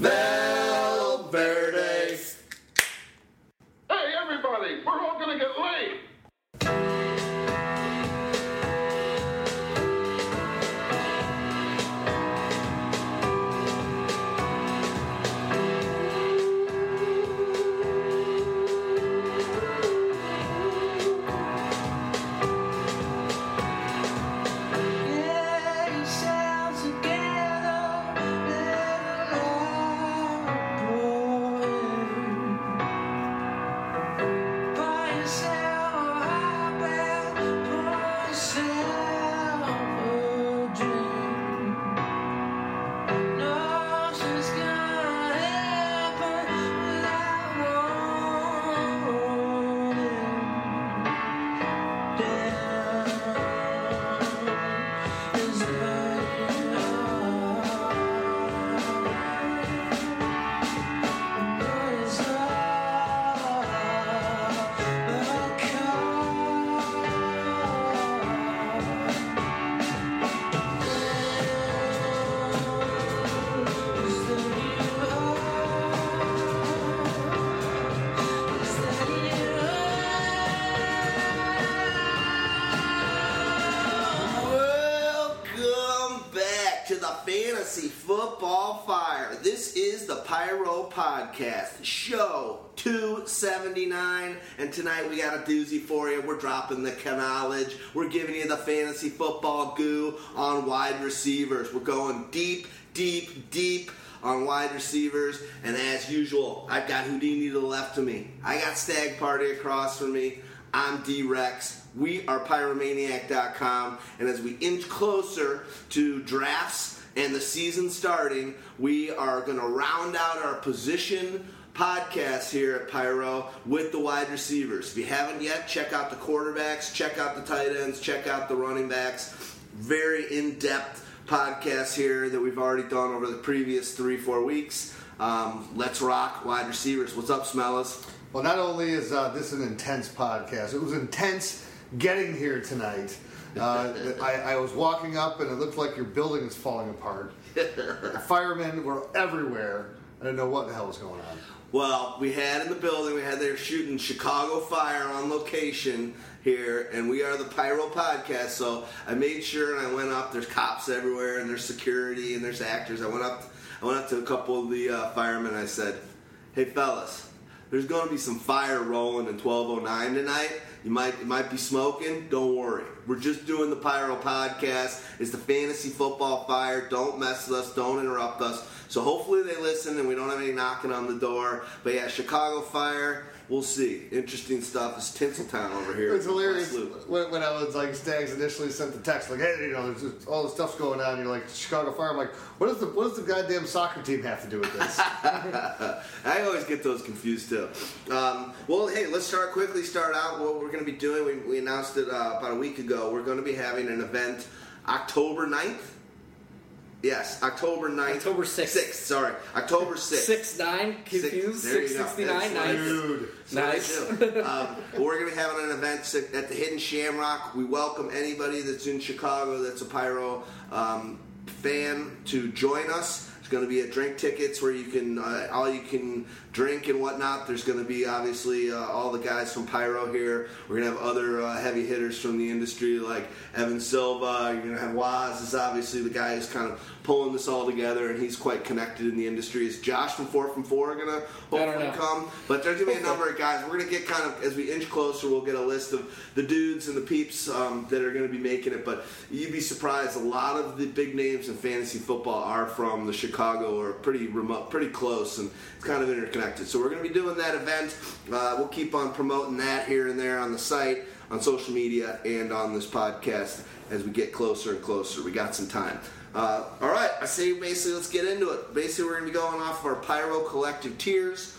Valverde. Podcast, show 279. And tonight we got a doozy for you. We're dropping the knowledge. We're giving you the fantasy football goo on wide receivers. We're going deep, deep, deep on wide receivers. And as usual, I've got Houdini to the left of me. I got Stag Party across from me. I'm D Rex. We are pyromaniac.com. And as we inch closer to drafts and the season starting, we are going to round out our position podcast here at Pyro with the wide receivers. If you haven't yet, check out the quarterbacks, check out the tight ends, check out the running backs. Very in depth podcast here that we've already done over the previous three, four weeks. Um, let's rock wide receivers. What's up, Smellas? Well, not only is uh, this an intense podcast, it was intense getting here tonight. Uh, I, I was walking up and it looked like your building is falling apart. Firemen were everywhere. I didn't know what the hell was going on. Well, we had in the building, we had there shooting Chicago Fire on location here, and we are the Pyro Podcast. So I made sure and I went up. There's cops everywhere, and there's security, and there's actors. I went up, I went up to a couple of the uh, firemen. I said, "Hey, fellas, there's going to be some fire rolling in 1209 tonight. You might you might be smoking. Don't worry. We're just doing the Pyro podcast. It's the fantasy football fire. Don't mess with us. Don't interrupt us. So hopefully they listen and we don't have any knocking on the door. But yeah, Chicago Fire. We'll see. Interesting stuff. It's Tinseltown over here. It's hilarious when, when I was like, Stags initially sent the text, like, hey, you know, there's just all this stuff's going on. You're like, Chicago Fire. I'm like, what does the what does the goddamn soccer team have to do with this? I always get those confused too. Um, well, hey, let's start quickly. Start out what we're going to be doing. We, we announced it uh, about a week ago. We're going to be having an event October 9th. Yes, October 9th. October 6th. 6th, sorry. October 6th. Six nine confused. There you Six go. sixty nine. Nice. Dude. Nice. So they do. um, we're going to be having an event at the Hidden Shamrock. We welcome anybody that's in Chicago that's a Pyro um, fan to join us. There's going to be a drink tickets where you can uh, all you can drink and whatnot. There's going to be obviously uh, all the guys from Pyro here. We're going to have other uh, heavy hitters from the industry like Evan Silva. You're going to have Waz is obviously the guy who's kind of pulling this all together, and he's quite connected in the industry. Is Josh from Four for Four going to hopefully come? But there's gonna be a number of guys. We're gonna get kind of as we inch closer, we'll get a list of the dudes and the peeps um, that are gonna be making it. But you'd be surprised. A lot of the big names in fantasy football are from the Chicago or pretty remote, pretty close, and kind of interconnected. So we're gonna be doing that event. Uh, we'll keep on promoting that here and there on the site, on social media, and on this podcast as we get closer and closer. We got some time. Uh, all right, I say basically let's get into it. Basically, we're going to be going off of our Pyro Collective tiers.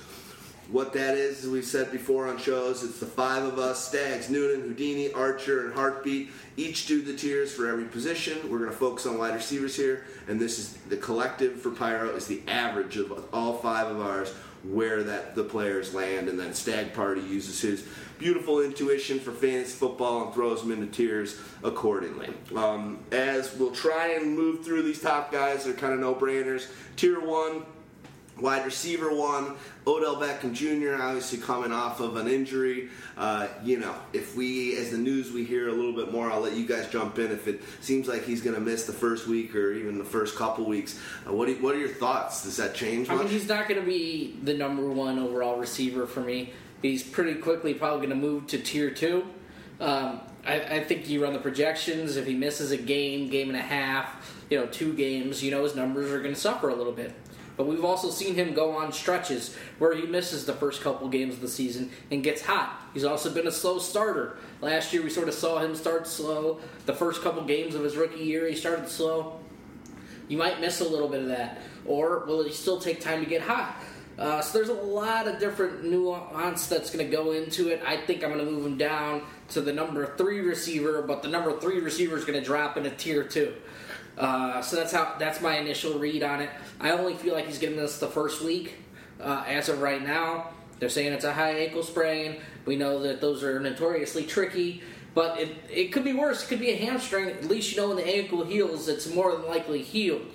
What that is, as we've said before on shows, it's the five of us Stags, Noonan, Houdini, Archer, and Heartbeat. Each do the tiers for every position. We're going to focus on wide receivers here, and this is the collective for Pyro is the average of all five of ours where that the players land, and then Stag Party uses his beautiful intuition for fantasy football and throws them into tiers accordingly. Um, as we'll try and move through these top guys, they're kind of no brainers. Tier one, Wide receiver one, Odell Beckham Jr. Obviously coming off of an injury. Uh, you know, if we, as the news, we hear a little bit more, I'll let you guys jump in. If it seems like he's going to miss the first week or even the first couple weeks, uh, what, do, what are your thoughts? Does that change I mean, he's not going to be the number one overall receiver for me. He's pretty quickly probably going to move to tier two. Um, I, I think you run the projections. If he misses a game, game and a half, you know, two games, you know, his numbers are going to suffer a little bit. But we've also seen him go on stretches where he misses the first couple games of the season and gets hot. He's also been a slow starter. Last year, we sort of saw him start slow. The first couple games of his rookie year, he started slow. You might miss a little bit of that. Or will it still take time to get hot? Uh, so there's a lot of different nuance that's going to go into it. I think I'm going to move him down to the number three receiver, but the number three receiver is going to drop into tier two. Uh, so that's how that's my initial read on it. I only feel like he's getting this the first week. Uh, as of right now, they're saying it's a high ankle sprain. We know that those are notoriously tricky, but it it could be worse. It could be a hamstring. At least you know when the ankle heals, it's more than likely healed.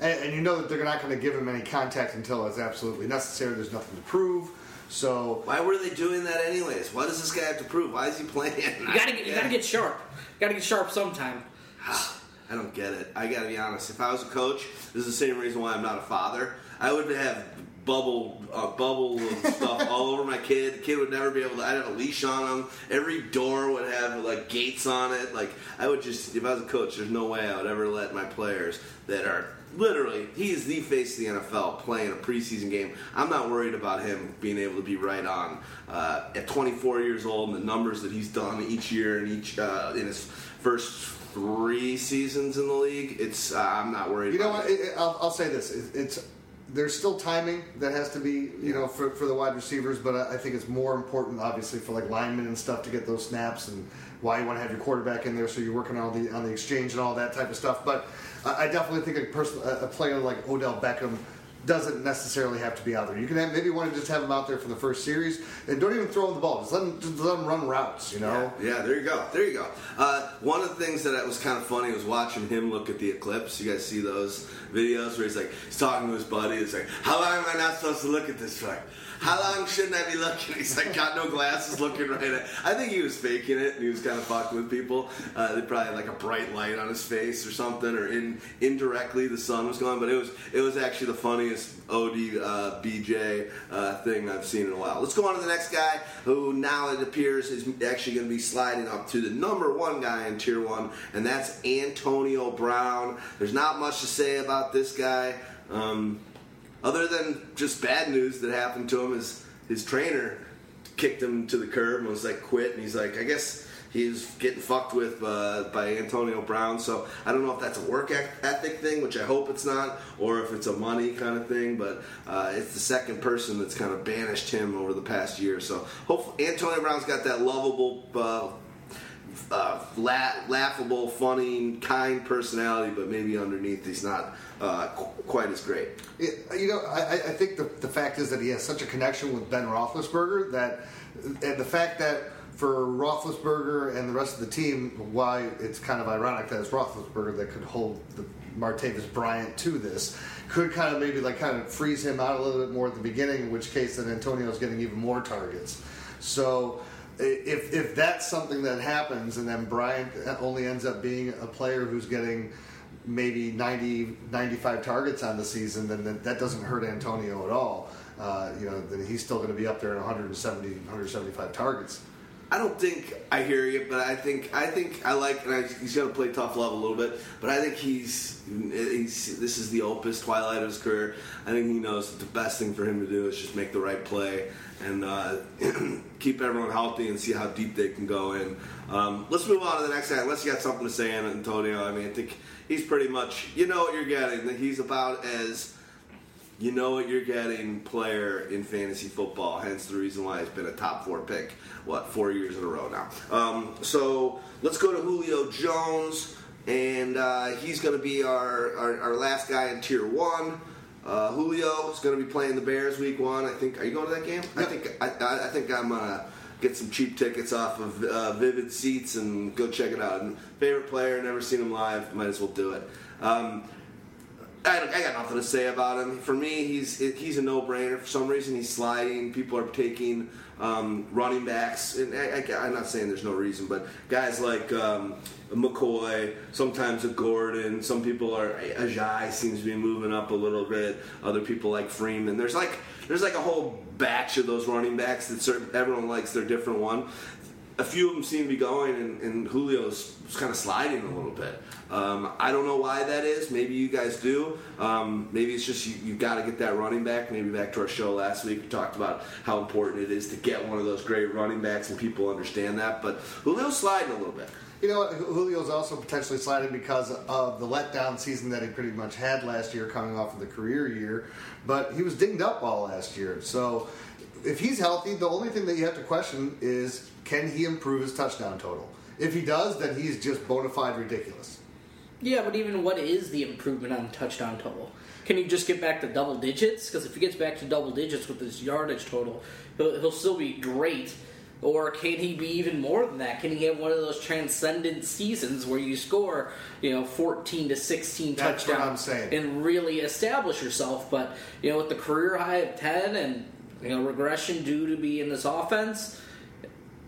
And, and you know that they're not going to give him any contact until it's absolutely necessary. There's nothing to prove. So Why were they doing that anyways? What does this guy have to prove? Why is he playing? You gotta get, you gotta get sharp. You gotta get sharp sometime. I don't get it. I gotta be honest. If I was a coach, this is the same reason why I'm not a father. I would have bubble, uh, bubble stuff all over my kid. The kid would never be able to. I'd have a leash on him. Every door would have like gates on it. Like I would just, if I was a coach, there's no way I would ever let my players that are literally, he is the face of the NFL playing a preseason game. I'm not worried about him being able to be right on uh, at 24 years old and the numbers that he's done each year and each uh, in his first three seasons in the league. It's uh, I'm not worried. You know what? it. It, I'll, I'll say this: it, it's there's still timing that has to be, you know, for, for the wide receivers. But I, I think it's more important, obviously, for like linemen and stuff to get those snaps and why you want to have your quarterback in there, so you're working on the on the exchange and all that type of stuff. But I, I definitely think a person, a, a player like Odell Beckham. Doesn't necessarily have to be out there. You can have, maybe want to just have him out there for the first series, and don't even throw him the ball. Just let him, just let run routes. You know, Yeah, yeah, there you go. There you go. Uh, one of the things that was kind of funny was watching him look at the eclipse. You guys see those videos where he's like, he's talking to his buddy. He's like, how am I not supposed to look at this for? How long shouldn't I be looking? He's like, got no glasses, looking right at. I think he was faking it, and he was kind of fucking with people. Uh, they probably had like a bright light on his face or something, or in indirectly the sun was going. But it was it was actually the funniest OD uh, BJ uh, thing I've seen in a while. Let's go on to the next guy, who now it appears is actually going to be sliding up to the number one guy in Tier One, and that's Antonio Brown. There's not much to say about this guy. Um, other than just bad news that happened to him, his his trainer kicked him to the curb and was like, "Quit." And he's like, "I guess he's getting fucked with uh, by Antonio Brown." So I don't know if that's a work ethic thing, which I hope it's not, or if it's a money kind of thing. But uh, it's the second person that's kind of banished him over the past year. So hopefully Antonio Brown's got that lovable. Uh, uh, la- laughable, funny, kind personality, but maybe underneath he's not uh, qu- quite as great. It- you know, I, I think the, the fact is that he has such a connection with Ben Roethlisberger that, and the fact that for Roethlisberger and the rest of the team, why it's kind of ironic that it's Roethlisberger that could hold the Martavis Bryant to this, could kind of maybe like kind of freeze him out a little bit more at the beginning, in which case then Antonio's getting even more targets. So. If, if that's something that happens and then Bryant only ends up being a player who's getting maybe 90, 95 targets on the season, then that, doesn't hurt Antonio at all. Uh, you know, then he's still going to be up there in 170, 175 targets. I don't think I hear you, but I think I think I like, and I, he's going to play tough love a little bit. But I think he's, he's this is the opus twilight of his career. I think he knows that the best thing for him to do is just make the right play and uh, keep everyone healthy and see how deep they can go in. Um, let's move on to the next guy. Unless you got something to say, Antonio. I mean, I think he's pretty much you know what you're getting. He's about as you know what you're getting player in fantasy football. Hence the reason why he's been a top four pick. What four years in a row now? Um, so let's go to Julio Jones, and uh, he's going to be our, our our last guy in tier one. Uh, Julio is going to be playing the Bears week one. I think. Are you going to that game? I think. I, I I think I'm gonna get some cheap tickets off of uh, Vivid Seats and go check it out. And favorite player, never seen him live. Might as well do it. Um, I, I got nothing to say about him. For me, he's he's a no-brainer. For some reason, he's sliding. People are taking um, running backs, and I, am not saying there's no reason, but guys like um, McCoy, sometimes a Gordon. Some people are Ajayi seems to be moving up a little bit. Other people like Freeman. There's like there's like a whole batch of those running backs that certain, everyone likes their different one a few of them seem to be going, and, and Julio's kind of sliding a little bit. Um, I don't know why that is. Maybe you guys do. Um, maybe it's just you, you've got to get that running back. Maybe back to our show last week, we talked about how important it is to get one of those great running backs, and people understand that. But Julio's sliding a little bit. You know? Julio's also potentially sliding because of the letdown season that he pretty much had last year, coming off of the career year. But he was dinged up all last year. So if he's healthy, the only thing that you have to question is can he improve his touchdown total? If he does, then he's just bona fide ridiculous. Yeah, but even what is the improvement on touchdown total? Can he just get back to double digits? Because if he gets back to double digits with his yardage total, he'll, he'll still be great. Or can he be even more than that? Can he have one of those transcendent seasons where you score, you know, 14 to 16 That's touchdowns and really establish yourself? But, you know, with the career high of 10 and, you know, regression due to be in this offense,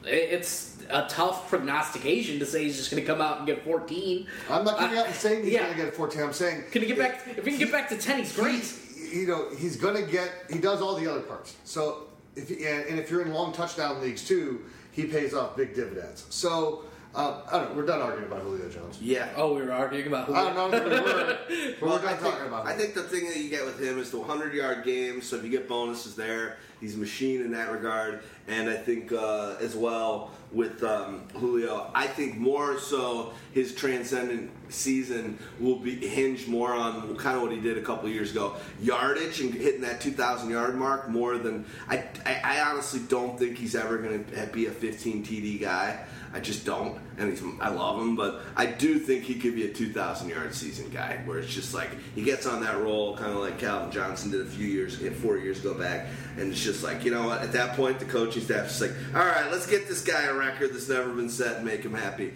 it's a tough prognostication to say he's just going to come out and get 14. I'm not coming uh, out and saying he's yeah. going to get 14. I'm saying can he get back? If he can get back to 10, he's great. He's, you know, he's going to get. He does all the other parts. So if and if you're in long touchdown leagues too, he pays off big dividends. So. Uh, I don't know, we're done arguing about Julio Jones. Yeah. Oh, we were arguing about Julio. I don't know. We were, but well, we're done I think, about him. I think the thing that you get with him is the 100 yard game. So if you get bonuses there, he's a machine in that regard. And I think uh, as well with um, Julio, I think more so his transcendent season will be hinged more on kind of what he did a couple years ago, yardage and hitting that 2,000 yard mark more than I. I, I honestly don't think he's ever going to be a 15 TD guy. I just don't, and he's, I love him, but I do think he could be a 2,000 yard season guy, where it's just like he gets on that roll, kind of like Calvin Johnson did a few years, four years ago back, and it's just like you know what? At that point, the coaching staff is like, all right, let's get this guy a record that's never been set and make him happy.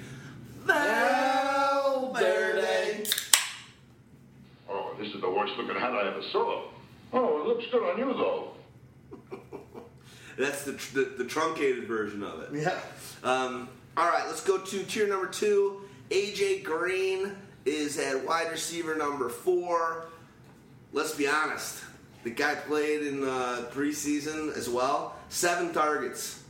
Valverde. Oh, this is the worst looking hat I ever saw. Oh, it looks good on you though. That's the, the, the truncated version of it. Yeah. Um, all right, let's go to tier number two. AJ Green is at wide receiver number four. Let's be honest. The guy played in uh, preseason as well. Seven targets.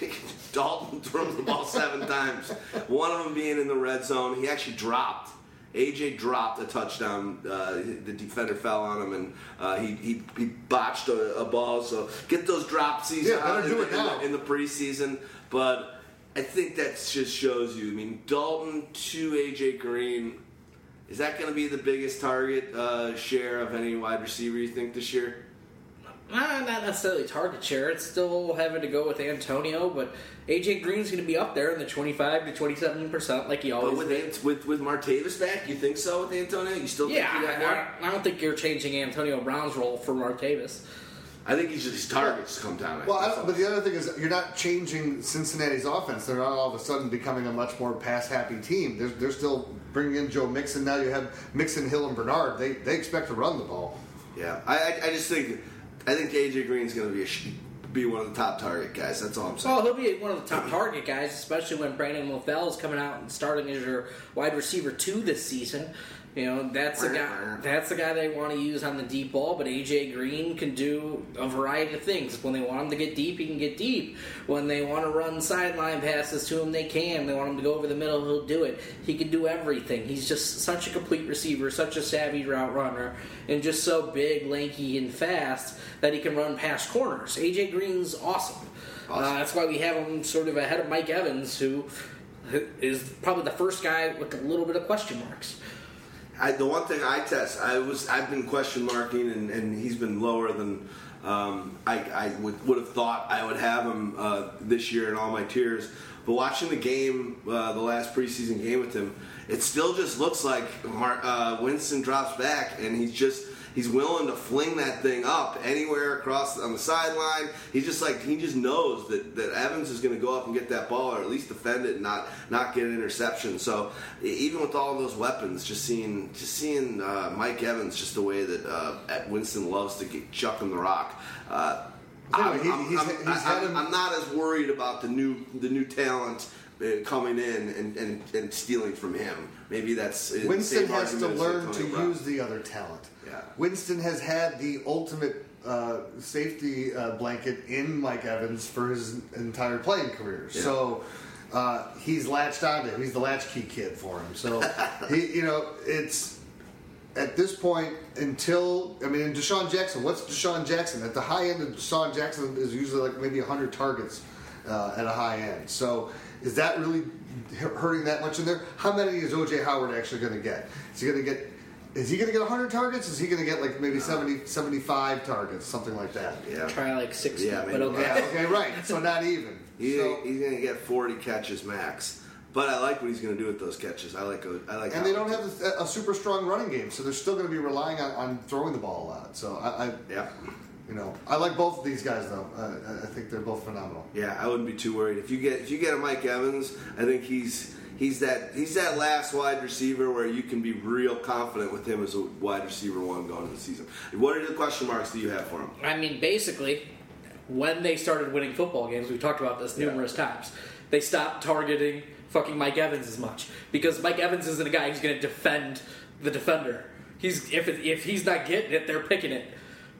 Dalton throws the ball seven times. One of them being in the red zone. He actually dropped. AJ dropped a touchdown. Uh, the defender fell on him, and uh, he, he, he botched a, a, ball. So get those drops yeah, out in, in, the, in the preseason. But I think that just shows you. I mean, Dalton to AJ Green. Is that going to be the biggest target uh, share of any wide receiver you think this year? Uh, not necessarily target share. It's still having to go with Antonio, but AJ Green's going to be up there in the twenty-five to twenty-seven percent, like he always. But with with with Martavis back, you think so with Antonio? You still yeah? I, I, don't think you're changing Antonio Brown's role for Martavis. I think he's just his targets come down. Well, but the other thing is you're not changing Cincinnati's offense. They're not all of a sudden becoming a much more pass-happy team. They're, they're still bringing in Joe Mixon. Now you have Mixon, Hill, and Bernard. They they expect to run the ball. Yeah, I I, I just think I think AJ Green's going to be a be one of the top target guys. That's all I'm saying. Well, he'll be one of the top target guys, especially when Brandon LaFell is coming out and starting as your wide receiver two this season. You know, that's the guy. That's the guy they want to use on the deep ball. But AJ Green can do a variety of things. When they want him to get deep, he can get deep. When they want to run sideline passes to him, they can. They want him to go over the middle, he'll do it. He can do everything. He's just such a complete receiver, such a savvy route runner, and just so big, lanky, and fast that he can run past corners. AJ Green's awesome. awesome. Uh, that's why we have him sort of ahead of Mike Evans, who is probably the first guy with a little bit of question marks. I, the one thing I test, I was I've been question marking, and, and he's been lower than um, I, I would, would have thought I would have him uh, this year in all my tiers. But watching the game, uh, the last preseason game with him, it still just looks like Mark, uh, Winston drops back, and he's just he's willing to fling that thing up anywhere across on the sideline. He's just like he just knows that, that Evans is going to go up and get that ball or at least defend it and not not get an interception. So even with all those weapons, just seeing just seeing uh, Mike Evans just the way that uh, Winston loves to get chuck him the rock. Uh, I'm, Anyway, I'm- he's- I'm- he's I- had I'm- not as worried about the new the new talent coming in and, and, and stealing from him. Maybe that's uh, Winston has to learn to Brown. use the other talent. Yeah. Winston has had the ultimate uh, safety uh, blanket in Mike Evans for his entire playing career. Yeah. So uh, he's latched onto him. He's the latchkey kid for him. So he, you know, it's at this point until I mean, DeSean Jackson. What's DeSean Jackson at the high end? of DeSean Jackson is usually like maybe 100 targets uh, at a high end. So is that really hurting that much in there? How many is OJ Howard actually going to get? Is he going to get? Is he going to get 100 targets? Is he going to get like maybe 70, 75 targets, something like that? Yeah. Try like 60, Yeah, but okay. Yeah. Okay. Right. So not even. He, So- he's going to get 40 catches max. But I like what he's going to do with those catches. I like I like. and they don't have a, a super strong running game, so they're still going to be relying on, on throwing the ball a lot. So I, I Yeah, you know, I like both of these guys though. Uh, I think they're both phenomenal. yeah. I wouldn't be too worried if you get if you get a Mike Evans. I think he's he's that he's that last wide receiver where you can be real confident with him as a wide receiver one going into the season. What are the question marks that you have for him? I mean, basically, when they started winning football games, we've talked about this numerous times. They stopped targeting fucking Mike Evans as much because Mike Evans isn't a guy who's going to defend the defender. He's if it, if he's not getting it, they're picking it.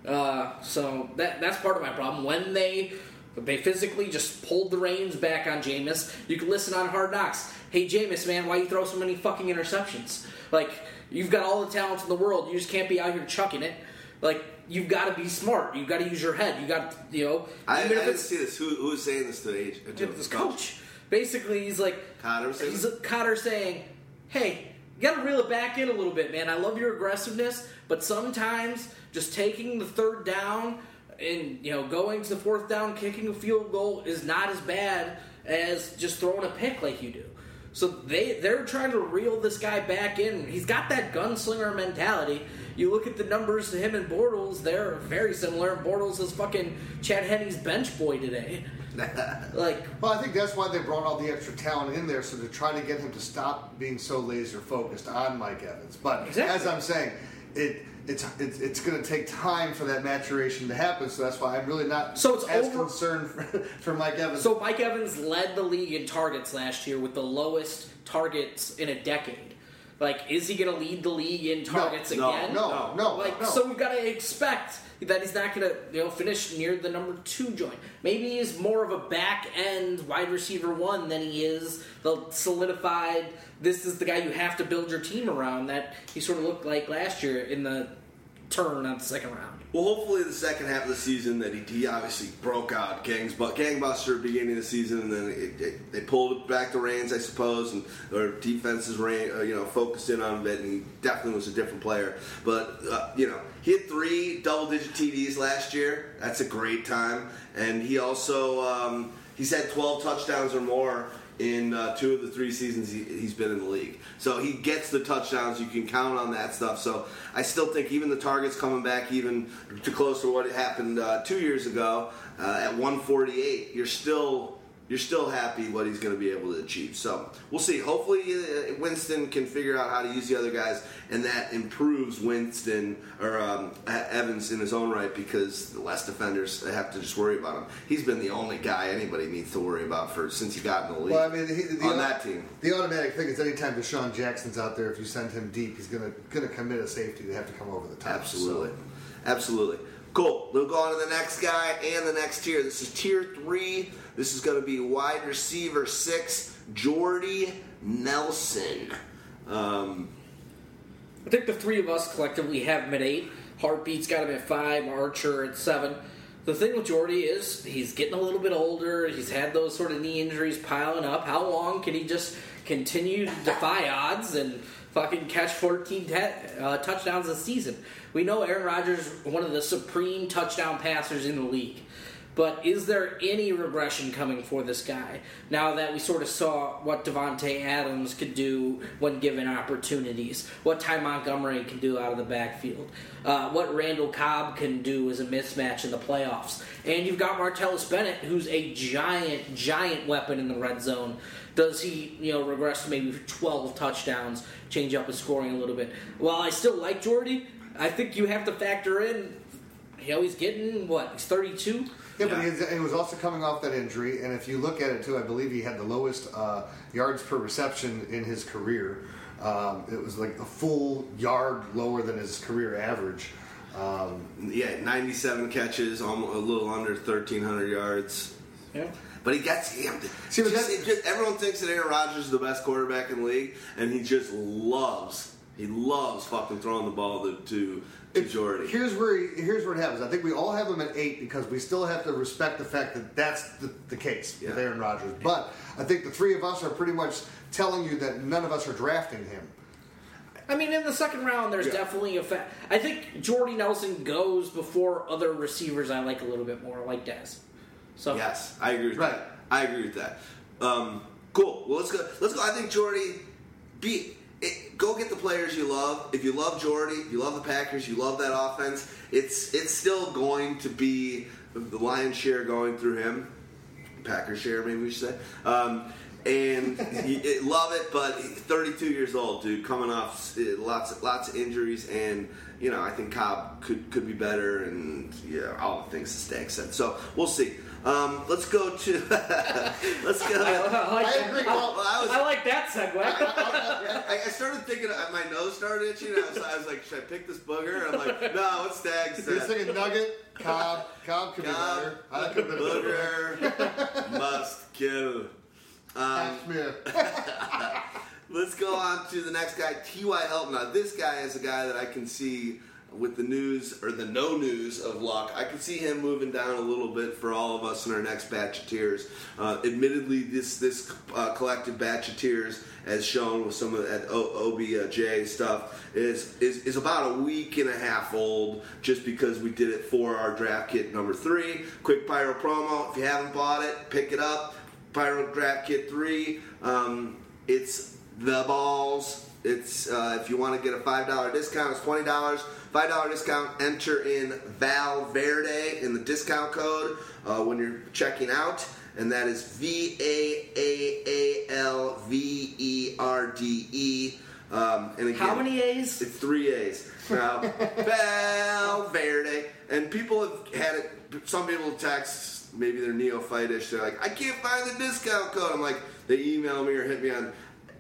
Uh, so that that's part of my problem. When they they physically just pulled the reins back on Jameis, you can listen on Hard Knocks. Hey Jameis, man, why you throw so many fucking interceptions? Like you've got all the talents in the world, you just can't be out here chucking it. Like you've got to be smart. You've got to use your head. You got to, you know. I, I didn't see this. Who who's saying this to the age? To this coach. Basically, he's like Koetter saying he's this? Koetter saying, "Hey, you got to reel it back in a little bit, man. I love your aggressiveness, but sometimes just taking the third down and you know going to the fourth down, kicking a field goal is not as bad as just throwing a pick like you do." So they they're trying to reel this guy back in. He's got that gunslinger mentality. You look at the numbers to him and Bortles; they're very similar. Bortles is fucking Chad Henne's bench boy today. like Well, I think that's why they brought all the extra talent in there, so to try to get him to stop being so laser focused on Mike Evans. But Exactly. as I'm saying, it it's it's, it's going to take time for that maturation to happen. So that's why I'm really not So it's as over- concerned for, for Mike Evans. So Mike Evans led the league in targets last year with the lowest targets in a decade. Like, is he going to lead the league in targets no, again? no, no, Like, no. so we've got to expect that he's not going to, you know, finish near the number two joint. Maybe he's more of a back end wide receiver one than he is the solidified. This is the guy you have to build your team around. That he sort of looked like last year in the turn on the second round. Well, hopefully the second half of the season that he, he obviously broke out gangs, but gangbuster beginning of the season, and then it, it, they pulled back the reins, I suppose, and their defenses ran, uh, you know, focused in on him, and he definitely was a different player. But uh, you know, he had three double-digit TDs last year. That's a great time, and he also um, he's had 12 touchdowns or more in uh, two of the three seasons he, he's been in the league. So he gets the touchdowns. You can count on that stuff. So I still think even the targets coming back even to close to what happened uh, two years ago uh, at 148, you're still you're still happy what he's going to be able to achieve. So we'll see. Hopefully uh, Winston can figure out how to use the other guys, and that improves Winston or um, Evans in his own right because the less defenders have to just worry about him. He's been the only guy anybody needs to worry about for since he got in the league. well, I mean, he, the, on that team. the automatic thing is anytime DeSean Jackson's out there, if you send him deep, he's going to going to commit a safety. They have to come over the top. Absolutely. So- Absolutely. Cool. We'll go on to the next guy and the next tier. This is tier three. This is going to be wide receiver six, Jordy Nelson. Um, I think the three of us collectively have him at eight. Heartbeat's got him at five. Archer at seven. The thing with Jordy is he's getting a little bit older. He's had those sort of knee injuries piling up. How long can he just continue to defy odds and fucking catch 14 te- uh, touchdowns a season? We know Aaron Rodgers is one of the supreme touchdown passers in the league. But is there any regression coming for this guy now that we sort of saw what Davante Adams could do when given opportunities, what Ty Montgomery can do out of the backfield, uh, what Randall Cobb can do as a mismatch in the playoffs, and you've got Martellus Bennett, who's a giant, giant weapon in the red zone. Does he, you know, regress to maybe 12 touchdowns, change up his scoring a little bit? While I still like Jordy, I think you have to factor in, you know, he's getting what? He's 32. Yeah, but Yeah. he, he was also coming off that injury, and if you look at it too, I believe he had the lowest uh, yards per reception in his career. Um, it was like a full yard lower than his career average. Um, Yeah, 97 catches, almost a little under 1,300 yards. Yeah. But he gets. He, See, but just, that- just, everyone thinks that Aaron Rodgers is the best quarterback in the league, and he just loves. He loves fucking throwing the ball to to, to It- Here's where he, here's where it happens. I think we all have him at eight because we still have to respect the fact that that's the, the case with Aaron Rodgers. But I think the three of us are pretty much telling you that none of us are drafting him. I mean, in the second round, there's Yeah. definitely a fact. I think Jordy Nelson goes before other receivers I like a little bit more, like Dez. So Yes, I agree with Right. that. I agree with that. Um, cool. Well, let's go. Let's go. I think Jordy, be it, go get the players you love. If you love Jordy, you love the Packers, you love that offense. It's it's still going to be the lion's share going through him. Packers share, maybe we should say. Um, and love it, but 32 years old, dude, coming off uh, lots lots of injuries, and you know I think Cobb could could be better, and yeah, all the things that Stag said. So we'll see. Um, let's go to let's go. I, I like I that. agree. I, Well, I was- I like that segue. I, I started thinking, uh, my nose started itching. I was, I was like, should I pick this booger? I'm like, no, it's Stag You're said. thinking Nugget, Cobb, Cobb could Cobb, be better. I could be better. Booger must kill. Um, Let's go on to the next guy, T.Y. Hilton. Now, this guy is a guy that I can see with the news or the no news of luck. I can see him moving down a little bit for all of us in our next batch of tiers. Uh, admittedly, this this uh, collective batch of tiers, as shown with some of that OBJ stuff, is, is is about a week and a half old. Just because we did it for our draft kit number three. Quick pyro promo. If you haven't bought it, pick it up. Pyro Draft Kit 3. Um, it's the balls. It's uh, if you want to get a five dollar discount, it's twenty dollars. Five dollar discount. Enter in Valverde in the discount code uh, when you're checking out, and that is V A A A L V E R D E. Um, and again, How many A's? it's three A's. Now, Valverde. And people have had it, some people text, maybe they're neophytish, they're like, I can't find the discount code. I'm like, they email me or hit me on,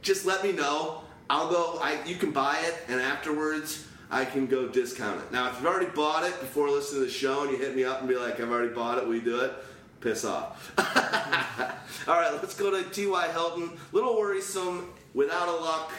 just let me know. I'll go, I, you can buy it, and afterwards, I can go discount it. Now, if you've already bought it before listening to the show and you hit me up and be like, I've already bought it, we do it, piss off. All right, let's go to T.Y. Hilton. Little worrisome, without a luck.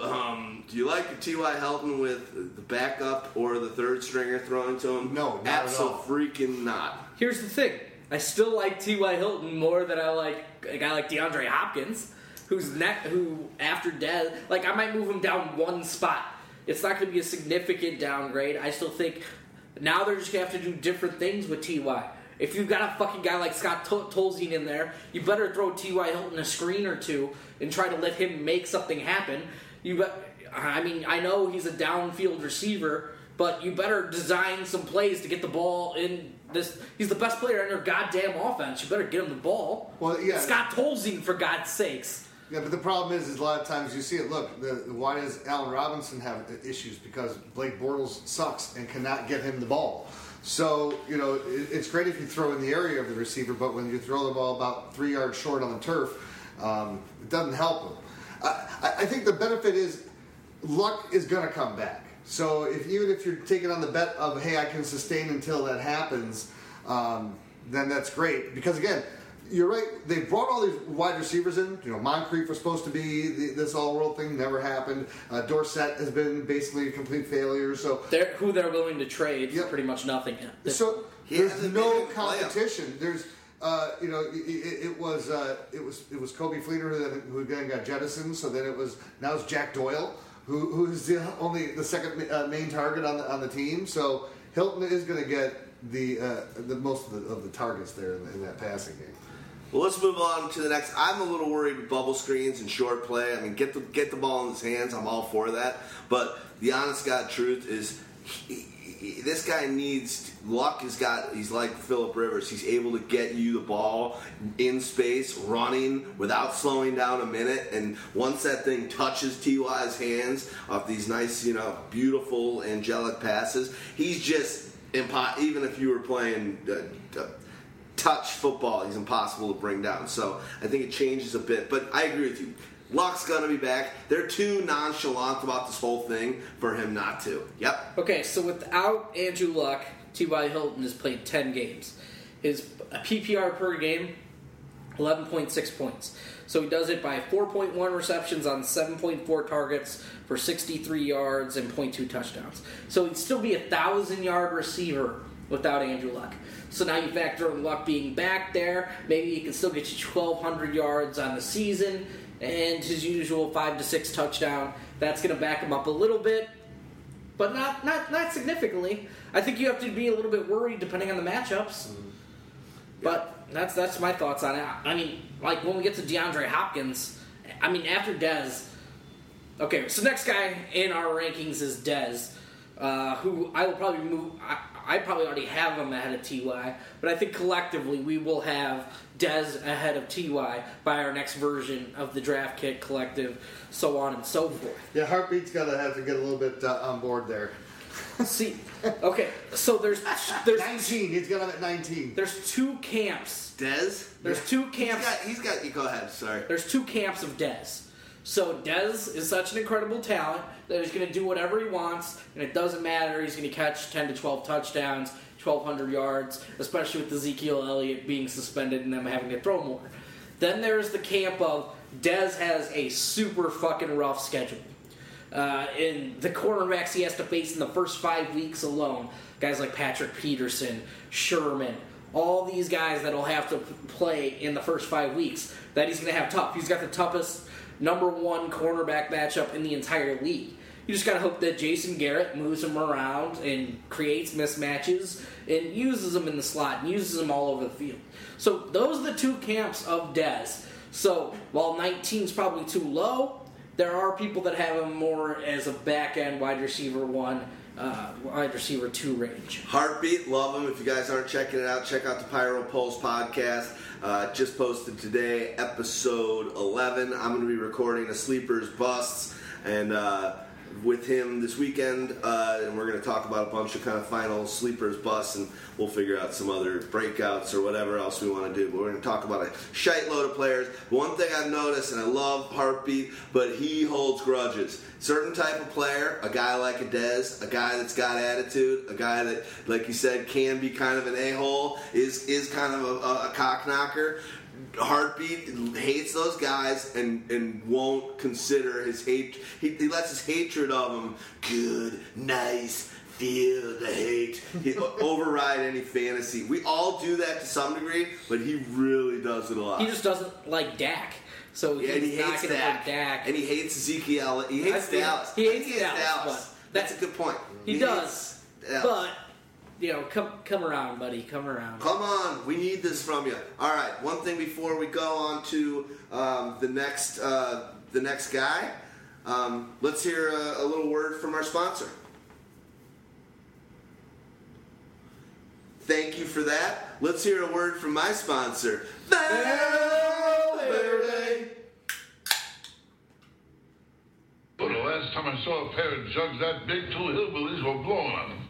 Um, do you like a T.Y. Hilton with the backup or the third stringer throwing to him? No, not at all. freaking not. Here's the thing. I still like T.Y. Hilton more than I like a guy like DeAndre Hopkins, who's neck, who after Dez, like I might move him down one spot. It's not going to be a significant downgrade. I still think now they're just going to have to do different things with Ty. If you've got a fucking guy like Scott Tol- Tolzien in there, you better throw Ty Hilton a screen or two and try to let him make something happen. You, bet I mean, I know he's a downfield receiver, but you better design some plays to get the ball in this. He's the best player in your goddamn offense. You better get him the ball. Well, yeah. Scott Tolzien, for God's sakes. Yeah, but the problem is, is a lot of times you see it. Look, the, why does Allen Robinson have issues? Because Blake Bortles sucks and cannot get him the ball. So you know, it, it's great if you throw in the area of the receiver, but when you throw the ball about three yards short on the turf, um, it doesn't help him. I, I- think the benefit is luck is going to come back. So if even if you're taking on the bet of hey, I can sustain until that happens, um, then that's great. Because again, you're right. They brought all these wide receivers in. You know, Moncrief was supposed to be the, this all-world thing, never happened. Uh, Dorsett has been basically a complete failure. So, They're, who they're willing to trade for Yep. pretty much nothing. so He there's no been in competition. There's, uh, you know, it, it, it was uh, it was it was Coby Fleener who then, who then got jettisoned. So then it was now it's Jack Doyle who who's the only the second uh, main target on the on the team. So Hilton is going to get the uh, the most of the, of the targets there in, in that passing game. Well, let's move on to the next. I'm a little worried with bubble screens and short play. I mean, get the get the ball in his hands. I'm all for that. But the honest God truth is, he, he, this guy needs luck. Has got. He's like Philip Rivers. He's able to get you the ball in space, running without slowing down a minute. And once that thing touches Ty's hands off these nice, you know, beautiful angelic passes, he's just Even if you were playing. Uh, uh, touch football he's impossible to bring down. So I think it changes a bit. But I agree with you. Luck's gonna be back. They're too nonchalant about this whole thing for him not to. Yep. Okay, so without Andrew Luck, T.Y. Hilton has played 10 games. His PPR per game, 11.6 points. So he does it by 4.1 receptions on 7.4 targets for 63 yards and 0.2 touchdowns. So he'd still be a 1,000 yard receiver without Andrew Luck. So now you factor in Luck being back there. Maybe he can still get you 1,200 yards on the season and his usual five to six touchdown. That's going to back him up a little bit, but not not not significantly. I think you have to be a little bit worried depending on the matchups. But that's that's my thoughts on it. I mean, like when we get to DeAndre Hopkins, I mean after Dez. Okay, so next guy in our rankings is Dez, uh, who I will probably move. I, I probably already have him ahead of Ty, but I think collectively we will have Dez ahead of Ty by our next version of the draft kit collective, so on and so forth. Yeah, heartbeat's got to have to get a little bit uh, on board there. See, okay, so there's there's 19. He's got him at 19. there's two camps. Dez. There's two He's camps. got. He's got. You go ahead. Sorry. There's two camps of Dez. So Dez is such an incredible talent that he's going to do whatever he wants, and it doesn't matter. He's going to catch 10 to 12 touchdowns, 1,200 yards, especially with Ezekiel Elliott being suspended and them having to throw more. Then there's the camp of Dez has a super fucking rough schedule. Uh, in the cornerbacks he has to face in the first five weeks alone, guys like Patrick Peterson, Sherman, all these guys that'll have to play in the first five weeks that he's going to have tough. He's got the toughest number one cornerback matchup in the entire league. You just got to hope that Jason Garrett moves him around and creates mismatches and uses them in the slot and uses them all over the field. So those are the two camps of Dez. So while 19 is probably too low, there are people that have him more as a back end wide receiver one, uh, wide receiver two range. Heartbeat, love him. If you guys aren't checking it out, check out the Pyro Pulse podcast. Uh, just posted today, episode 11. I'm going to be recording a Sleepers Busts and uh, with him this weekend, uh, and we're going to talk about a bunch of kind of final Sleepers Busts, and we'll figure out some other breakouts or whatever else we want to do. But we're going to talk about a shite load of players. One thing I've noticed, and I love Heartbeat, but he holds grudges. Certain type of player, a guy like a Dez, a guy that's got attitude, a guy that, like you said, can be kind of an a-hole, is is kind of a, a, a cock knocker. Heartbeat hates those guys and, and won't consider his hate. He, he lets his hatred of them good, nice, feel the hate. He override any fantasy. We all do that to some degree, but he really does it a lot. He just doesn't like Dak. So yeah, he not hates Dak. Dak. And he hates Ezekiel. He hates Dallas. he hates think Dallas, but That's a good point. He, hates does. Dallas. But, you know, come come around, buddy. Come around. Come on, we need this from you. All right, one thing before we go on to um, the next uh, the next guy, um, let's hear a, a little word from our sponsor. Thank you for that. Let's hear a word from my sponsor, Valverde. But the last time I saw a pair of jugs that big, two hillbillies were blowing on them.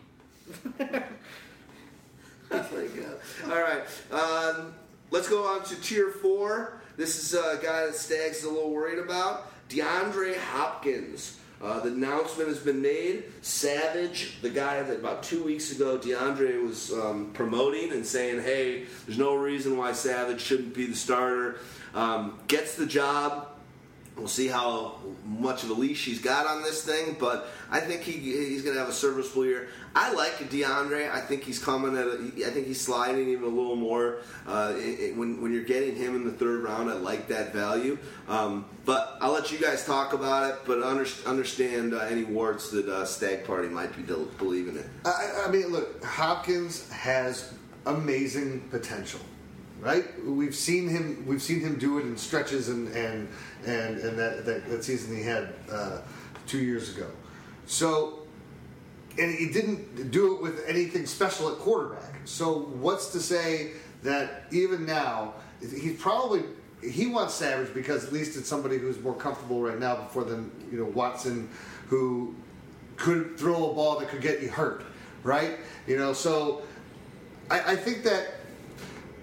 All right, um, let's go on to tier four. This is a guy that Stags is a little worried about. DeAndre Hopkins. Uh, the announcement has been made. Savage, the guy that about two weeks ago DeAndre was um, promoting and saying, hey, there's no reason why Savage shouldn't be the starter, um, gets the job. We'll see how much of a leash he's got on this thing, but I think he, he's going to have a serviceable year. I like DeAndre. I think he's coming at. A, I think he's sliding even a little more. Uh, it, when when you're getting him in the third round, I like that value. Um, but I'll let you guys talk about it. But under, understand uh, any warts that uh, Stag Party might be del- believing in. I, I mean, look, Hopkins has amazing potential right? We've seen him. We've seen him do it in stretches, and and and, and that, that, that season he had uh, two years ago. So, and he didn't do it with anything special at quarterback. So, what's to say that even now he's probably he wants Savage because at least it's somebody who's more comfortable right now before than you know Watson, who could throw a ball that could get you hurt, right? You know, so I, I think that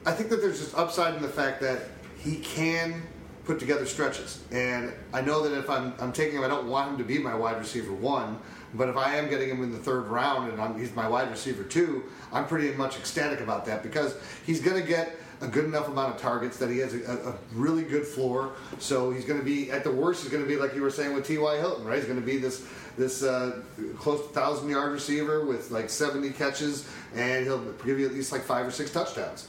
I think that there's just upside in the fact that he can put together stretches. And I know that if I'm, I'm taking him, I don't want him to be my wide receiver one. But if I am getting him in the third round and I'm, he's my wide receiver two, I'm pretty much ecstatic about that because he's going to get a good enough amount of targets that he has a, a really good floor. So he's going to be at the worst. He's going to be like you were saying with T.Y. Hilton, right? He's going to be this this uh, close to thousand yard receiver with like 70 catches, and he'll give you at least like five or six touchdowns.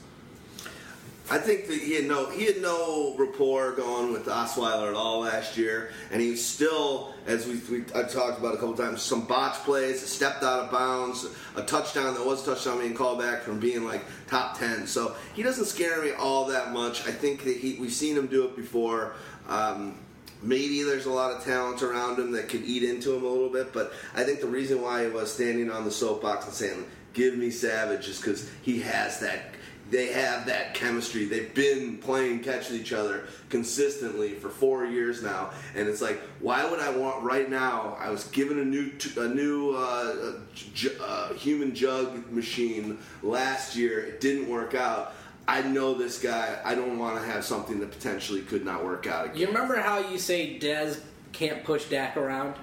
I think that he had no he had no rapport going with Osweiler at all last year, and he still, as we, we I talked about a couple times, some botch plays, stepped out of bounds, a touchdown that was a touchdown being called back from being like top ten. So he doesn't scare me all that much. I think that he we've seen him do it before. Um, maybe there's a lot of talent around him that could eat into him a little bit, but I think the reason why he was standing on the soapbox and saying, "Give me Savage," is because he has that they have that chemistry. They've been playing catch with each other consistently for four years now, and it's like, why would I want right now? I was given a new a new uh, uh, human jug machine last year. It didn't work out. I know this guy. I don't want to have something that potentially could not work out again. You remember how you say Dez can't push Dak around?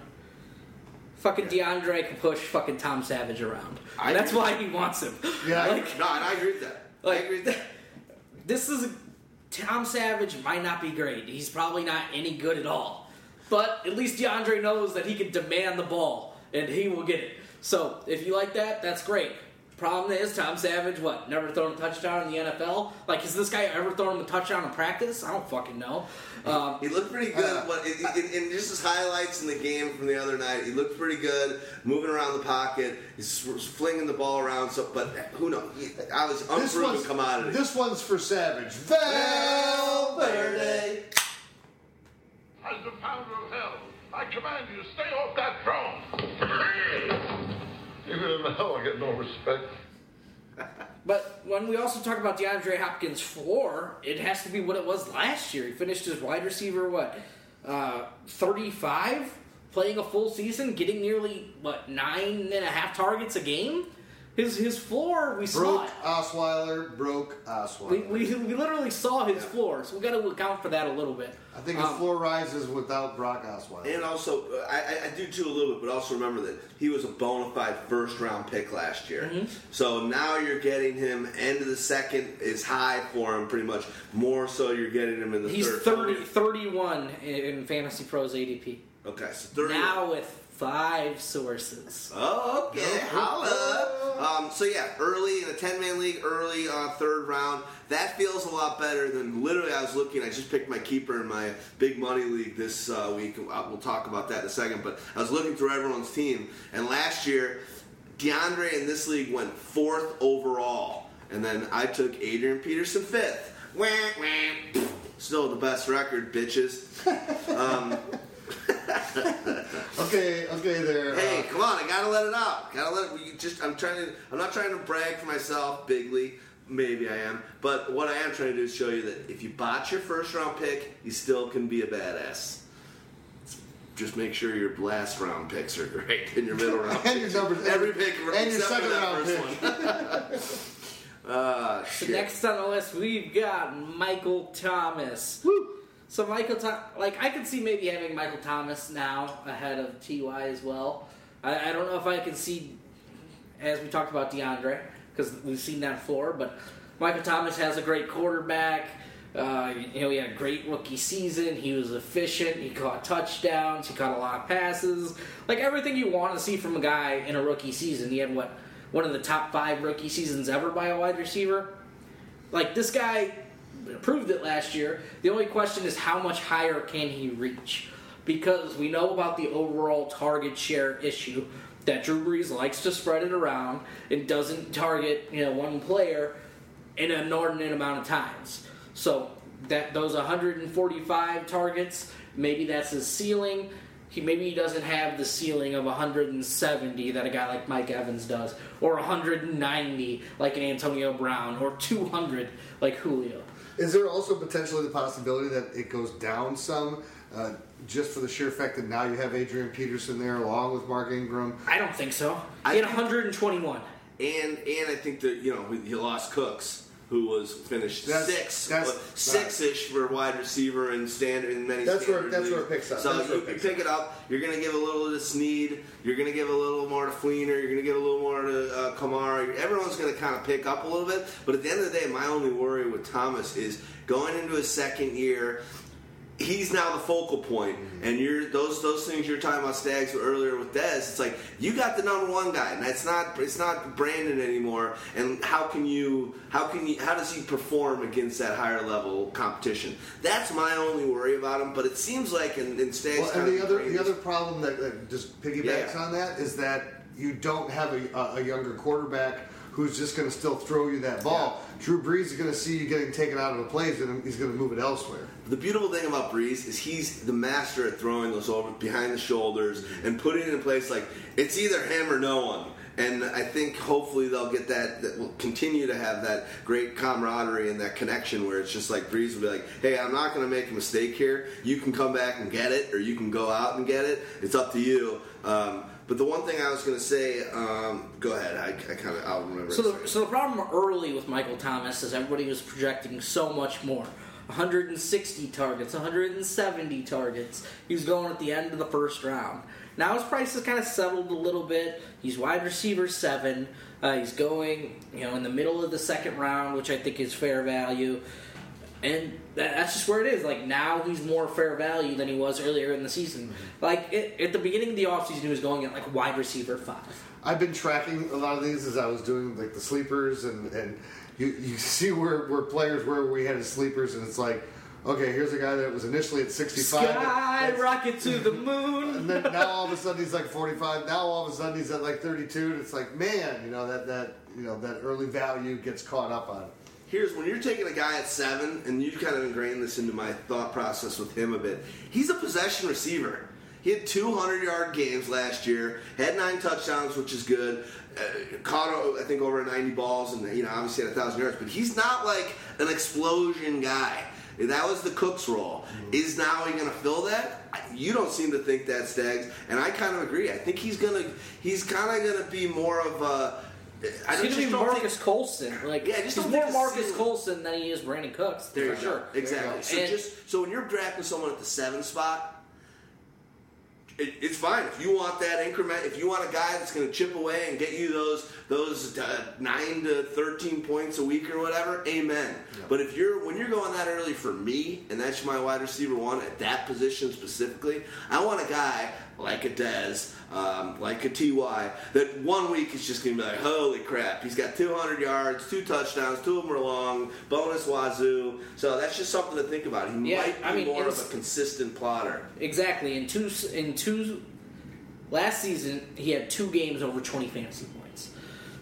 Fucking DeAndre can push fucking Tom Savage around. I That's agree. why he wants him. Yeah, I- no, and I agree with that. Like this is Tom Savage might not be great. He's probably not any good at all. But at least DeAndre knows that he can demand the ball and he will get it. So if you like that, that's great. Problem is, Tom Savage, what, never thrown a touchdown in the NFL? Like, has this guy ever thrown him a touchdown in practice? I don't fucking know. Um, He looked pretty good, Uh, but in, in, in just his highlights in the game from the other night, he looked pretty good, moving around the pocket. He's flinging the ball around. So, but who knows? He, I was This unproven one's, commodity. this one's for Savage. Valverde. As the founder of hell, I command you to stay off that throne. Even I get no respect. But when we also talk about DeAndre Hopkins' floor, it has to be what it was last year. He finished as wide receiver, what, uh, 35? Playing a full season, getting nearly, what, nine and a half targets a game? His his floor, we saw Broke it. Osweiler. Broke We, Osweiler. we, we we literally saw his floor, so we got to account for that a little bit. I think his Um, floor rises without Brock Osweiler. and also, uh, I, I- I do too a little bit, but also remember that he was a bona fide first round pick last year. Mm-hmm. So now you're getting him end of the second is high for him, pretty much. More so, you're getting him in the He's third. 30, 31 in Fantasy Pros ADP. Okay, so 30. Now with five sources. Oh, okay. Holla. Um, so yeah, early in a ten man league, early uh, third round. That feels a lot better than literally. I was looking. I just picked my keeper in my big money league this uh, week. Uh, We'll talk about that in a second. But I was looking through everyone's team, and last year, DeAndre in this league went fourth overall, and then I took Adrian Peterson fifth. Wah, wah. Still the best record, bitches. Um, Okay, okay, there. Hey, uh, come on! I gotta let it out. Gotta let it. You just. I'm trying to. I'm not trying to brag for myself bigly. Maybe I am, but what I am trying to do is show you that if you botch your first round pick, you still can be a badass. Just make sure your last round picks are great and your middle round. And your numbers- every pick, and your except for second that round first one. Ah, shit. next on the list, we've got Michael Thomas. So Michael, Tho- like I could see maybe having Michael Thomas now ahead of Ty as well. I, I don't know if I can see, as we talked about DeAndre, because we've seen that floor. But Michael Thomas has a great quarterback. Uh, you know, he had a great rookie season. He was efficient. He caught touchdowns. He caught a lot of passes. Like everything you want to see from a guy in a rookie season. He had what one of the top five rookie seasons ever by a wide receiver. Like this guy proved it last year. The only question is how much higher can he reach? Because we know about the overall target share issue that Drew Brees likes to spread it around and doesn't target you know one player in an inordinate amount of times. So that those 145 targets, maybe that's his ceiling. He maybe he doesn't have the ceiling of 170 that a guy like Mike Evans does, or 190 like an Antonio Brown, or 200 like Julio. Is there also potentially the possibility that it goes down some, uh, just for the sheer fact that now you have Adrian Peterson there along with Mark Ingram? I don't think so. I He had 121. And and I think that you know he lost Cooks, who was finished That's- six, that's- six ish for wide receiver and standard in many. That's where- that's where it picks up. So That's you, you pick it up. You're going to give a little to Snead. You're going to give a little more to Fleener. You're going to give a little more to uh, Kamara. Everyone's going to kind of pick up a little bit. But at the end of the day, my only worry with Thomas is going into his second year he's now the focal point, mm-hmm. and you're those those things you're talking about Stags earlier with Dez. It's like you got the number one guy, and that's not it's not Brandin anymore. And how can you how can you how does he perform against that higher level competition? That's my only worry about him. But it seems like in, in Stags, Well, and the other the other problem that, that just piggybacks Yeah. on that is that you don't have a, a, a younger quarterback who's just going to still throw you that ball. Drew Brees is going to see you getting taken out of the plays, and he's going to move it elsewhere. The beautiful thing about Brees is he's the master at throwing those over behind the shoulders and putting it in place like it's either him or no one. And I think hopefully they'll get that. That will continue to have that great camaraderie and that connection where it's just like Brees will be like, "Hey, I'm not going to make a mistake here. You can come back and get it, or you can go out and get it. It's up to you." Um, but the one thing I was going to say, um, go ahead. I, I kind of I'll remember. So the, so the problem early with Michael Thomas is everybody was projecting so much more. 160 targets, 170 targets. He was going at the end of the first round. Now his price has kind of settled a little bit. He's wide receiver seven. Uh, he's going, you know, in the middle of the second round, which I think is fair value. And that's just where it is. Like now, he's more fair value than he was earlier in the season. Like it, at the beginning of the offseason, he was going at like wide receiver five. I've been tracking a lot of these as I was doing like the sleepers, and and you, you see where where players where we had his sleepers, and it's like, okay, here's a guy that was initially at 65. that's- Skyrocket to the moon. And then now all of a sudden he's like 45. Now all of a sudden he's at like 32. And it's like, man, you know that that you know that early value gets caught up on. Here's when you're taking a guy at seven, and you kind of ingrained this into my thought process with him a bit. He's a possession receiver. He had 200 yard games last year, had nine touchdowns, which is good. Uh, caught, I think, over 90 balls, and you know, obviously had a thousand yards. But he's not like an explosion guy. That was the Cook's role. Is now he going to fill that? You don't seem to think that, Stags, and I kind of agree. I think he's gonna, he's kind of going to be more of a. I He's just gonna be don't Marques think- Colston. Like Yeah, just he's more Marques Colston than he is Brandin Cooks. There for you sure. Exactly. So And- just so when you're drafting someone at the seven spot, it, it's fine if you want that increment. If you want a guy that's going to chip away and get you those those uh, nine to thirteen points a week or whatever, amen. But if you're when you're going that early for me, and that's my wide receiver one at that position specifically, I want a guy like a Dez, um, like a Ty, that one week is just going to be like, holy crap, he's got 200 yards, two touchdowns, two of them are long, bonus wazoo. So that's just something to think about. He Yeah, might be I mean, more of a consistent plotter. Exactly. In two in two last season, he had two games over 20 fantasy points.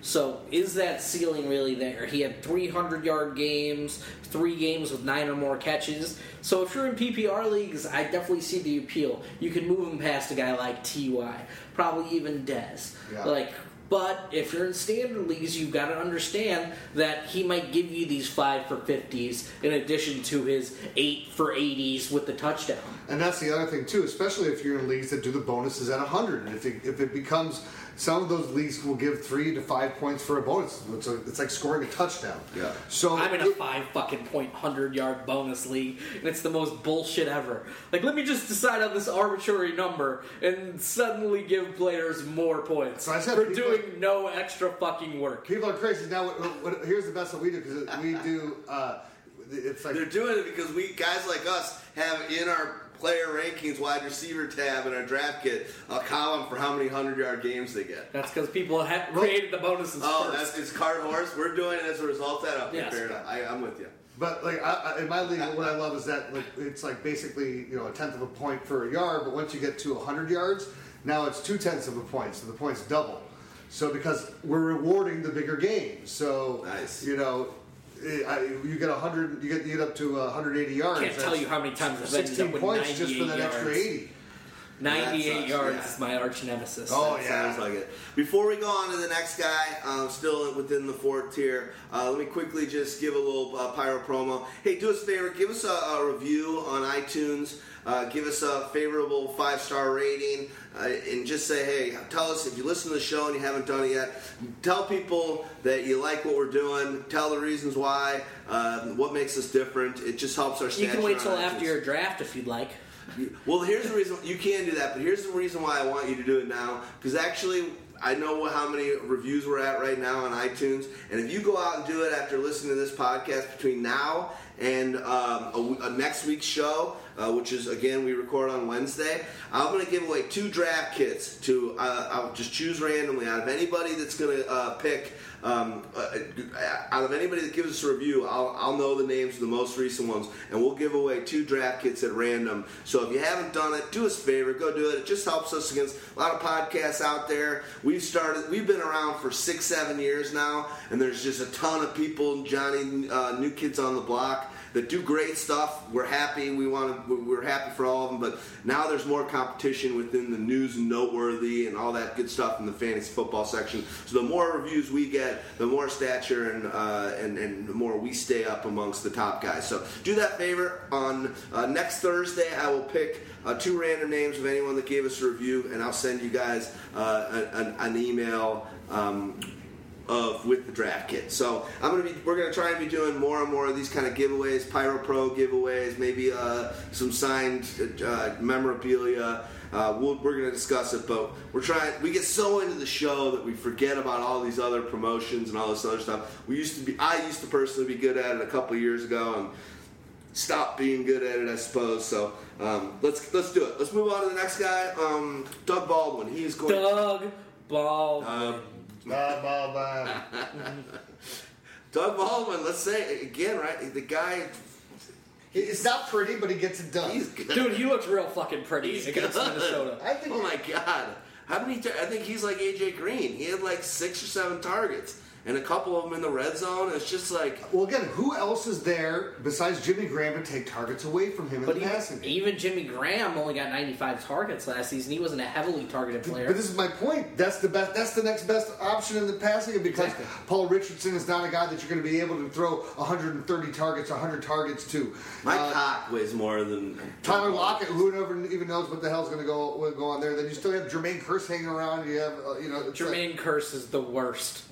So is that ceiling really there? He had 300 yard games, three games with nine or more catches. So if you're in PPR leagues, I definitely see the appeal. You can move him past a guy like Ty, probably even Dez. Yeah. Like. But if you're in standard leagues, you've got to understand that he might give you these five for 50s in addition to his eight for 80s with the touchdown. And that's the other thing too, especially if you're in leagues that do the bonuses at 100. And if it, if it becomes some of those leagues will give three to five points for a bonus. It's, a, it's like scoring a touchdown. Yeah. So I'm in a it- five fucking point hundred yard bonus league, and it's the most bullshit ever. Like, let me just decide on this arbitrary number and suddenly give players more points So I said for people- doing no extra fucking work. People are crazy. Now, what, what, here's the best that we do because we do. Uh, it's like They're doing it because we guys like us have in our player rankings wide receiver tab in our draft kit a column for how many hundred yard games they get. That's because people have created the bonuses Oh, first. that's it's card horse. We're doing it as a result of that. Okay, Yes. fair enough. I, I'm with you. But like I, I, in my league, what I love is that like it's like basically you know a tenth of a point for a yard, but once you get to hundred yards, now it's two tenths of a point, so the points double. So because we're rewarding the bigger games, so Nice. you know. I, you get 100 you get, you get up to 180 yards I Can't tell you how many times I've ended 16 up with points just for 98 that extra yards. 80 98 sucks, yards yeah. is my arch nemesis. Oh, That yeah. Sounds like it. Before we go on to the next guy, um, still within the fourth tier, uh, let me quickly just give a little uh, pyro promo. Hey, do us a favor, give us a, a review on iTunes. Uh, give us a favorable five star rating uh, and just say, hey, tell us if you listen to the show and you haven't done it yet. Tell people that you like what we're doing. Tell the reasons why, uh, what makes us different. It just helps our. You can wait till after your draft if you'd like. Well, here's the reason you can do that, but here's the reason why I want you to do it now. Because actually, I know how many reviews we're at right now on iTunes, and if you go out and do it after listening to this podcast between now and um, a a next week's show, uh, which is again we record on Wednesday, I'm going to give away two draft kits to. Uh, I'll just choose randomly out of anybody that's going to uh, pick. Um, uh, out of anybody that gives us a review, I'll, I'll know the names of the most recent ones, and we'll give away two draft kits at random. So if you haven't done it, do us a favor, go do it. It just helps us against a lot of podcasts out there. We've started, we've been around for six, seven years now, and there's just a ton of people, Johnny, uh, new kids on the block that do great stuff. We're happy. We want to. We're happy for all of them. But now there's more competition within the news and noteworthy and all that good stuff in the fantasy football section. So the more reviews we get, the more stature and uh, and and the more we stay up amongst the top guys. So do that favor. On uh, next Thursday, I will pick. Uh, two random names of anyone that gave us a review, and I'll send you guys uh, an, an email um, of with the draft kit. So I'm gonna be we're gonna try and be doing more and more of these kind of giveaways, Pyro Pro giveaways, maybe uh, some signed uh, memorabilia. Uh, we'll, we're gonna discuss it, but we're trying. We get so into the show that we forget about all these other promotions and all this other stuff. We used to be. I used to personally be good at it a couple of years ago, and stopped being good at it, I suppose. So um, let's let's do it. Let's move on to the next guy, um, Doug Baldwin. He's going. Doug Ball. Blah, blah, blah. Doug Baldwin, let's say again, right? The guy, He's not pretty, but he gets it done. he's good. Dude, he looks real fucking pretty He's against good. Minnesota. I think Oh my god! How many? Tar- I think he's like AJ Green. He had like six or seven targets, and a couple of them in the red zone. It's just like Well, again, who else is there besides Jimmy Graham to take targets away from him in But the even, passing game? even Jimmy Graham only got 95 targets last season. He wasn't a heavily targeted player. But this is my point. That's the best. That's the next best option in the passing game because Exactly. Paul Richardson is not a guy that you're going to be able to throw 130 targets, 100 targets to. my Uh, cock weighs more than Tyler Lockett, who never even knows what the hell's going to go will go on there. Then you still have Jermaine Kearse hanging around. You have, uh, you know, it's like- Jermaine Kearse is the worst.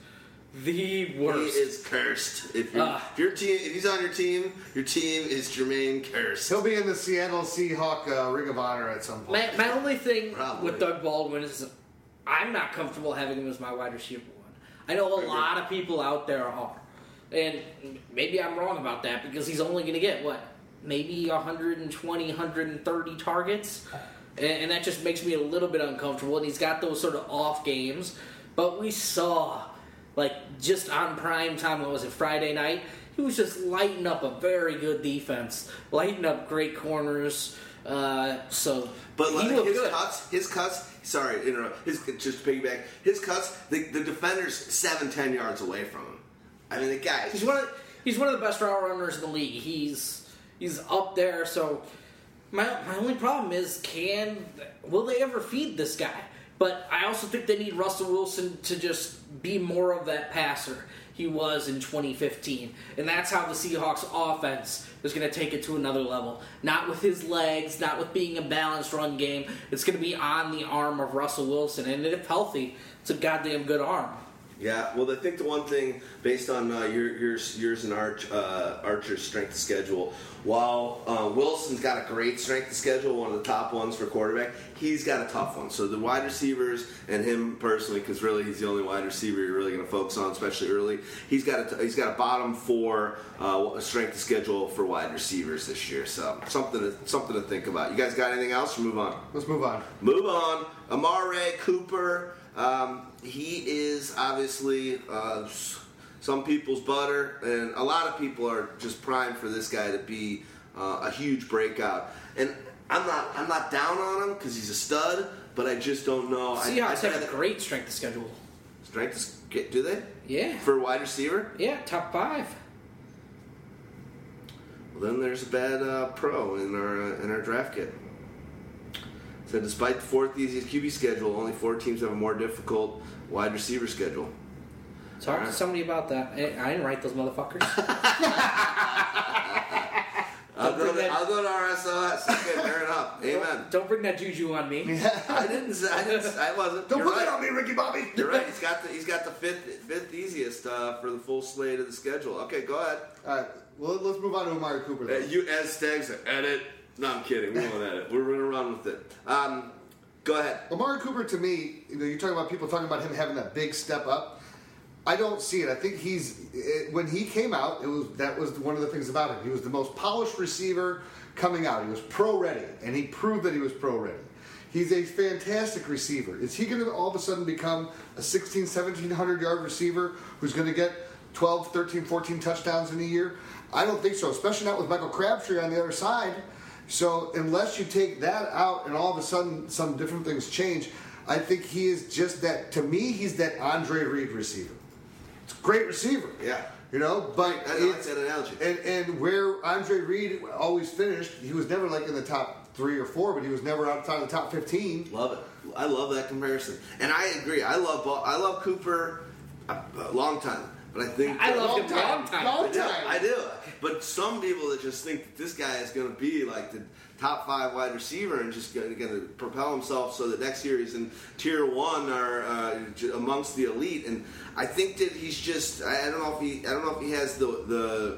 The worst. He is cursed. If, you're, Ah. if your team, if he's on your team, your team is Jermaine cursed. he'll be in the Seattle Seahawk uh, Ring of Honor at some point. My, my only thing Probably. with Doug Baldwin is I'm not comfortable having him as my wide receiver one. I know a lot of people out there are. And maybe I'm wrong about that because he's only going to get, what, maybe 120, 130 targets? And, and that just makes me a little bit uncomfortable. And he's got those sort of off games. But we saw, like, just on prime time, what was it, Friday night? He was just lighting up a very good defense, lighting up great corners. Uh, so But like his good. cuts, his cuts. Sorry, interrupt. His just to piggyback. His cuts. The, the defender's seven, ten yards away from him. I mean, the guy. He's one of he's one of the best route runners in the league. He's he's up there. So my my only problem is can will they ever feed this guy? But I also think they need Russell Wilson to just be more of that passer he was in 2015, and that's how the Seahawks offense is going to take it to another level. Not with his legs, not with being a balanced run game. It's going to be on the arm of Russell Wilson, and if healthy, it's a goddamn good arm. Yeah, well, I think the one thing based on uh, your, yours, yours and Arch, uh, Archer's strength schedule, while uh, Wilson's got a great strength schedule, one of the top ones for quarterback, he's got a tough one. So the wide receivers and him personally, because really he's the only wide receiver you're really going to focus on, especially early. He's got a he's got a bottom four uh, strength schedule for wide receivers this year. So something to, something to think about. You guys got anything else? Or move on. Let's move on. Move on. Amari Cooper. Um, he is obviously uh, some people's butter, and a lot of people are just primed for this guy to be uh, a huge breakout. And I'm not I'm not down on him because he's a stud, but I just don't know. I, Seahawks I, have a great strength of schedule. strength. is- get- Do they Yeah. for a wide receiver? Yeah, top five. Well, then there's a bad uh, pro in our uh, in our draft kit. So despite the fourth easiest QB schedule, only four teams have a more difficult wide receiver schedule. Talk Alright. to somebody about that. I I didn't write those motherfuckers. I'll go, to, that- I'll go to RSOS. Okay, fair enough. Amen. Don't bring that juju on me. I didn't. I didn't. I wasn't. Don't You're put right. that on me, Ricky Bobby. You're right. He's got the he's got the fifth fifth easiest uh, for the full slate of the schedule. Okay, go ahead. All right. Well, let's move on to Amari Cooper. Uh, you as Stag said, edit. No, I'm kidding. We won't edit. We're gonna run with it. Um, go ahead. Amari Cooper, to me, you know, you're talking about people talking about him having that big step up. I don't see it. I think he's it, when he came out, it was that was one of the things about him. He was the most polished receiver coming out. He was pro ready, and he proved that he was pro ready. He's a fantastic receiver. Is he going to all of a sudden become a 16, 1700 yard receiver who's going to get 12, 13, 14 touchdowns in a year? I don't think so, especially not with Michael Crabtree on the other side. So unless you take that out and all of a sudden some different things change, I think he is just that. To me, he's that Andre Reed receiver. It's a great receiver. Yeah. You know, but I like it's- that analogy. And and where Andre Reed always finished, he was never like in the top three or four, but he was never outside of the top fifteen. Love it. I love that comparison, and I agree. I love I love Cooper a, a long time, but I think I love Long him time. long time. Long I do. time. I do. But some people that just think that this guy is going to be like the top five wide receiver and just going to propel himself so that next year he's in tier one or uh, amongst the elite. And I think that he's just I I don't know if he I don't know if he has the the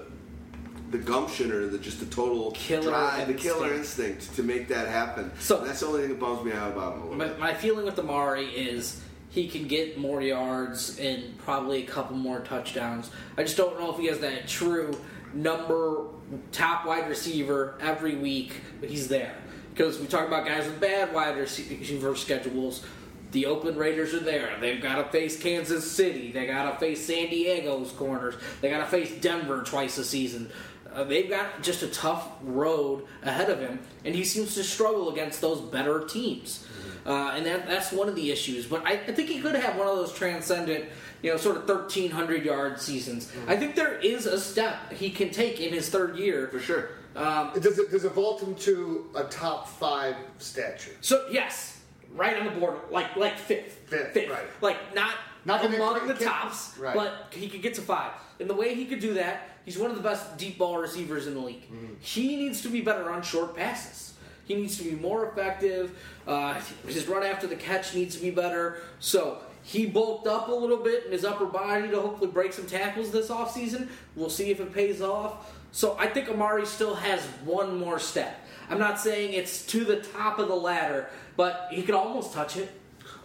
the gumption or the just the total Killer drive, the killer instinct. to make that happen. So- that's the only thing that bums me out about him a little My, bit. my feeling with Amari is he can get more yards and probably a couple more touchdowns. I just don't know if he has that true number top wide receiver every week, but he's there. Because we talk about guys with bad wide receiver schedules. The Oakland Raiders are there. They've got to face Kansas City. They got to face San Diego's corners. They got to face Denver twice a season. Uh, they've got just a tough road ahead of him, and he seems to struggle against those better teams. Uh, and that, that's one of the issues. But I, I think he could have one of those transcendent, you know, sort of 1,300 yard seasons. I think there is a step he can take in his third year. For sure. Um, Does it does it vault him to a top five stature? so, yes, right on the board, like like fifth. Fifth, right. Like not, Not among the can't- tops, right. but he could get to five. And the way he could do that, he's one of the best deep ball receivers in the league. Mm-hmm. He needs to be better on short passes. He needs to be more effective. Uh, his run after the catch needs to be better. So he bulked up a little bit in his upper body to hopefully break some tackles this offseason. We'll see if it pays off. So I think Amari still has one more step. I'm not saying it's to the top of the ladder, but he could almost touch it.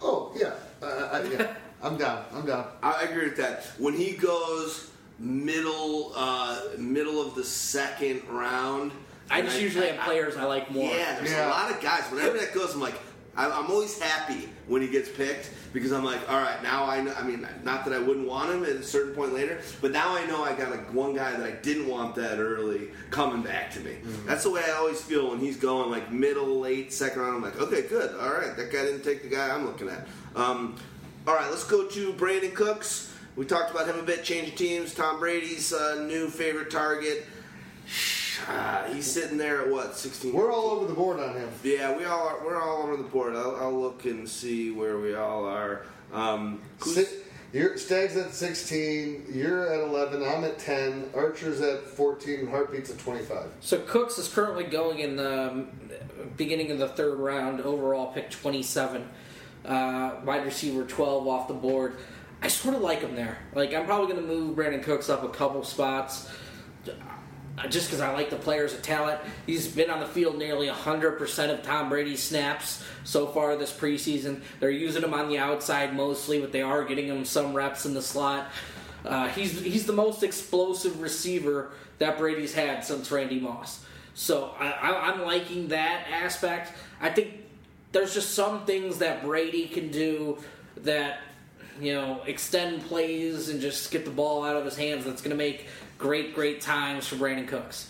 Oh yeah, uh, I, yeah. I'm down. I'm down. I agree with that. When he goes middle, uh, middle of the second round, I and just usually have players I like more. Yeah, there's Yeah. a lot of guys. Whenever that goes, I'm like, I'm I'm always happy when he gets picked because I'm like, all right, now I know. I mean, not that I wouldn't want him at a certain point later, but now I know I got like one guy that I didn't want that early coming back to me. That's the way I always feel when he's going like middle, late, second round. I'm like, okay, good, all right, that guy didn't take the guy I'm looking at. Um, all right, let's go to Brandin Cooks. We talked about him a bit, changing teams. Tom Brady's uh, new favorite target. Uh, he's sitting there at what, 16? We're all over the board on him. Yeah, we all are. We're all over the board. I'll, I'll look and see where we all are. Um, who's- You're, Stag's at 16. You're at 11. I'm at 10. Archer's at 14. Heartbeat's at 25. So Cooks is currently going in the um, beginning of the third round, overall pick 27, uh, wide receiver 12 off the board. I sort of like him there. Like I'm probably going to move Brandin Cooks up a couple spots. Uh, Just because I like the player as a talent, he's been on the field nearly 100% of Tom Brady's snaps so far this preseason. They're using him on the outside mostly, but they are getting him some reps in the slot. Uh, he's he's the most explosive receiver that Brady's had since Randy Moss. So I, I'm liking that aspect. I think there's just some things that Brady can do that you know extend plays and just get the ball out of his hands. That's going to make great great times for Brandin Cooks.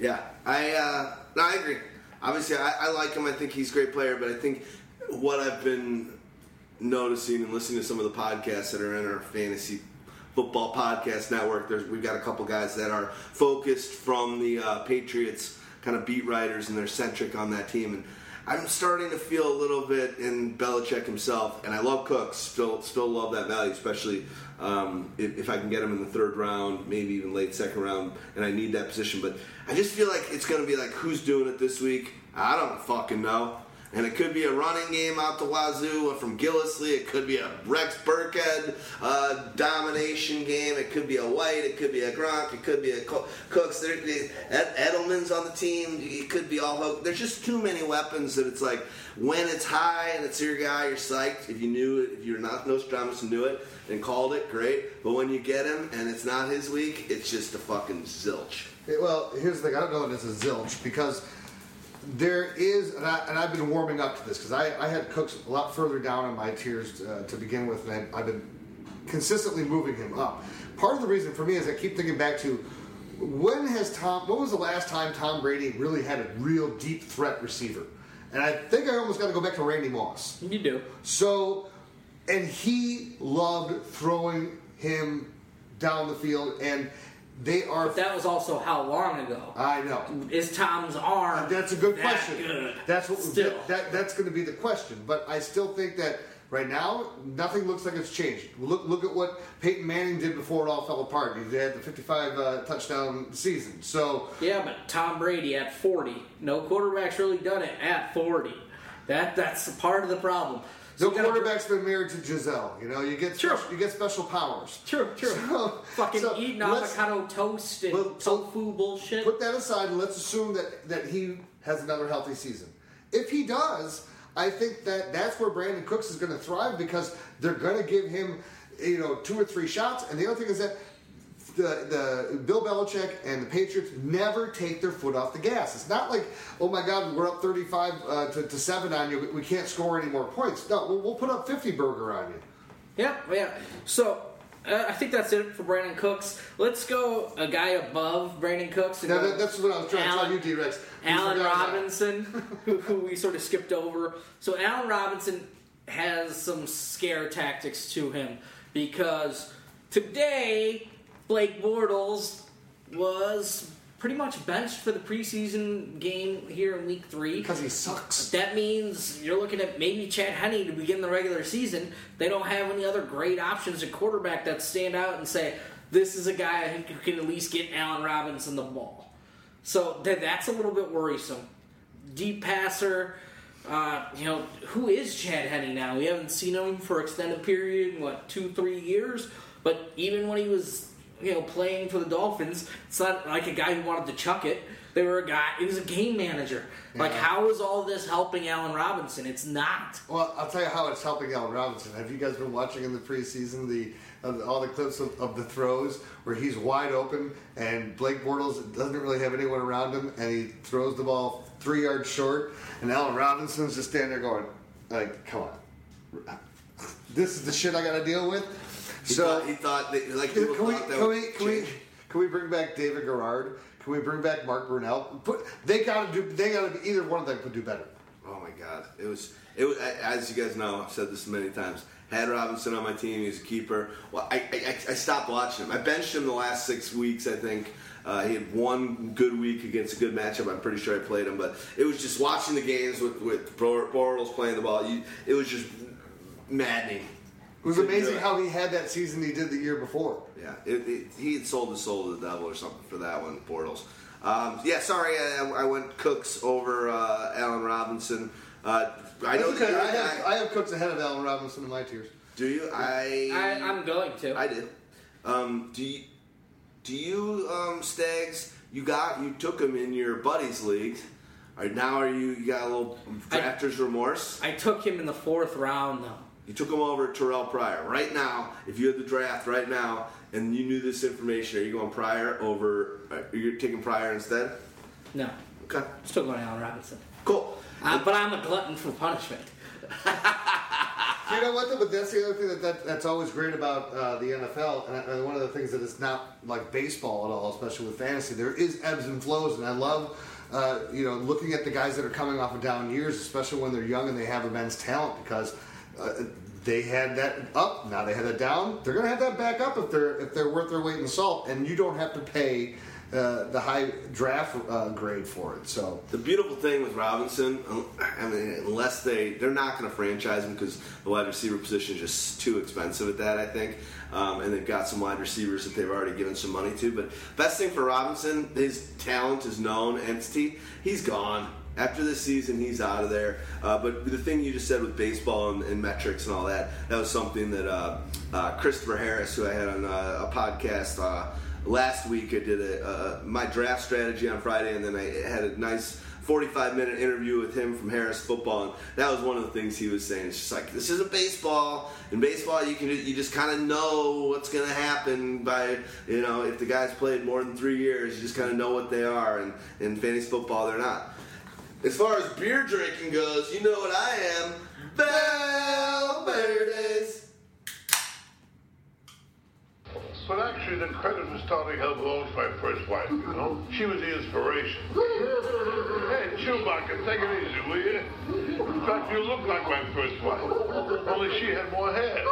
Yeah, I uh, no, I agree. Obviously, I, I like him. I think he's a great player, but I think what I've been noticing and listening to some of the podcasts that are in our fantasy football podcast network, there's we've got a couple guys that are focused from the uh, Patriots kind of beat writers, and they're centric on that team. And I'm starting to feel a little bit in Belichick himself, and I love Cooks. Still, still love that value, especially um, if, if I can get him in the third round, maybe even late second round, and I need that position. But I just feel like it's going to be like, who's doing it this week? I don't fucking know. And it could be a running game out the Wazoo from Gillislee. It could be a Rex Burkhead uh, domination game. It could be a White. It could be a Gronk. It could be a Co- Cooks. There, Ed, Edelman's on the team. It could be all Hoke. There's just too many weapons that it's like when it's high and it's your guy, you're psyched. If you knew it, if you're not Nostradamus and knew it and called it, great. But when you get him and it's not his week, it's just a fucking zilch. Yeah, Well, here's the thing. I don't know if it's a zilch because there is, and, I, I've been warming up to this because I, I had Cooks a lot further down in my tiers uh, to begin with, and I, I've been consistently moving him up. Part of the reason for me is I keep thinking back to when has Tom? When was the last time Tom Brady really had a real deep threat receiver? And I think I almost got to go back to Randy Moss. You do. So, and he loved throwing him down the field, and they are. But that was also how long ago? I know. Is Tom's arm? That's a good that question. good? That's what Still. that, that- that's going to be the question. But I still think that right now nothing looks like it's changed. Look look at what Peyton Manning did before it all fell apart. He had the 55 uh, touchdown season. So Yeah, but Tom Brady at 40. No quarterback's really done it at 40. That that's part of the problem. no So gotta- quarterback's been married to Gisele. You know, you get True. special, you get special powers. True, true. So- Fucking so eating avocado toast and Well, so tofu bullshit. Put that aside and let's assume that, that he has another healthy season. If he does, I think that that's where Brandin Cooks is going to thrive because they're going to give him, you know, two or three shots. And the other thing is that the, the Bill Belichick and the Patriots never take their foot off the gas. It's not like, oh my God, we're up 35 uh, to, to 7 on you. We- can't score any more points. No, we'll, we'll put up 50 burger on you. Yeah, yeah. So uh, I think that's it for Brandin Cooks. Let's go a guy above Brandin Cooks. and Now, that, that's what I was trying Allen- to tell you, D-Rex. Allen. Robinson, who, who we sort of skipped over. So Allen Robinson has some scare tactics to him because today Blake Bortles was pretty much benched for the preseason game here in Week Three. Because he sucks. That means you're looking at maybe Chad Henne to begin the regular season. They don't have any other great options at quarterback that stand out and say, this is a guy I think who can at least get Allen Robinson the ball. So th- that's a little bit worrisome. Deep passer, uh, you know, who is Chad Henne now? We haven't seen him for extended period, in, what, two, three years? But even when he was, you know, playing for the Dolphins, it's not like a guy who wanted to chuck it. They were a guy, he was a game manager. Like, Yeah. how is all this helping Allen Robinson? It's not. Well, I'll tell you how it's helping Allen Robinson. Have you guys been watching in the preseason the of all the clips of, of the throws where he's wide open and Blake Bortles doesn't really have anyone around him and he throws the ball three yards short and Allen Robinson's just standing there going, like, come on, this is the shit I got to deal with. He so thought, he thought that, like can, people can we thought that can we can we can we bring back David Garrard? Can we bring back Mark Brunell? Put they got to do. They got to be either one of them could do better. Oh my god, it was it was as you guys know. I've said this many times. Had Robinson on my team, he was a keeper. Well, I, I, I stopped watching him. I benched him the last six weeks. I think uh, he had one good week against a good matchup. I'm pretty sure I played him, but it was just watching the games with with Bor- Bortles playing the ball. You, it was just maddening. It was amazing it. how he had that season he did the year before. Yeah, it, it, he had sold his soul to the devil or something for that one, Bortles. Um, yeah, sorry, I, I went Cooks over uh, Allen Robinson. Uh, I know That's that okay. you're I a have, guy- I have Cooks ahead of Allen Robinson in my tiers. Do you? I I, I'm going to. I did. Um, do you? Do you, um, Stags? You got you took him in your buddies league. All right, now are you? You got a little I- drafter's remorse. I took him in the fourth round though. You took him over Terrelle Pryor. Right now, if you had the draft right now and you knew this information, are you going Pryor over? Uh, you're taking Pryor instead. No, Okay, still going Allen Robinson. cool. Uh, but I'm a glutton for punishment. You know what? Though, but that's the other thing that, that that's always great about uh, the NFL, and, and one of the things that is not like baseball at all, especially with fantasy. There is ebbs and flows, and I love. Uh, you know, looking at the guys that are coming off of down years, especially when they're young and they have immense talent, because uh, they had that up, now they had it down. They're going to have that back up if they're if they're worth their weight in salt, and you don't have to pay uh, the high draft uh, grade for it. So The beautiful thing with Robinson, I mean, unless they they're not going to franchise him because the wide receiver position is just too expensive at that. I think, um, and they've got some wide receivers that they've already given some money to. But best thing for Robinson, his talent is known entity. He's gone. After this season, he's out of there. Uh, but the thing you just said with baseball and, and metrics and all that, that was something that uh, uh, Christopher Harris, who I had on uh, a podcast uh, last week, I did a, my draft strategy on Friday, and then I had a nice 45 minute interview with him from Harris Football, and that was one of the things he was saying. It's just like this isn't baseball. In baseball, you can you just kind of know what's going to happen by you know if the guys played more than three years, you just kind of know what they are. And in fantasy football, they're not. As far as beer drinking goes, you know what I am. Valverde's. But actually, the credit for starting her belongs to my first wife, you know? She was the inspiration. hey, Chewbacca, take it easy, will you? In fact, you look like my first wife. Only she had more hair.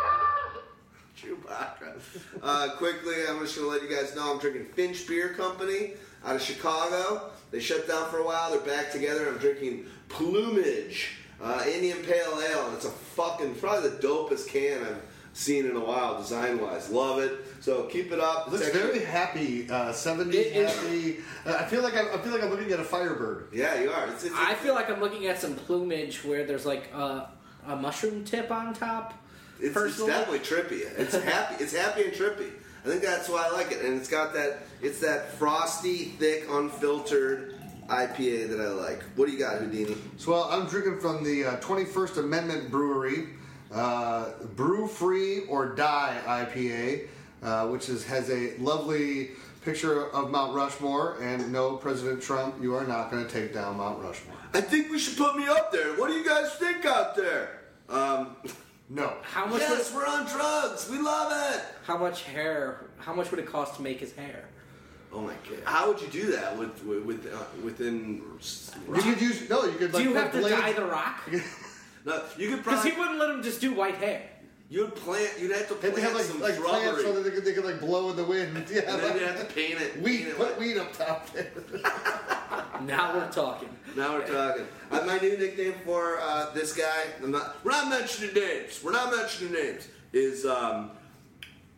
Chewbacca. Uh, quickly, I'm just going to let you guys know I'm drinking Finch Beer Company out of Chicago. They shut down for a while. They're back together. I'm drinking Plumage uh, Indian Pale Ale, and it's a fucking probably the dopest can I've seen in a while, design wise. Love it. So keep it up. It looks It's actually- very happy, uh, 70s It is- happy. Uh, I feel like I'm, I feel like I'm looking at a Firebird. Yeah, you are. It's, it's, I feel like I'm looking at some plumage where there's like a, a mushroom tip on top. It's, it's definitely trippy. It's happy. It's happy and trippy. I think that's why I like it, and it's got that. It's that frosty, thick, unfiltered IPA that I like. What do you got, Houdini? So well, I'm drinking from the uh, 21st Amendment Brewery, uh, Brew Free or Die IPA, uh, which is, has a lovely picture of Mount Rushmore. And no, President Trump, you are not going to take down Mount Rushmore. I think we should put me up there. What do you guys think out there? Um, No. How much? yes, would, we're on drugs. We love it. how much hair? How much would it cost to make his hair? Oh my god! How would you do that with with, with uh, within? You could use no. You could like Do you put have to blades- dye the rock? No, you could Because he wouldn't let him just do white hair. You'd plant. You'd have to They plant have like, some like plants shrubbery, so that they could, they could like blow in the wind. Yeah, and then like, you'd have to paint it. weed, paint it put like- weed up top there. Now we're talking. Now we're talking. Uh, my new nickname for uh, this guy, I'm not, we're not mentioning names. We're not mentioning names. Is um,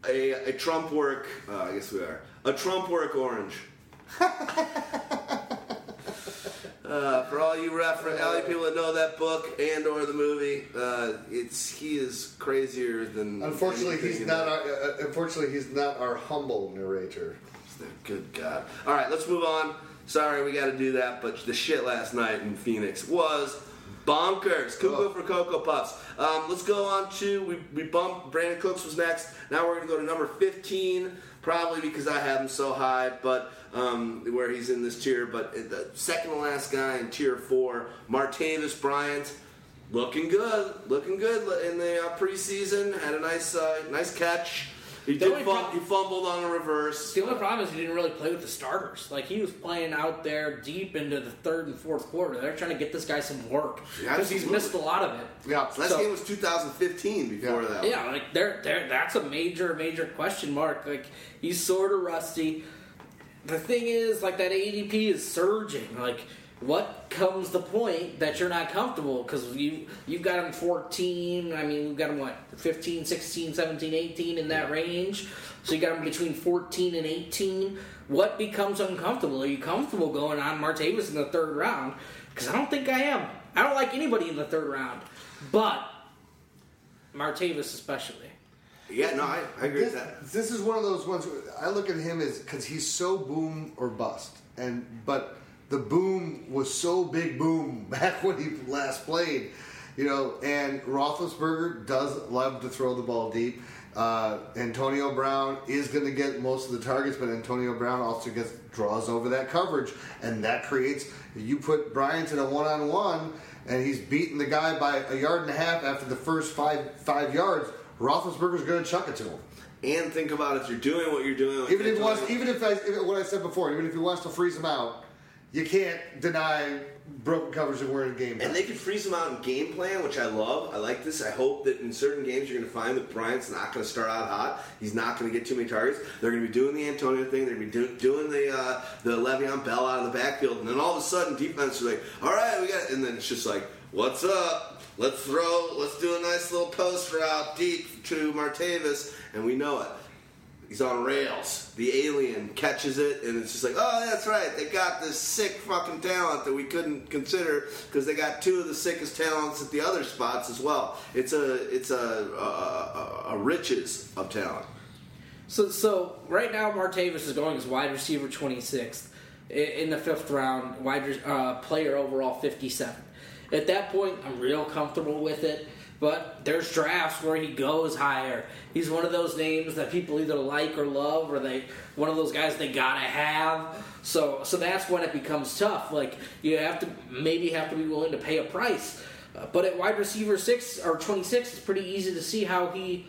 a, a Trump work. Uh, I guess we are a Trump work orange. uh, for all you refer, all you people that know that book and or the movie, uh, it's he is crazier than. Unfortunately, he's not. Our, uh, unfortunately, he's not our humble narrator. Good God. All right, let's move on. Sorry, we got to do that, but the shit last night in Phoenix was bonkers. Cuckoo for Cocoa Puffs. Um, let's go on to, we, we bumped, Brandin Cooks was next. Now we're going to go to number 15, probably because I have him so high, but um, where he's in this tier. But the second to last guy in tier four, Martavis Bryant. Looking good, looking good in the uh, preseason. Had a nice, uh, nice catch. He did only fum- prob- he fumbled on a reverse. The only problem is he didn't really play with the starters. Like he was playing out there deep into the third and fourth quarter. They're trying to get this guy some work Yeah, because he's missed a lot of it. Yeah, Last So- game was 2015 before Yeah. that. Yeah, like there, there. That's a major, major question mark. Like he's sort of rusty. The thing is, like that ADP is surging. Like, what comes the point that you're not comfortable? Because you you've got him 14. I mean, we've got him what 15, 16, 17, 18 in that range. So you got him between 14 and 18. What becomes uncomfortable? Are you comfortable going on Martavis in the third round? Because I don't think I am. I don't like anybody in the third round. But Martavis especially. Yeah, no, I, I agree This, with that. this is one of those ones. Where I look at him as because he's so boom or bust, and but the boom was so big boom back when he last played, you know. And Roethlisberger does love to throw the ball deep. Uh, Antonio Brown is going to get most of the targets, but Antonio Brown also gets draws over that coverage, and that creates. You put Bryant in a one-on-one, and he's beating the guy by a yard and a half after the first five five yards. Roethlisberger's going to chuck it to him. And think about if you're doing what you're doing. Even if wants, even if, I, if what I said before, even if he wants to freeze him out, you can't deny broken covers and in game. And they can freeze them out in game plan, which I love. I like this. I hope that in certain games you're going to find that Bryant's not going to start out hot. He's not going to get too many targets. They're going to be doing the Antonio thing. They're going to be do, doing the uh, the Le'Veon Bell out of the backfield, and then all of a sudden defense is like, "All right, we got," it. and then it's just like, "What's up? Let's throw. Let's do a nice little post route deep to Martavis," and we know it. He's on rails. The alien catches it, and it's just like, oh, that's right. They got this sick fucking talent that we couldn't consider because they got two of the sickest talents at the other spots as well. It's a it's a a, a, a riches of talent. So, so right now Martavis is going as wide receiver 26th in the fifth round, wide uh, player overall 57. At that point, I'm real comfortable with it. But there's drafts where he goes higher. He's one of those names that people either like or love, or they one of those guys they gotta have. So, so that's when it becomes tough. Like you have to maybe have to be willing to pay a price. Uh, but at wide receiver six or 26, it's pretty easy to see how he,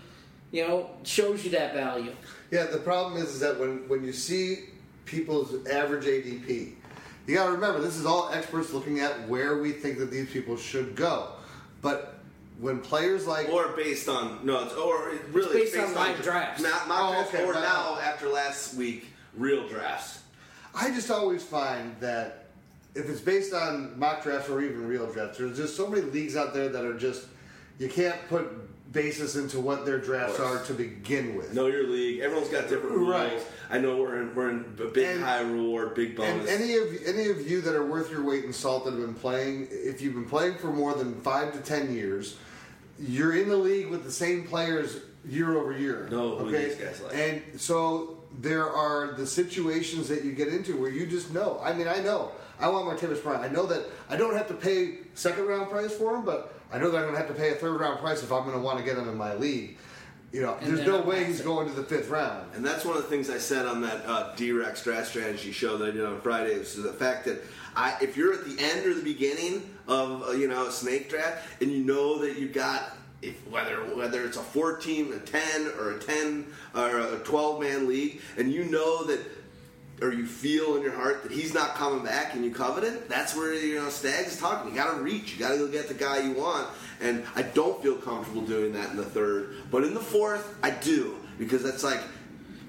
you know, shows you that value. Yeah, the problem is, is that when, when you see people's average ADP, you got to remember this is all experts looking at where we think that these people should go. But when players like Or based on no, it's, or it really It's based on live drafts. Mock, mock Oh, drafts, okay, or right. now after last week, real drafts. I just always find that if it's based on mock drafts or even real drafts, there's just so many leagues out there that are just you can't put basis into what their drafts are to begin with. Know your league. Everyone's got different rules. Right. I know we're in, we're in a big And- high reward, big bonus. And bonus. any of any of you that are worth your weight in salt that have been playing, if you've been playing for more than five to ten years, you're in the league with the same players year over year. No, who okay? these guys like. And so there are the situations that you get into where you just know. I mean, I know. I want Martavis Bryant. I know that I don't have to pay second round price for him, but I know that I'm going to have to pay a third round price if I'm going to want to get him in my league. You know, And there's no way he's saying- going to the fifth round. And that's one of the things I said on that uh, D-Rex draft strategy show that I did on Friday. Is the fact that I, if you're at the end or the beginning of uh, you know a snake draft, and you know that you got if whether whether it's a 14, a 10, or a 10 or a 12 man league, and you know that. Or you feel in your heart that he's not coming back, and you covet it. That's where you know Stags is talking. You got to reach. You got to go get the guy you want. And I don't feel comfortable doing that in the third, but in the fourth, I do because that's like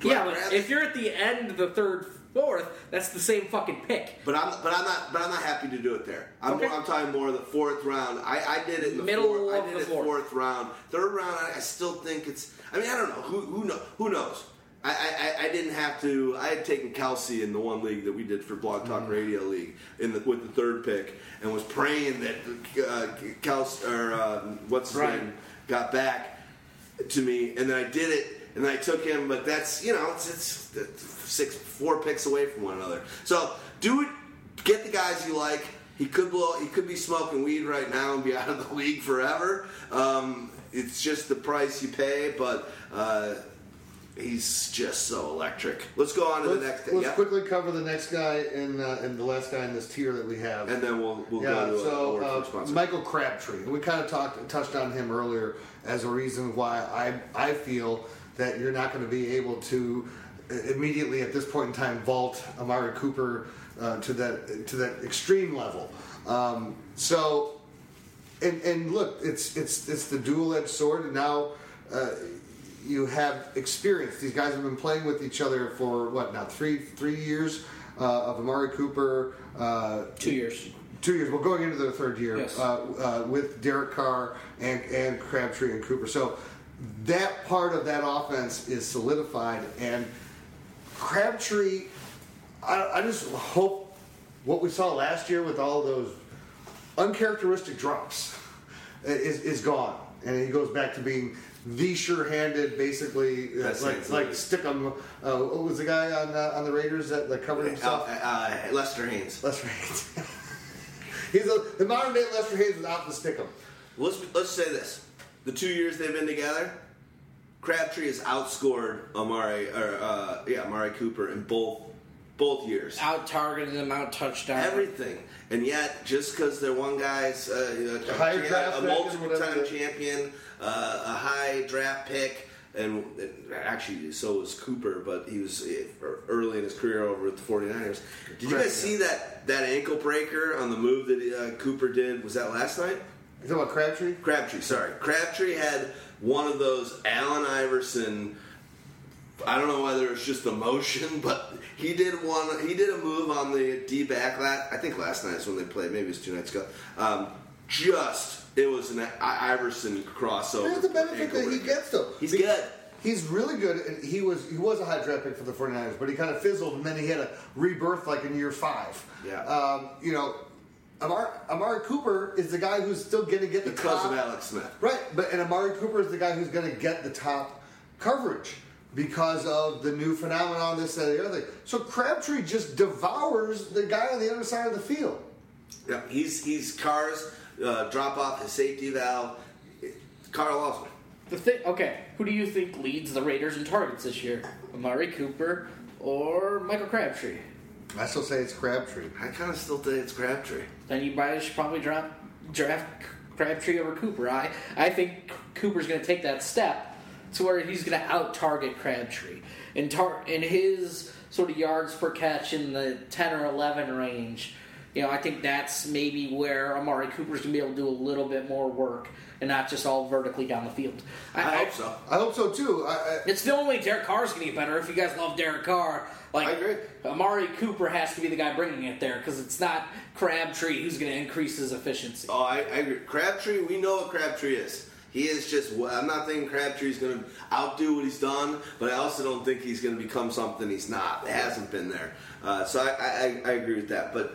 Yeah, but if you're at the end of the third, fourth, that's the same fucking pick. But I'm but I'm not but I'm not happy to do it there. I'm, Okay. more, I'm talking more the fourth round. I, I did it in the Middle fourth. I of did the it fourth. fourth round. Third round, I, I still think it's. I mean, I don't know who who know who knows. I, I, I didn't have to. I had taken Kelce in the one league that we did for Blog Mm. Talk Radio League in the, with the third pick, and was praying that uh, Kelce or uh, what's his name got back to me, and then I did it, and I took him. But that's you know it's, it's it's six four picks away from one another. So do it. Get the guys you like. He could blow. He could be smoking weed right now and be out of the league forever. Um, it's just the price you pay, but. Uh, He's just so electric. Let's go on to Let's, the next. let's yeah. quickly cover the next guy and uh, and the last guy in this tier that we have. and then we'll we'll yeah, go to so uh. Michael Crabtree. We kind of talked touched on him earlier as a reason why I I feel that you're not going to be able to immediately at this point in time vault Amari Cooper uh, to that to that extreme level. Um, so and and look, it's it's it's the dual edged sword, and now. Uh, you have experience. These guys have been playing with each other for what now three three years uh, of Amari Cooper, uh, Two years. two years. Well, going into their third year Yes. uh, uh, with Derek Carr and and Crabtree and Cooper. So that part of that offense is solidified, and Crabtree. I, I just hope what we saw last year with all those uncharacteristic drops is, is gone. and he goes back to being the sure-handed, basically uh, like like. Stickum. Uh, what was the guy on uh, on the Raiders that, that covered Uh, himself? uh, Lester Hayes. Lester Hayes. He's a, the modern day Lester Hayes without the Stickum. Let's let's say this: the two years they've been together, Crabtree has outscored Amari or uh, yeah Amari Cooper in both both years. Out targeted him, out touchdown. Everything, and yet just because they're one guy's uh, you know, a, a, draft pick and multiple time champion, uh, a high draft pick, and, and actually so was Cooper, but he was uh, early in his career over at the 49ers. Did you guys see that that ankle breaker on the move that uh, Cooper did? Was that last night? You talking about Crabtree? Crabtree, sorry. Crabtree had one of those Allen Iverson. I don't know whether it's just emotion, but he did one. He did a move on the D back lat. I think last night is when they played. Maybe it was two nights ago. Um, just it was an I- Iverson crossover. Here's the benefit that he gets though. He's good. He's really good, and he was he was a high draft pick for the 49ers, but he kind of fizzled, and then he had a rebirth like in year five. Yeah. Um, you know, Amari, Amari Cooper is the guy who's still going to get the because top. of Alex Smith. Right, but and Amari Cooper is the guy who's going to get the top coverage because of the new phenomenon, this, that, and the other thing. So Crabtree just devours the guy on the other side of the field. Yeah, he's he's Carr's uh, drop off his safety valve. Carl loves him. The thing, okay, who do you think leads the Raiders in targets this year? Amari Cooper or Michael Crabtree? I still say it's Crabtree. I kind of still think it's Crabtree. Then you guys should probably drop, draft Crabtree over Cooper. I, I think Cooper's going to take that step to where he's going to out target Crabtree. In, tar- in his sort of yards per catch in the 10 or 11 range, you know, I think that's maybe where Amari Cooper's going to be able to do a little bit more work and not just all vertically down the field. I hope so. I hope so too. I, I, It's the only way Derek Carr's going to get better. If you guys love Derek Carr, like I agree. Amari Cooper has to be the guy bringing it there because it's not Crabtree who's going to increase his efficiency. Oh, I, I agree. Crabtree, we know what Crabtree is. He is just. I'm not thinking Crabtree's going to outdo what he's done, but I also don't think he's going to become something he's not. It hasn't been there. Uh, so I, I, I agree with that. But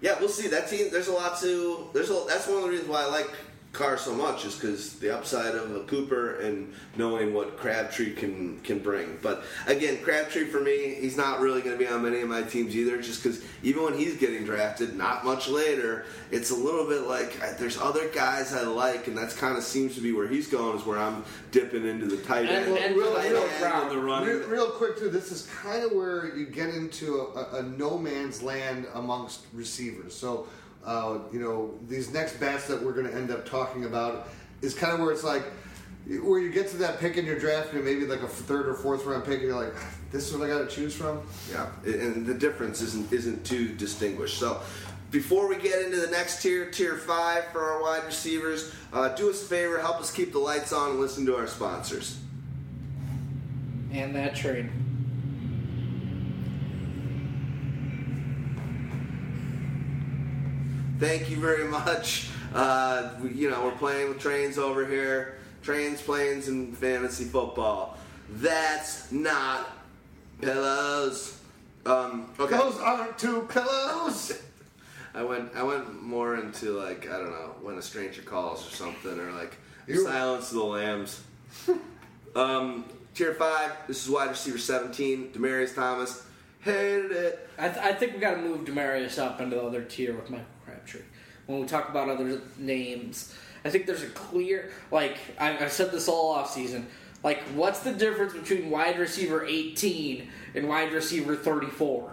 yeah, we'll see. That team. There's a lot to. There's a. That's one of the reasons why I like Carr so much is because the upside of a Cooper and knowing what Crabtree can can bring. But again, Crabtree for me, he's not really going to be on many of my teams either. Just because even when he's getting drafted, not much later, it's a little bit like there's other guys I like, and that's kind of seems to be where he's going. Is where I'm dipping into the tight And- end, and real- tight real end round. the. Real, real quick too, this is kind of where you get into a, a no man's land amongst receivers. So, uh, you know, these next bats that we're going to end up talking about is kind of where it's like, where you get to that pick in your draft, and maybe like a third or fourth round pick, and you're like, this is what I got to choose from. Yeah, and the difference isn't isn't too distinguished. So, before we get into the next tier, tier five for our wide receivers, uh, do us a favor, help us keep the lights on, and listen to our sponsors. And that trade. Thank you very much. Uh, we, you know, we're playing with trains over here. Trains, planes, and fantasy football. That's not pillows. Um, okay. Those aren't two pillows. I went I went more into like I don't know when a stranger calls or something or like You- Silence of the Lambs. um, tier five. This is wide receiver seventeen. Demaryius Thomas hated it. I, th- I think we got to move Demaryius up into the other tier with Michael Crabtree. When we talk about other names, I think there's a clear like I, I've said this all off season. Like, what's the difference between wide receiver 18 and wide receiver 34?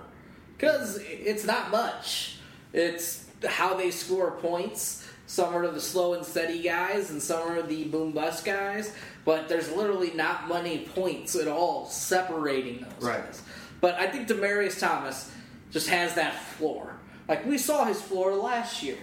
Because it's not much. It's how they score points. Some are the slow and steady guys, and some are the boom bust guys. But there's literally not many points at all separating those Right. guys. But I think Demaryius Thomas just has that floor. Like we saw his floor last year.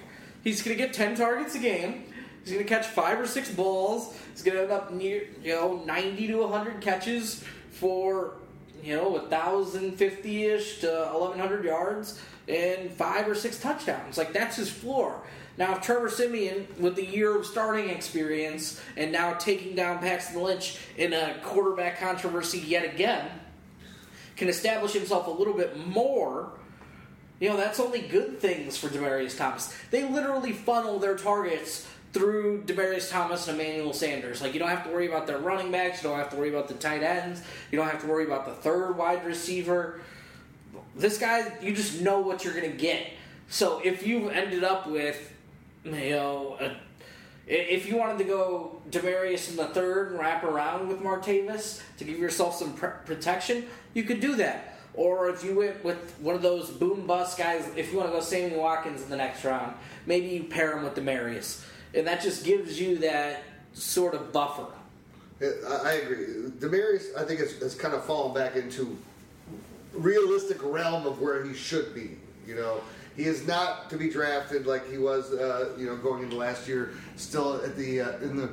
He's going to get 10 targets a game. He's going to catch five or six balls. He's going to end up near, you know, 90 to 100 catches for, you know, 1,050 ish to 1,100 yards and five or six touchdowns. Like that's his floor. Now, if Trevor Siemian, with the year of starting experience and now taking down Paxton Lynch in a quarterback controversy yet again, can establish himself a little bit more, you know, that's only good things for Demaryius Thomas. They literally funnel their targets through Demaryius Thomas and Emmanuel Sanders. Like you don't have to worry about their running backs. You don't have to worry about the tight ends. You don't have to worry about the third wide receiver. This guy, you just know what you're going to get. So if you ended up with, you know, a, if you wanted to go Demaryius in the third and wrap around with Martavis to give yourself some pr- protection, you could do that. Or if you went with one of those boom bust guys, if you want to go Sammy Watkins in the next round, maybe you pair him with Demaryius and that just gives you that sort of buffer. I agree. Demaryius, I think, has, kind of fallen back into realistic realm of where he should be. You know, he is not to be drafted like he was, uh, you know, going into last year. Still at the uh, in the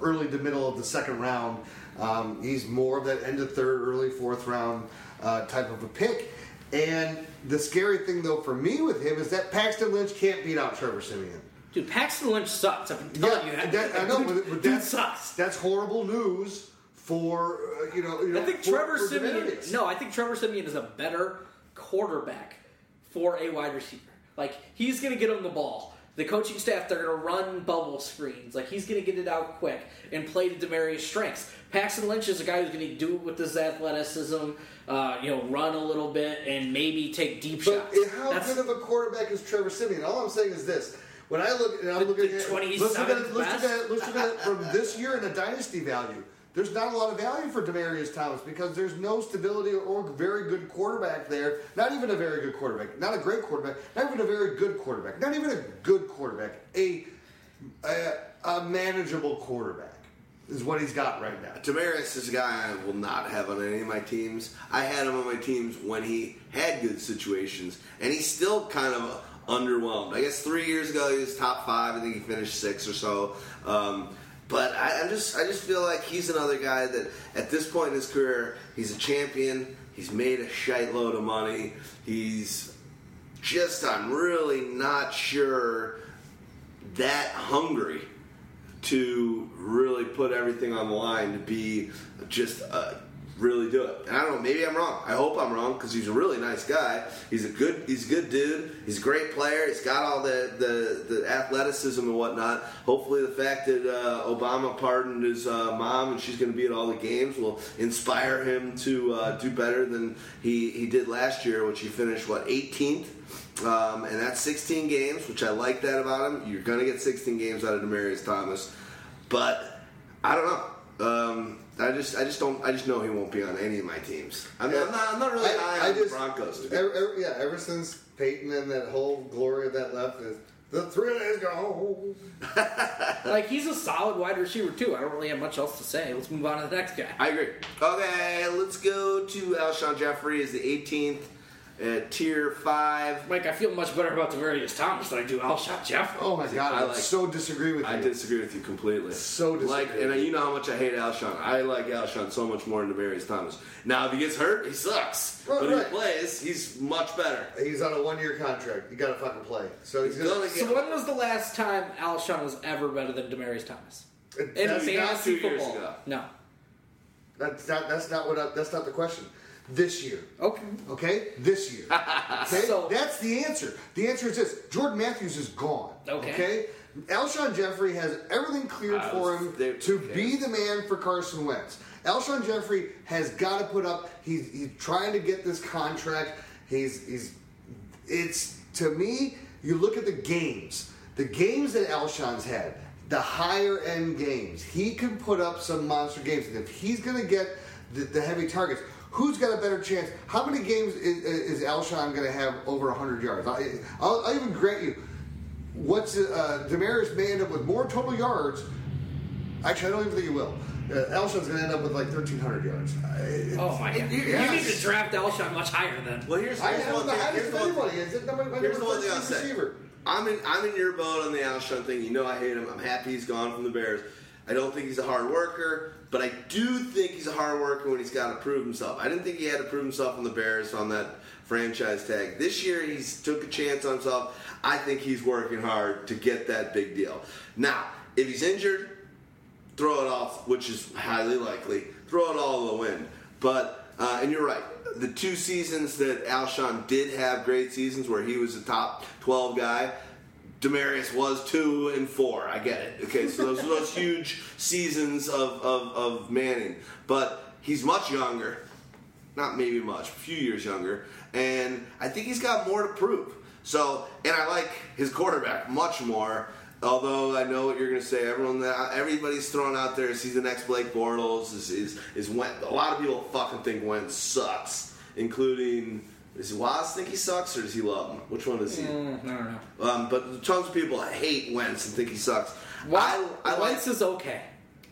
early to middle of the second round. Um, he's more of that end of third, early fourth round uh, type of a pick. And the scary thing, though, for me with him is that Paxton Lynch can't beat out Trevor Siemian. Dude, Paxton Lynch sucks. I've been telling yeah, you. That, I know, dude, but, that sucks. That's horrible news for uh, you know. You know I think for, Trevor for Siemian. No, I think Trevor Siemian is a better quarterback for a wide receiver. Like he's going to get him the ball. The coaching staff they're going to run bubble screens. Like he's going to get it out quick and play to Demaryius' strengths. Paxton Lynch is a guy who's going to do it with his athleticism. Uh, you know, run a little bit and maybe take deep but shots. how That's, good of a quarterback is Trevor Siemian? All I'm saying is this: when I look, and I'm The- looking the at, 27th let's look at, it, let's look at it, let's look at it from this year in a dynasty value. There's not a lot of value for Demaryius Thomas because there's no stability or very good quarterback there. Not even a very good quarterback. Not a great quarterback. Not even a very good quarterback. Not even a good quarterback. A a, a manageable quarterback is what he's got right now. Tavares is a guy I will not have on any of my teams. I had him on my teams when he had good situations, and he's still kind of underwhelmed. I guess three years ago he was top five. I think he finished six or so. Um, but I, I'm just, I just feel like he's another guy that at this point in his career, he's a champion. He's made a shite load of money. He's just, I'm really not sure that hungry to really put everything on the line to be just uh, really do it. And I don't know, maybe I'm wrong. I hope I'm wrong because he's a really nice guy. He's a good he's a good dude. He's a great player. He's got all the the, the athleticism and whatnot. Hopefully, the fact that uh, Obama pardoned his uh, mom and she's going to be at all the games will inspire him to uh, do better than he he did last year, which he finished what 18th. Um, and that's 16 games, which I like that about him. You're going to get 16 games out of Demaryius Thomas, but I don't know. Um, I just, I just don't, I just know he won't be on any of my teams. I'm, I'm not, I'm not really high on the Broncos. To be ever, ever- yeah, ever since Peyton and that whole glory of that left is the thrill is gone. like he's a solid wide receiver too. I don't really have much else to say. Let's move on to the next guy. I agree. Okay, let's go to Alshon Jeffery is the 18th at tier five. Mike, I feel much better about Demaryius Thomas than I do Alshon Jeffery. Oh my god, I I, like- so disagree with you. I disagree with you completely. So disagree Like, and you. you know how much I hate Alshon. I like Alshon so much more than Demaryius Thomas. Now, if he gets hurt, he sucks. Right, but right. if he plays, he's much better. He's on a one-year contract. You got to fucking play. So he's, He's gonna. gonna So when was the last time Alshon was ever better than Demaryius Thomas? In not fantasy two years football? ago. No. that's not. That's not what. I, that's not the question. This year. Okay. Okay, this year. Okay, So- that's the answer. The answer is this: Jordan Matthews is gone. Okay. Alshon Jeffery has everything cleared I for him they- to okay. be the man for Carson Wentz. Alshon Jeffery has got to put up. He's, he's trying to get this contract. He's he's. It's to me. You look at the games. The games that Alshon's had, the higher end games, he can put up some monster games. And if he's going to get the, the heavy targets, who's got a better chance? How many games is, is Alshon going to have over 100 yards? I, I'll, I'll even grant you, what's uh, Demaryius may end up with more total yards. Actually, I don't even think he will. Uh, Alshon's going to end up with like 1,300 yards. I- Oh my god. You, Yes. need to draft Alshon much higher then. Well, here's, I here's have one the thing. highest Here's of one anybody. thing. Is it number, Here's number the one thing I'll 13 say. receiver? I'm in I'm in your boat on the Alshon thing. You know I hate him. I'm happy he's gone from the Bears. I don't think he's a hard worker, but I do think he's a hard worker when he's got to prove himself. I didn't think he had to prove himself on the Bears on that franchise tag. This year he's took a chance on himself. I think he's working hard to get that big deal. Now, if he's injured, throw it off, which is highly likely. Throw it all to the wind. But uh, and you're right. The two seasons that Alshon did have great seasons where he was a top 12 guy, Demaryius was two and four. I get it. Okay, so those are those huge seasons of, of, of Manning, but he's much younger. Not maybe much, a few years younger, and I think he's got more to prove. So, and I like his quarterback much more. Although I know what you're going to say, everyone that everybody's throwing out there he's the next Blake Bortles. Is is is Wentz. A lot of people fucking think Wentz sucks, including. Does Waz think he sucks or does he love him? Which one is he? Mm, I don't know. Um, but tons of people hate Wentz and think he sucks. Why, I, I like Wentz is okay.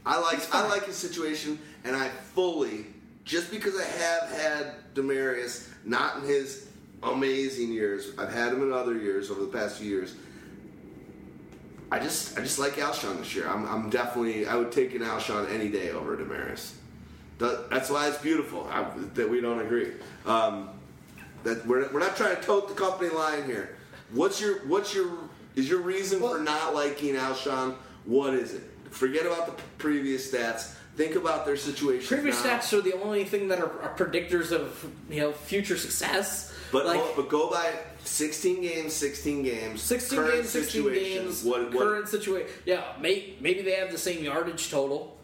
I like I like his situation, and I fully just because I have had Demaryius not in his amazing years. I've had him in other years over the past few years. I just I just like Alshon this year. I'm, I'm definitely I would take an Alshon any day over Demaryius. That, that's why it's beautiful I, that we don't agree. Um, that we're, we're not trying to tote the company line here. What's your what's your is your reason for not liking Alshon? What is it? Forget about the p- previous stats. Think about their situation. Previous now. stats are the only thing that are, are predictors of you know future success. But like but go by 16 games, 16 games, 16 current games, 16 situation. games, What, what, current situation. Yeah, may, maybe they have the same yardage total.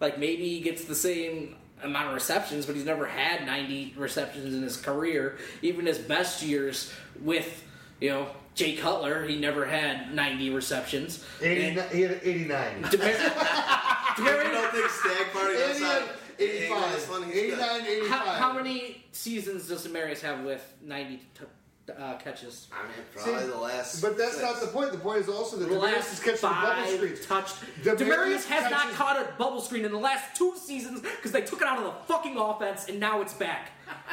Like maybe he gets the same amount of receptions, but he's never had 90 receptions in his career. Even his best years with you know Jay Cutler, he never had 90 receptions. 80, And he had 89. Demar- you don't think Stag Party knows how 85, That's funny. He's good. 89, 85. how, how many seasons does Demaryius have with 90 t- uh, catches? I mean, probably See, the last. But that's six. not the point. The point is also that The Demaryius last is catching the bubble five screens. touched. Demaryius Demaryius has not caught a bubble screen in the last two seasons because they took it out of the fucking offense and now it's back.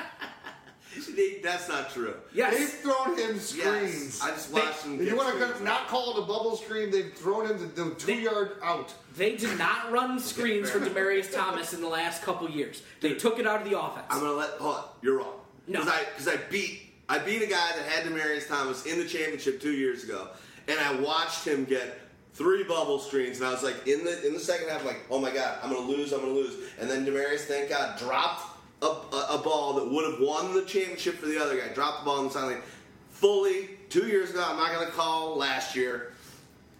They- That's not true. Yes. They've thrown him Yes, screens. I just watched him. if you want to not call it a bubble screen, they've thrown him the, the two They- yard out. They did not run screens for Demaryius Thomas in the last couple years. They took it out of the offense. I'm gonna let. Hold on, you're wrong. No. Because I because I beat I beat a guy that had Demaryius Thomas in the championship two years ago, and I watched him get three bubble screens, and I was like in the in the second half, like, oh my god, I'm gonna lose, I'm gonna lose, and then Demaryius, thank God, dropped a, a, a ball that would have won the championship for the other guy. Dropped the ball in the sideline fully two years ago. I'm not gonna call last year.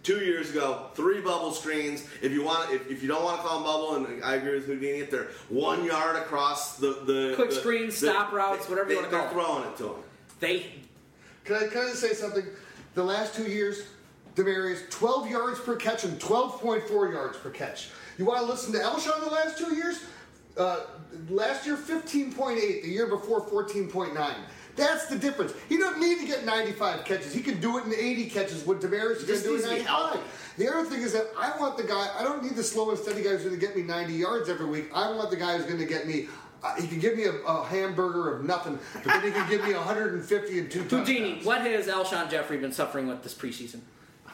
Two years ago, three bubble screens. If you want, if, if you don't want to call them bubble, and I agree with Houdini, if they're one yard across the the Quick the- screens, the- stop routes, whatever you wanna call They're throwing it to them. They Can I, can I just say something? The last two years, Demaryius, 12 yards per catch and 12.4 yards per catch. You want to listen to Alshon the last two years? Uh, last year, 15.8. The year before, 14.9. That's the difference. He doesn't need to get 95 catches. He can do it in 80 catches. What Demaryius is going to do in needs to be 95. The other thing is that I want the guy. I don't need the slow and steady guy who's going to get me 90 yards every week. I want the guy who's going to get me. Uh, he can give me a, a hamburger of nothing, but then he can give me 150 and two Houdini, touchdowns. what has Alshon Jeffery been suffering with this preseason?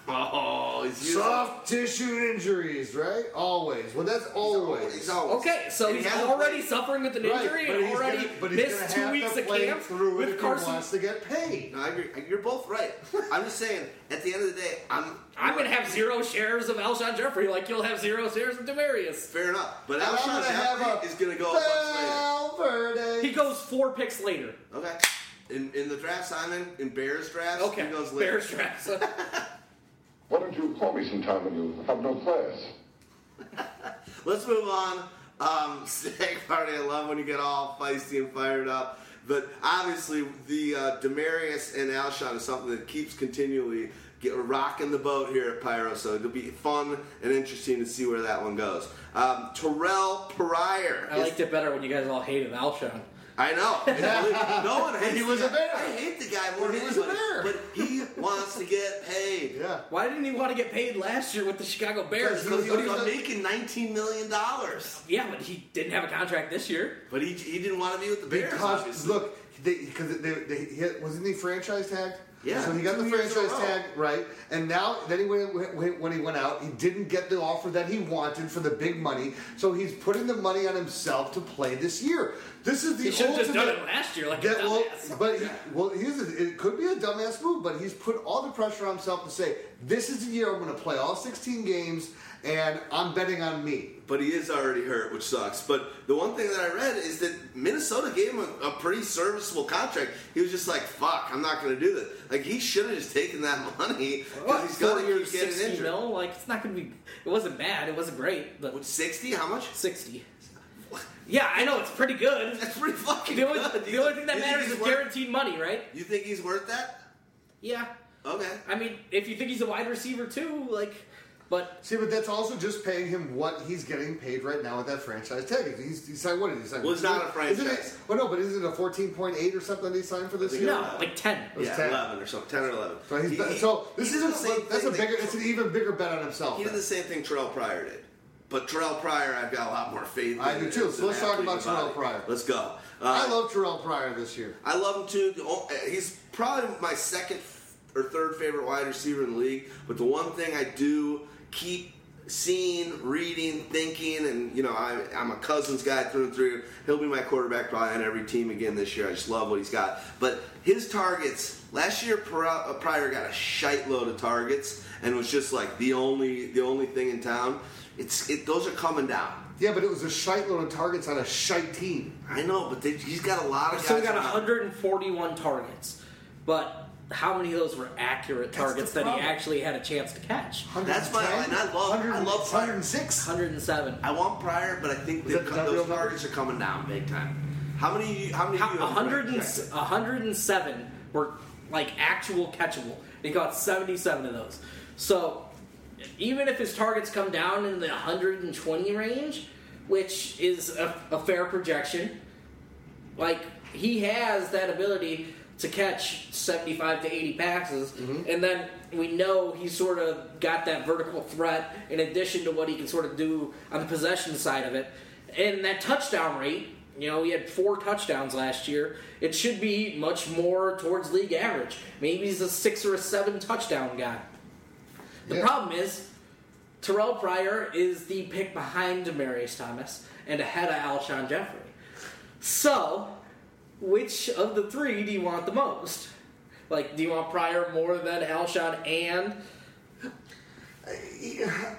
Oh, he's using- Soft tissue injuries, right? Always. Well, that's always. He's always. Okay, so And he he's hasn't already played- suffering with an Right, injury but and he's already gonna, but he's missed gonna two have weeks to of play camp through it with if Carson. he wants to get paid. No, I agree. You're both right. I'm just saying. At the end of the day, I'm. I'm going to have zero shares of Alshon Jeffery like you'll have zero shares of Demaryius. Fair enough, but And I'm Alshon gonna have Jeffery a is going to go a bunch Valverde. He goes four picks later. later. Okay. In in the draft, Simon, in Bears draft, Okay, he goes later. Bears draft. So- Why don't you call me sometime when you have no class? Let's move on. Um, Stag Party, I love when you get all feisty and fired up. But obviously, the uh, Demaryius and Alshon is something that keeps continually get, rocking the boat here at Pyro. So it'll be fun and interesting to see where that one goes. Um, Terrelle Pryor. I is- liked it better when you guys all hated Alshon. I know. no one hates He was a guy. bear. I hate the guy more He than was a anybody. bear. But he wants to get paid. Yeah. Why didn't he want to get paid last year with the Chicago Bears? Because he But he was was making $19 million. Yeah, but he didn't have a contract this year. But he, he didn't want to be with the Bears, Because obviously. look, because they, they, he had, wasn't he franchise tagged? Yeah, So he got the two years in a franchise tag right, and now then he went, when, when he went out, he didn't get the offer that he wanted for the big money. So he's putting the money on himself to play this year. This is the He should have just done it last year like a That, well, but he, well, here's the, it could be a dumbass move, but he's put all the pressure on himself to say, "This is the year I'm going to play all 16 games, and I'm betting on me." but he is already hurt, which sucks. But the one thing that I read is that Minnesota gave him a, a pretty serviceable contract. He was just like, "Fuck, I'm not going to do this." Like he should have just taken that money What, because he's four gonna years, keep getting 60 injured. mil? Like, it's not going to be. It wasn't bad. It wasn't great, but What, Sixty? How much? 60. Yeah, I know, it's pretty good. That's pretty fucking The only, good. the only thing that You think matters he's is worth- guaranteed money, right? You think he's worth that? Yeah. Okay. I mean, if you think he's a wide receiver too, like, but See, but that's also just paying him what he's getting paid right now with that franchise tag. He's, he signed what did he sign? Well, it's not a Isn't franchise. it, well, no, but isn't it a fourteen point eight or something that he signed for this year? no, like 10. was Yeah, 10. eleven or something, ten or eleven. So, he's, He- he- so this did is the same a, that's a thing that- bigger. It's an even bigger bet on himself. He did then. the same thing Terrelle Pryor did. But Terrelle Pryor, I've got a lot more faith. I in do too. So let's talk about and Terrelle body. Pryor. Let's go. Uh, I love Terrelle Pryor this year. I love him too. He's probably my second or third favorite wide receiver in the league. But the one thing I do keep seeing, reading, thinking, and you know, I, I'm a Cousins guy through and through. He'll be my quarterback probably on every team again this year. I just love what he's got. But his targets last year, Pri- uh, Pryor got a shite load of targets and was just like the only the only thing in town. It's it, those are coming down. Yeah, but it was a shite load of targets on a shite team. I know, but they, he's got a lot of guys. So he got around. 141 targets, but how many of those were accurate targets that he actually had a chance to catch? That's my- and I love- I love Pryor. 106. 107. I want Pryor, but I think that that- is that those real number? targets are coming down big time. How many? How many? How- do you 100 and, 107 were like actual catchable. He got 77 of those. So even if his targets come down in the 120 range, which is a, a fair projection, like he has that ability to catch 75 to 80 passes, mm-hmm. and then we know he's sort of got that vertical threat in addition to what he can sort of do on the possession side of it. And that touchdown rate, you know, he had four touchdowns last year. It should be much more towards league average. Maybe he's a six or a seven touchdown guy. The Yeah. problem is, Terrelle Pryor is the pick behind Demaryius Thomas and ahead of Alshon Jeffery. So, which of the three do you want the most? Like, do you want Pryor more than Alshon and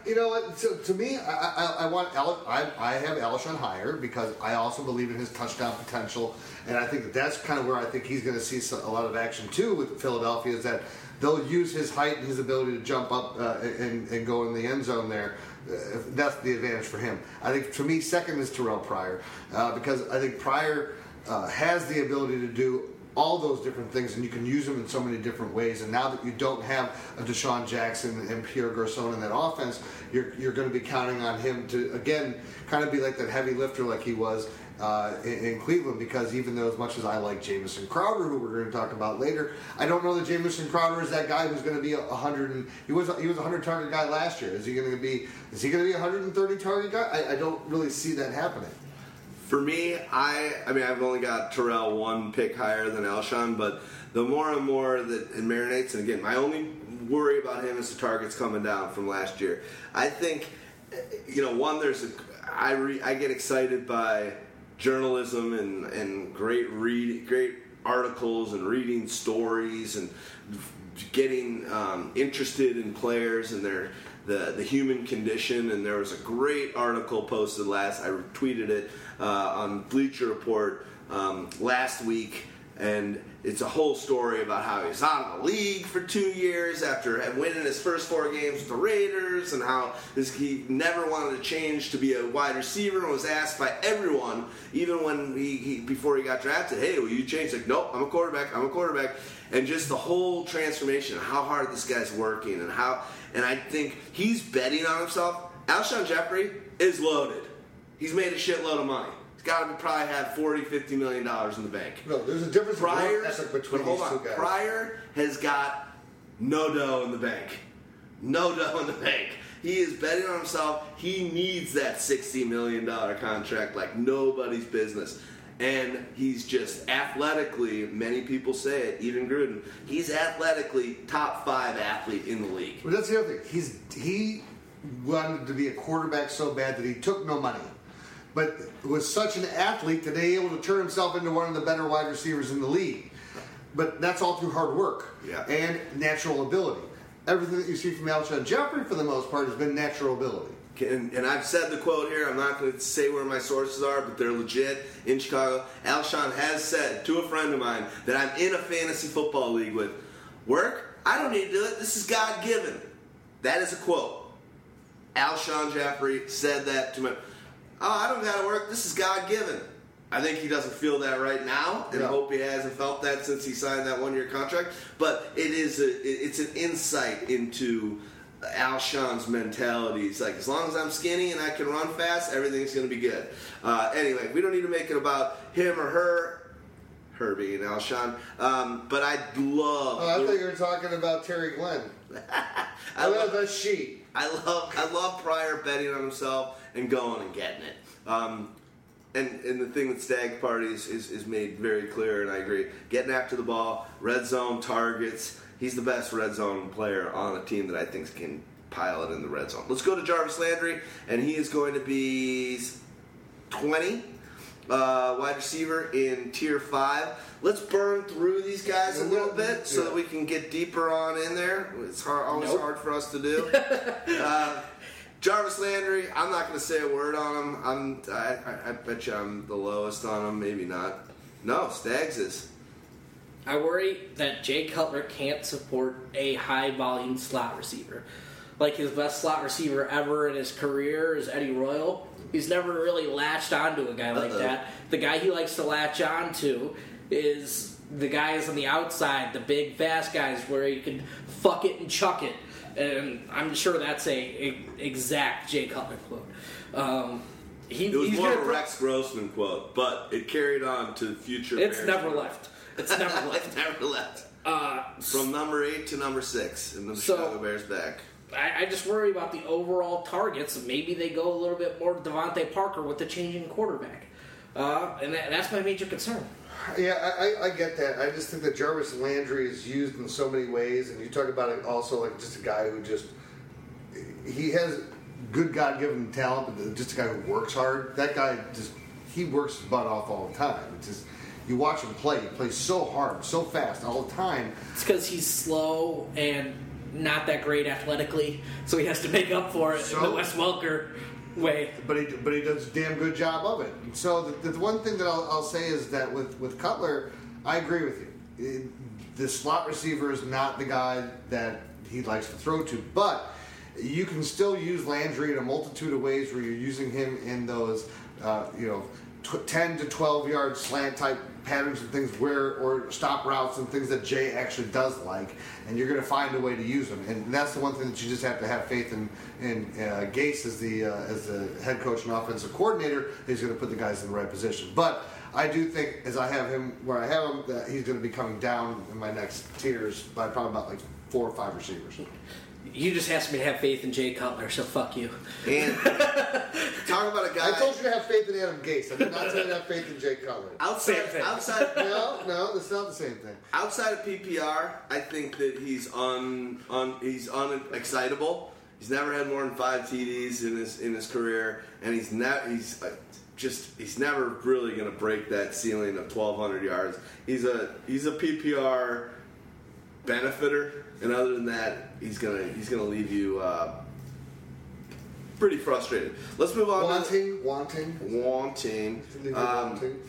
You know what? So, to me, I, I, I want Al, I, I have Alshon higher because I also believe in his touchdown potential, and I think that that's kind of where I think he's going to see a lot of action too with Philadelphia is that they'll use his height and his ability to jump up uh, and, and go in the end zone there. Uh, that's the advantage for him. I think for me, second is Terrelle Pryor uh, because I think Pryor uh, has the ability to do all those different things, and you can use them in so many different ways. And now that you don't have a DeSean Jackson and Pierre Garcon in that offense, you're, you're going to be counting on him to, again, kind of be like that heavy lifter like he was uh, in, in Cleveland. Because even though, as much as I like Jamison Crowder, who we're going to talk about later, I don't know that Jamison Crowder is that guy who's going to be a 100. And, he was he was a 100 target guy last year. Is he going to be? Is he going to be a 130 target guy? I, I don't really see that happening. For me, I I mean I've only got Terrelle one pick higher than Alshon, but the more and more that it marinates, and again, my only worry about him is the targets coming down from last year. I think, you know, one there's a I re, I get excited by journalism and and great read great articles and reading stories and getting um, interested in players and their the the human condition. And there was a great article posted last. I tweeted it on Bleacher Report um, last week. And it's a whole story about how he was out of the league for two years after winning his first four games with the Raiders, and how he never wanted to change to be a wide receiver, and was asked by everyone, even when he, he before he got drafted, "Hey, will you change?" Like, nope, I'm a quarterback. I'm a quarterback. And just the whole transformation, how hard this guy's working, and how, and I think he's betting on himself. Alshon Jeffery is loaded. He's made a shitload of money. He's got to probably have 40, 50 million dollars in the bank. No, there's a difference Pryor, between these on. two guys. Pryor has got no dough in the bank. No dough in the bank. He is betting on himself. He needs that $60 million contract like nobody's business. And he's just athletically, many people say it, even Gruden, he's athletically top five athlete in the league. But that's the other thing. He's he wanted to be a quarterback so bad that he took no money, but was such an athlete that he able to turn himself into one of the better wide receivers in the league. But that's all through hard work Yeah. and natural ability. Everything that you see from Alshon Jeffery, for the most part, has been natural ability. And, and I've said the quote here. I'm not going to say where my sources are, but they're legit in Chicago. Alshon has said to a friend of mine that I'm in a fantasy football league with. Work? I don't need to do it. This is God given. That is a quote. Alshon Jeffery said that to me. Oh, I don't got to work. This is God given. I think he doesn't feel that right now, and Yeah. hope he hasn't felt that since he signed that one-year contract. But it is a, it's an insight into Alshon's mentality. It's like as long as I'm skinny and I can run fast, everything's going to be good. Uh, anyway, we don't need to make it about him or her. Her being Alshon, um, but I love. Oh, I thought you were talking about Terry Glenn. I I love love, that she. I love I love Pryor betting on himself and going and getting it. Um, and and the thing with stag parties is, is made very clear, and I agree. Getting after the ball, red zone targets. He's the best red zone player on a team that I think can pile it in the red zone. Let's go to Jarvis Landry, and he is going to be 20 uh, wide receiver in tier five. Let's burn through these guys a little bit so that we can get deeper on in there. It's hard, always Nope. hard for us to do. uh, Jarvis Landry, I'm not going to say a word on him. I'm, I, I, I bet you I'm the lowest on him. Maybe not. No, Stags is. I worry that Jay Cutler can't support a high volume slot receiver. Like his best slot receiver ever in his career is Eddie Royal. He's never really latched onto a guy like Uh-oh. that. The guy he likes to latch onto is the guys on the outside, the big fast guys where he can fuck it and chuck it. And I'm sure that's a, a exact Jay Cutler quote. Um, he, It was he's more of a Rex Grossman quote, but it carried on to future. It's Bears. never left. It's never left. it's never left. Uh, From number eight to number six in the So- Chicago Bears back. I, I just worry about the overall targets. Maybe they go a little bit more to DeVante Parker with the changing quarterback. Uh, and that, that's my major concern. Yeah, I, I, I get that. I just think that Jarvis Landry is used in so many ways, and you talk about it also like just a guy who just he has good God given talent, but just a guy who works hard. That guy just he works his butt off all the time. It's just you watch him play. He plays so hard, so fast all the time. It's because he's slow and not that great athletically, so he has to make up for it in the So- Wes Welker way. but he but he does a damn good job of it. So the, the one thing that I'll, I'll say is that with with Cutler, I agree with you. It- the slot receiver is not the guy that he likes to throw to, but you can still use Landry in a multitude of ways where you're using him in those uh, you know tw- 10 to 12 yard slant type patterns and things where or stop routes and things that Jay actually does like and you're going to find a way to use them. And that's the one thing that you just have to have faith in in uh, Gase as the uh, as the head coach and offensive coordinator he's going to put the guys in the right position. But I do think as I have him where I have him that he's going to be coming down in my next tiers by probably about like four or five receivers You just asked me to have faith in Jay Cutler, so fuck you. And talk about a guy I told you to have faith in Adam Gase I did not tell you to have faith in Jay Cutler outside Same thing. outside no no that's not the same thing outside of PPR. I think that he's un, un he's unexcitable. He's never had more than five TDs in his in his career, and he's not he's uh, just he's never really going to break that ceiling of 1,200 yards. He's a he's a PPR benefiter, and other than that, he's gonna he's gonna leave you uh, pretty frustrated. Let's move on. To wanting wanting wanting. Um,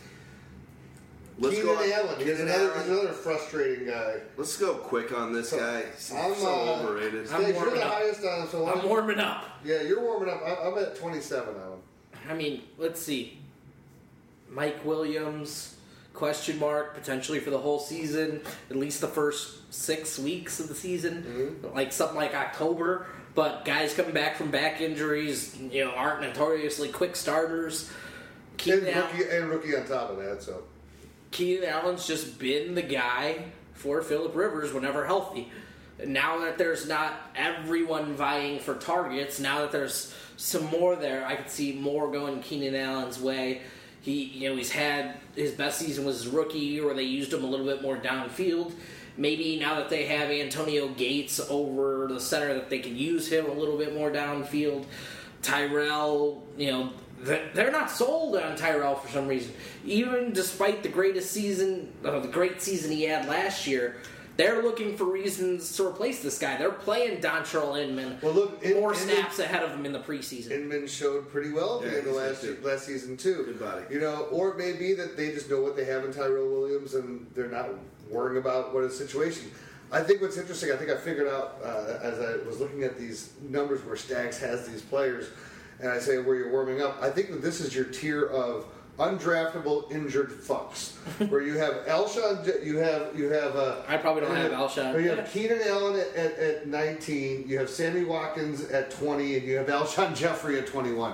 let's Keenan go. on- Allen. He's another, he's another frustrating guy. Let's go quick on this So, guy. He's I'm, so uh, overrated. I'm Stage, you're warming the up. highest on him, so I'm warming up. Yeah, you're warming up. I- I'm at 27 on him. I mean, let's see. Mike Williams, question mark, potentially for the whole season, at least the first six weeks of the season, mm-hmm. like something like October. But guys coming back from back injuries, you know, aren't notoriously quick starters. And Keenan, Allen, rookie, and rookie on top of that, so. Keenan Allen's just been the guy for Philip Rivers whenever healthy. Now that there's not everyone vying for targets, now that there's some more there, I could see more going Keenan Allen's way. He, you know, he's had his best season was his rookie where they used him a little bit more downfield. Maybe now that they have Antonio Gates over the center, that they can use him a little bit more downfield. Tyrell, you know, they're they're not sold on Tyrell for some reason. Even despite the greatest season, uh, the great season he had last year, they're looking for reasons to replace this guy. They're playing Dontrelle Inman Well, look, In- more Inman- snaps ahead of him in the preseason. Inman showed pretty well at the Yeah, end of he's last, good, too. last season, too. Good body. You know, or it may be that they just know what they have in Tyrell Williams and they're not worrying about what his situation. I think what's interesting, I think I figured out uh, as I was looking at these numbers where Stags has these players, and I say where you're warming up. I think that this is your tier of undraftable injured fucks, where you have Alshon, you have you have. Uh, I probably don't you have Alshon. You have Keenan Allen at, at, at 19, you have Sammy Watkins at 20, and you have Alshon Jeffery at 21.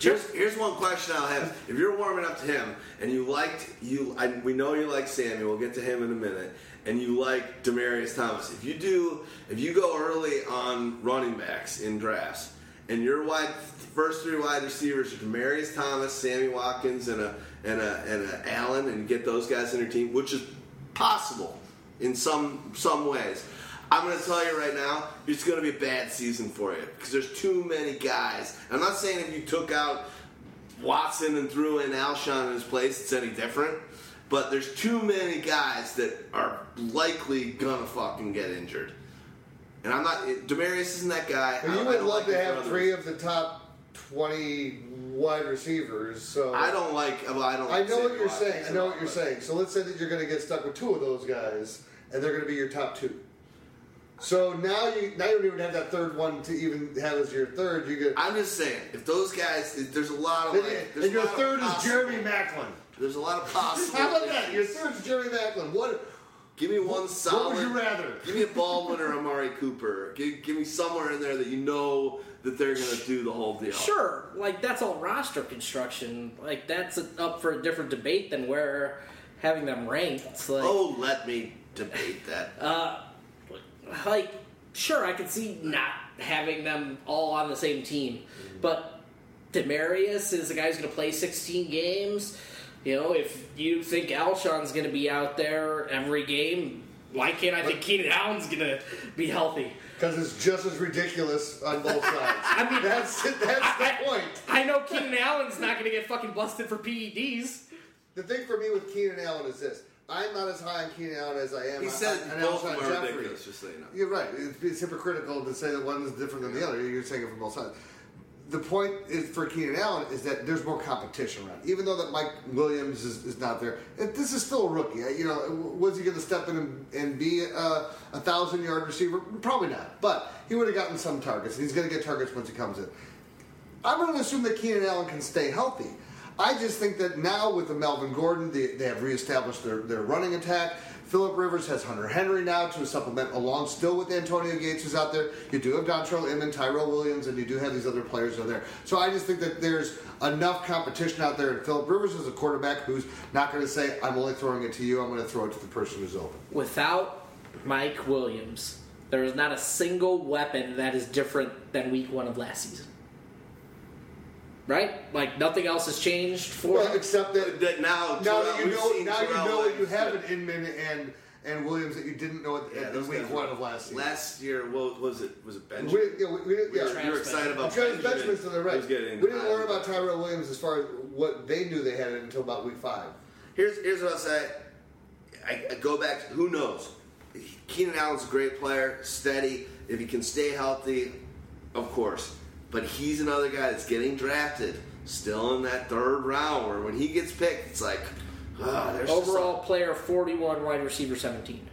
Here's, here's one question I'll have. If you're warming up to him and you liked you, I, we know you like Sammy. We'll get to him in a minute. And you like Demaryius Thomas. If you do, if you go early on running backs in drafts, and your wide first three wide receivers are Demaryius Thomas, Sammy Watkins, and a and a and a Allen, and get those guys in your team, which is possible in some some ways. I'm going to tell you right now, it's going to be a bad season for you because there's too many guys. I'm not saying if you took out Watson and threw in Alshon in his place, it's any different. But there's too many guys that are likely gonna fucking get injured. And I'm not. Demaryius isn't that guy. But you would love like to have three of the top 20 wide receivers. So I don't like. Well, I don't. I know what you're saying. I know what you're but- saying. So let's say that you're going to get stuck with two of those guys, and they're going to be your top two. So now you now you don't even have that third one to even have as your third. You get I'm just saying, if those guys, there's a lot of and, like, and your a lot of third is Jeremy Maclin. There's a lot of possible. How about that? Your third is Jeremy Maclin. What? Give me one solid. What would you rather? Give me a Baldwin or Amari Cooper. Give, give me somewhere in there that you know that they're going to do the whole deal. Sure, like that's all roster construction. Like that's up for a different debate than where having them ranked. Like, Oh, let me debate that. uh, like sure, I could see not having them all on the same team, but Demaryius is the guy who's going to play 16 games. You know, if you think Alshon's going to be out there every game, why can't I think Keenan Allen's going to be healthy? Because it's just as ridiculous on both sides. I mean, that's that's the point. I know Keenan Allen's not going to get fucking busted for PEDs. The thing for me with Keenan Allen is this: I'm not as high on Keenan Allen as I am He on, said on both of Alshon them are Jeffery. ridiculous, just so you know. You're right. It's, it's hypocritical to say that one is different than the other. You're saying it from both sides. The point is for Keenan Allen is that there's more competition around. Even though that Mike Williams is, is not there, it- this is still a rookie. You know, was he going to step in and, and be a, a thousand yard receiver? Probably not. But he would have gotten some targets, he's going to get targets once he comes in. I'm going to assume that Keenan Allen can stay healthy. I just think that now with the Melvin Gordon, they, they have reestablished their, their running attack. Philip Rivers has Hunter Henry now to supplement along still with Antonio Gates who's out there. You do have Dontrelle Inman, Tyrell Williams, and you do have these other players out there. So I just think that there's enough competition out there. And Philip Rivers is a quarterback who's not going to say, I'm only throwing it to you, I'm going to throw it to the person who's open. Without Mike Williams, there is not a single weapon that is different than week one of last season. Right? Like nothing else has changed for Well, him. except that That now, now that you know, now you know that you have good. an Inman and and Williams that you didn't know at, Yeah, at those week one were- of last season. Last year, what was it? Was it Benjamin? we, yeah, we, we, didn't- You yeah. were- excited about Travis Benjamin. Benjamin's to the right. Who's getting we didn't learn about Tyrell Williams as far as what they knew they had it until about week five. Here's here's what I'll say. I, I go back. To, who knows? Keenan Allen's a great player, steady. If he can stay healthy, of course. But he's another guy that's getting drafted, still in that third round. Where when he gets picked, it's like, ah, there's just Overall player 41, wide receiver 17.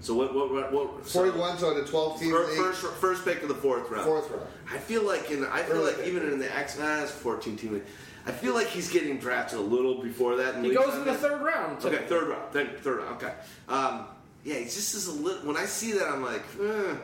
so what? What? What? what so 41's on the 12 team fir- league. First, first pick of the fourth round. Fourth round. I feel like in I feel Early like pick. even in the X Men 14 team league, I feel like he's getting drafted a little before that. He goes in the third round. Okay, third round. Then third round. Okay. Um, yeah, he just is a little. When I see that, I'm like, eh,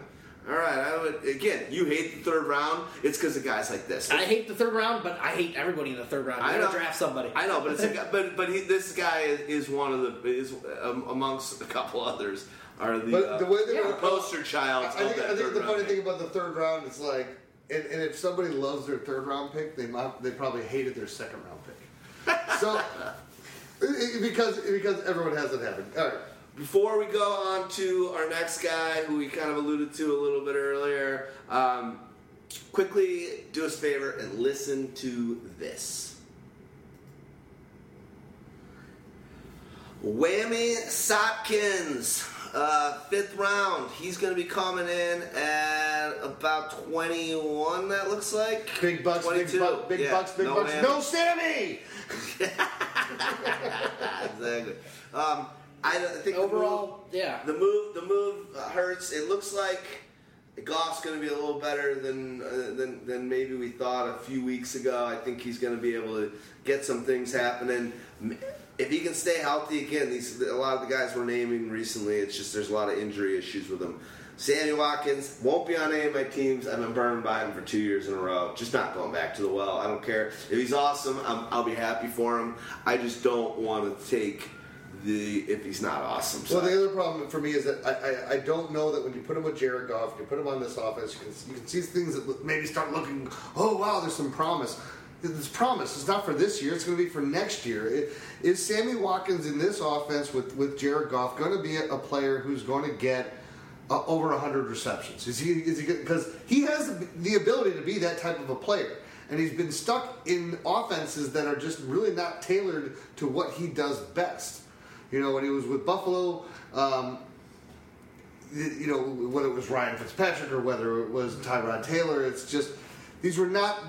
all right. I would again. You hate the third round. It's because of guys like this. I hate the third round, but I hate everybody in the third round. I You gotta know. draft somebody. I know, but it's a guy, but but he, this guy is, is one of the is um, amongst a couple others are the, But uh, the way they yeah, were poster child I of think, I think the funny pick. thing about the third round is like, and, and if somebody loves their third round pick, they might, they probably hated their second round pick. So i- i- because because everyone has it happen. All right. Before we go on to our next guy, who we kind of alluded to a little bit earlier, um, quickly do us a favor and listen to this. Whammy Sopkins, uh, fifth round. He's going to be coming in at about 21, that looks like. Big bucks, big, 22. bucks, big Yeah, bucks, big no bucks. whammy. No Sammy. exactly. Um, I, I think overall, yeah. the move the move the move hurts. It looks like Goff's going to be a little better than uh, than than maybe we thought a few weeks ago. I think he's going to be able to get some things happening. If he can stay healthy again, these a lot of the guys we're naming recently, it's just there's a lot of injury issues with him. Sammy Watkins won't be on any of my teams. I've been burned by him for two years in a row. Just not going back to the well. I don't care if he's awesome. I'm, I'll be happy for him. I just don't want to take the if he's not awesome. Well, the other problem for me is that I, I, I don't know that when you put him with Jared Goff, you put him on this offense, you can, you can see things that maybe start looking, oh, wow, there's some promise. This promise is not for this year, it's going to be for next year. It- Is Sammy Watkins in this offense with, with Jared Goff going to be a, a player who's going to get uh, over 100 receptions? Is he, is he because he has the ability to be that type of a player. And he's been stuck in offenses that are just really not tailored to what he does best. You know, when he was with Buffalo, um, you know, whether it was Ryan Fitzpatrick or whether it was Tyrod Taylor, it's just these were not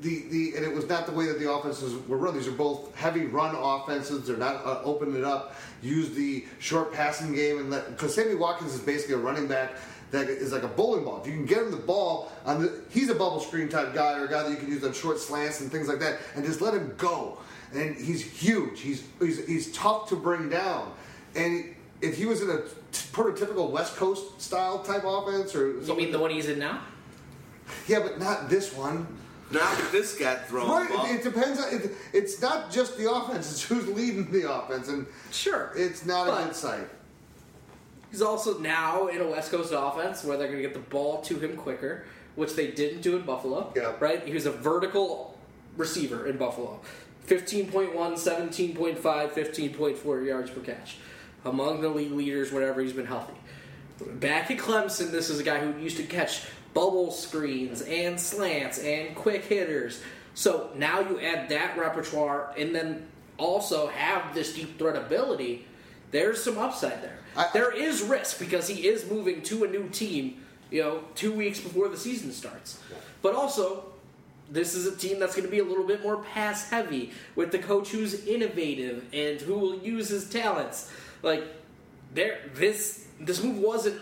the, the and it was not the way that the offenses were run. These are both heavy run offenses. They're not uh, open it up, use the short passing game, and let because Sammy Watkins is basically a running back that is like a bowling ball. If you can get him the ball on the, he's a bubble screen type guy or a guy that you can use on short slants and things like that, and just let him go. And he's huge. He's he's, he's tough to bring down. And if he was in a t- prototypical West Coast style type offense, or You mean the one he's in now? yeah, but not this one. Not with this guy throwing Right, ball. it, it depends. On, it, it's not just the offense; it's who's leading the offense, and Sure. it's not But- a good sight. He's also now in a West Coast offense where they're going to get the ball to him quicker, which they didn't do in Buffalo. Yeah. Right? He was a vertical receiver in Buffalo. 15.1, 17.5, 15.4 yards per catch. Among the league leaders whenever he's been healthy. Back at Clemson, this is a guy who used to catch bubble screens and slants and quick hitters. So now you add that repertoire and then also have this deep threat ability. There's some upside there. I- there is risk because he is moving to a new team, you know, two weeks before the season starts. But also, this is a team that's going to be a little bit more pass heavy with the coach who's innovative and who will use his talents. Like there, this this move wasn't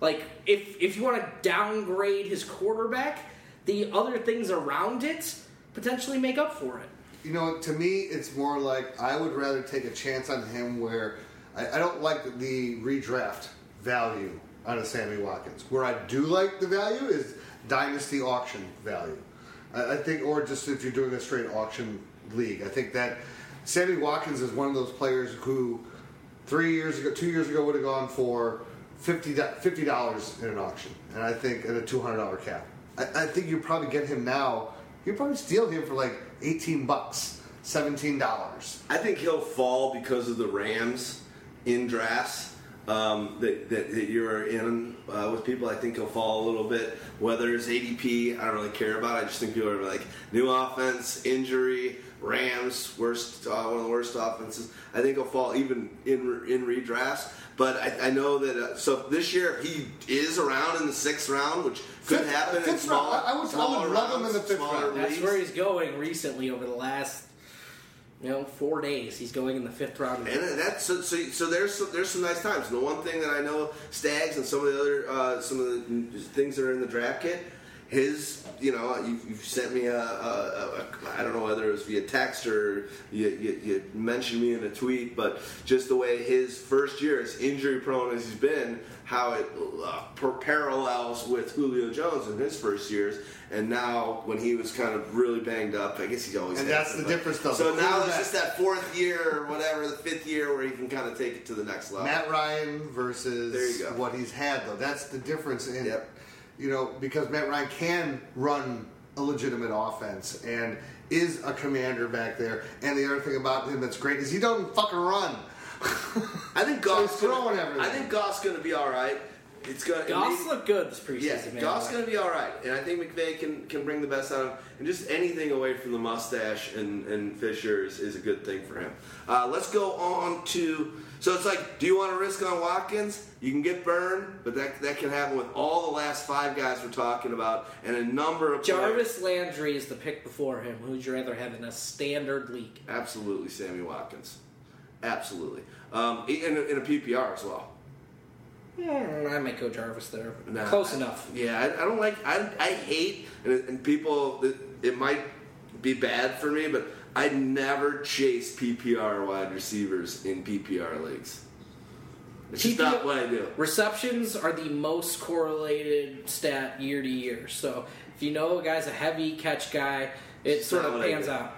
like if if you want to downgrade his quarterback, the other things around it potentially make up for it. You know, to me, it's more like I would rather take a chance on him where I, I don't like the redraft value on a Sammy Watkins. Where I do like the value is dynasty auction value. I, think, or just if you're doing a straight auction league, I think that Sammy Watkins is one of those players who three years ago, two years ago, would have gone for 50 dollars in an auction, and I think at a two hundred dollar cap. I, I think you probably get him now. You probably steal him for like eighteen bucks, seventeen dollars. I think he'll fall because of the Rams in drafts um, that, that, that you're in uh, with people. I think he'll fall a little bit. Whether it's ADP, I don't really care about. I just think people are like new offense, injury, Rams, worst, uh, one of the worst offenses. I think he'll fall even in in redrafts. But I, I know that uh, so this year he is around in the sixth round, which could Fifth- happen in fifth small, round. I- I would- I would smaller love him in the fifth round. That's leagues. where he's going recently over the last, you know, four days. He's going in the fifth round. And that's so, so, so there's some, there's some nice times. The one thing that I know Stags and some of the other uh, some of the things that are in the draft kit, his you know you, you've sent me a I don't know whether it was via text or you, you, you mentioned me in a tweet, but just the way his first year, as injury prone as he's been, how it uh, per- parallels with Julio Jones in his first years. And now, when he was kind of really banged up, I guess he's always. And that's the but- difference, though. So now it's quarterback- just that fourth year or whatever, the fifth year, where he can kind of take it to the next level. Matt Ryan versus There you go. what he's had, though. That's the difference in Yep. You know, because Matt Ryan can run a legitimate offense and is a commander back there. And the other thing about him that's great is he doesn't fucking run. I think So Goff's gonna, throwing everything. I think Goff's going to be all right. It's going. Goff's look good this preseason, Yeah, man. Goff's going to be all right, and I think McVay can, can bring the best out of him. And just anything away from the mustache and, and Fisher is, is a good thing for him. Uh, let's go on to. So it's like, do you want to risk on Watkins? You can get burned, but that that can happen with all the last five guys we're talking about, and a number of players. Jarvis Landry is the pick before him. Who'd you rather have in a standard league? Absolutely, Sammy Watkins. Absolutely. Um, in, a, in a PPR as well. Hmm, I might go Jarvis there. Nah, Close I- enough. Yeah, I, I don't like. I, I hate, and, and people. It, it might be bad for me, but I never chase PPR wide receivers in PPR leagues. It's just PPR not what I do. Receptions are the most correlated stat year to year. So if you know a guy's a heavy catch guy, it It's sort of pans out.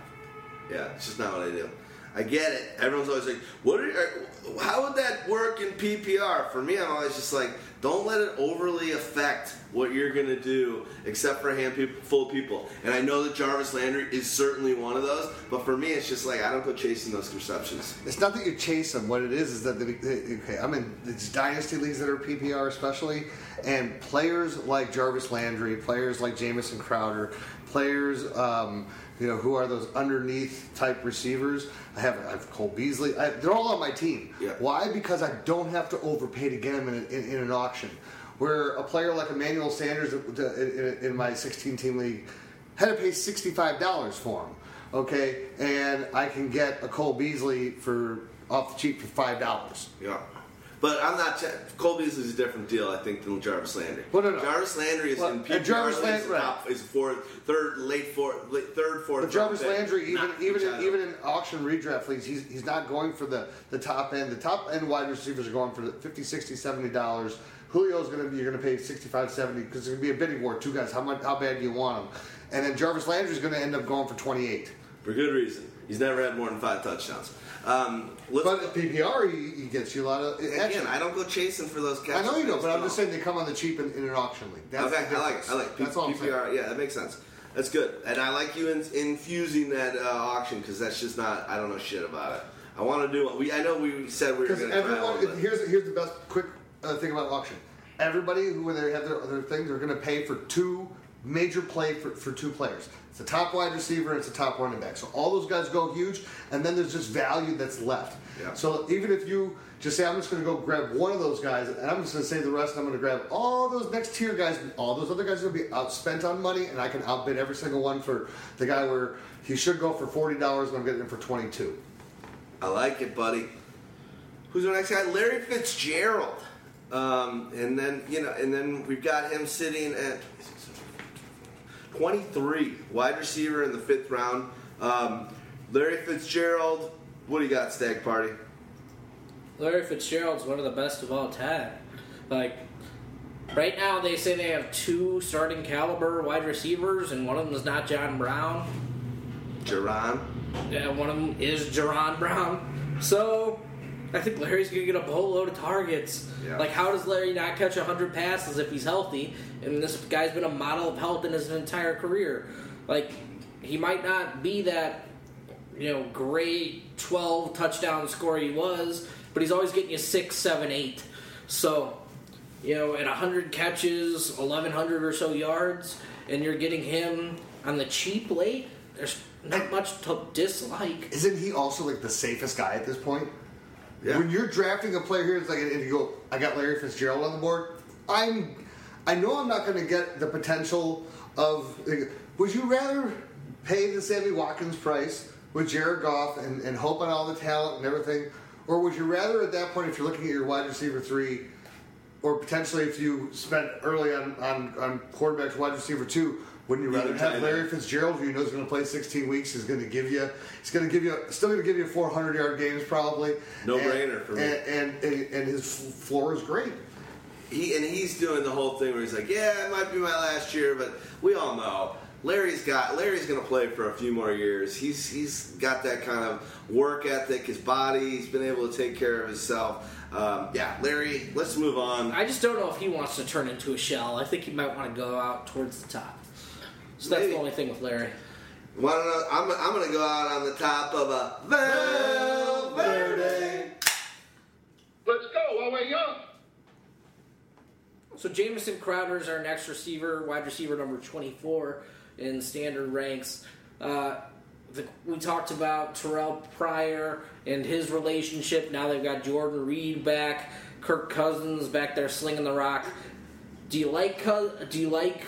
Yeah, it's just not what I do. I get it. Everyone's always like, "What? Are, are- how would that work in PPR?" For me, I'm always just like, "Don't let it overly affect what you're gonna do, except for a handful of people." And I know that Jarvis Landry is certainly one of those, but for me, it's just like I don't go chasing those receptions. It's not that you chase them. What it is is that the- okay, I'm in these dynasty leagues that are PPR especially, and players like Jarvis Landry, players like Jamison Crowder, players um, you know who are those underneath type receivers. I have, I have Cole Beasley. I, they're all on my team. Yeah. Why? Because I don't have to overpay to get them in, in, in an auction. Where a player like Emmanuel Sanders uh, in, in my 16 team league had to pay $65 for him. Okay, and I can get a Cole Beasley for off the cheap for five dollars. Yeah. But I'm not. Ch- Cole Beasley is a different deal, I think, than Jarvis Landry. Well, no, no. Jarvis Landry is Well, in uh, PPR Jarvis leagues, Land- right. top, is fourth, third, late fourth, late, third, fourth. But Jarvis. Landry, even even in, even in auction redraft leagues, he's, he's not going for the, the top end. The top end wide receivers are going for the 50 60 70 dollars. Julio's going to be you're going to pay 65 70 because it's going to be a bidding war. Two guys, how much how bad do you want them? And then Jarvis Landry's going to end up going for 28. for good reason. He's never had more than five touchdowns. Um, But at PPR, he, he gets you a lot of again. I don't go chasing for those I know you don't, but I'm just saying they come on the cheap in, in an auction league. That's okay, I like it. I like P- That's all I'm saying. PPR. Yeah, that makes sense. That's good, and I like you in, infusing that uh, auction because that's just not. I don't know shit about it. I want to do we. I know we said we were going to try a everyone, little here's here's the best quick uh, thing about auction. Everybody who when they have their, their thing, they're going to pay for two major play for, for two players. It's a top wide receiver and it's a top running back. So all those guys go huge, and then there's just value that's left. Yeah. So even if you just say I'm just going to go grab one of those guys, and I'm just going to save the rest, and I'm going to grab all those next tier guys, and all those other guys are going to be outspent on money, and I can outbid every single one for the guy where he should go for forty dollars, and I'm getting him for twenty two. I like it, buddy. Who's the next guy? Larry Fitzgerald. Um, and then you know, and then we've got him sitting at 23, wide receiver in the fifth round. Um, Larry Fitzgerald. What do you got, Stag Party? Larry Fitzgerald's one of the best of all time. Like right now, they say they have two starting caliber wide receivers, and one of them is not John Brown. Jaron. Yeah, one of them is Jaron Brown. So I think Larry's gonna get a boatload of targets. Yeah. Like, how does Larry not catch hundred passes if he's healthy? And this guy's been a model of health in his entire career. Like, he might not be that you know great twelve touchdown scorer he was, but he's always getting you six, seven, eight. So you know, at 100 catches, 1,100 or so yards, and you're getting him on the cheap late, there's not much to dislike. Isn't he also like the safest guy at this point? Yeah. When you're drafting a player here, it's like, and you go, I got Larry Fitzgerald on the board. I'm, I know I'm not going to get the potential of. Would you rather pay the Sammy Watkins price with Jared Goff and, and hope on all the talent and everything, or would you rather at that point, if you're looking at your wide receiver three, or potentially if you spent early on on, on quarterbacks wide receiver two, wouldn't you rather have Larry. Fitzgerald, who you know is going to play 16 weeks, is going to give you, he's going to give you, still going to give you 400 yard games probably. No And- brainer for me. And, and and and his floor is great. He and he's doing the whole thing where he's like, "Yeah, it might be my last year, but we all know Larry's got Larry's going to play for a few more years. He's he's got that kind of work ethic, his body. He's been able to take care of himself. Um, yeah, Larry. Let's move on. I just don't know if he wants to turn into a shell. I think he might want to go out towards the top. So that's Maybe. the only thing with Larry. Want to know? I'm I'm going to go out on the top of a Valverde. Let's go while we're young. So Jamison Crowder is our next receiver, wide receiver number 24 in standard ranks. Uh, the, we talked about Terrelle Pryor and his relationship. Now they've got Jordan Reed back, Kirk Cousins back there slinging the rock. Do you like do you like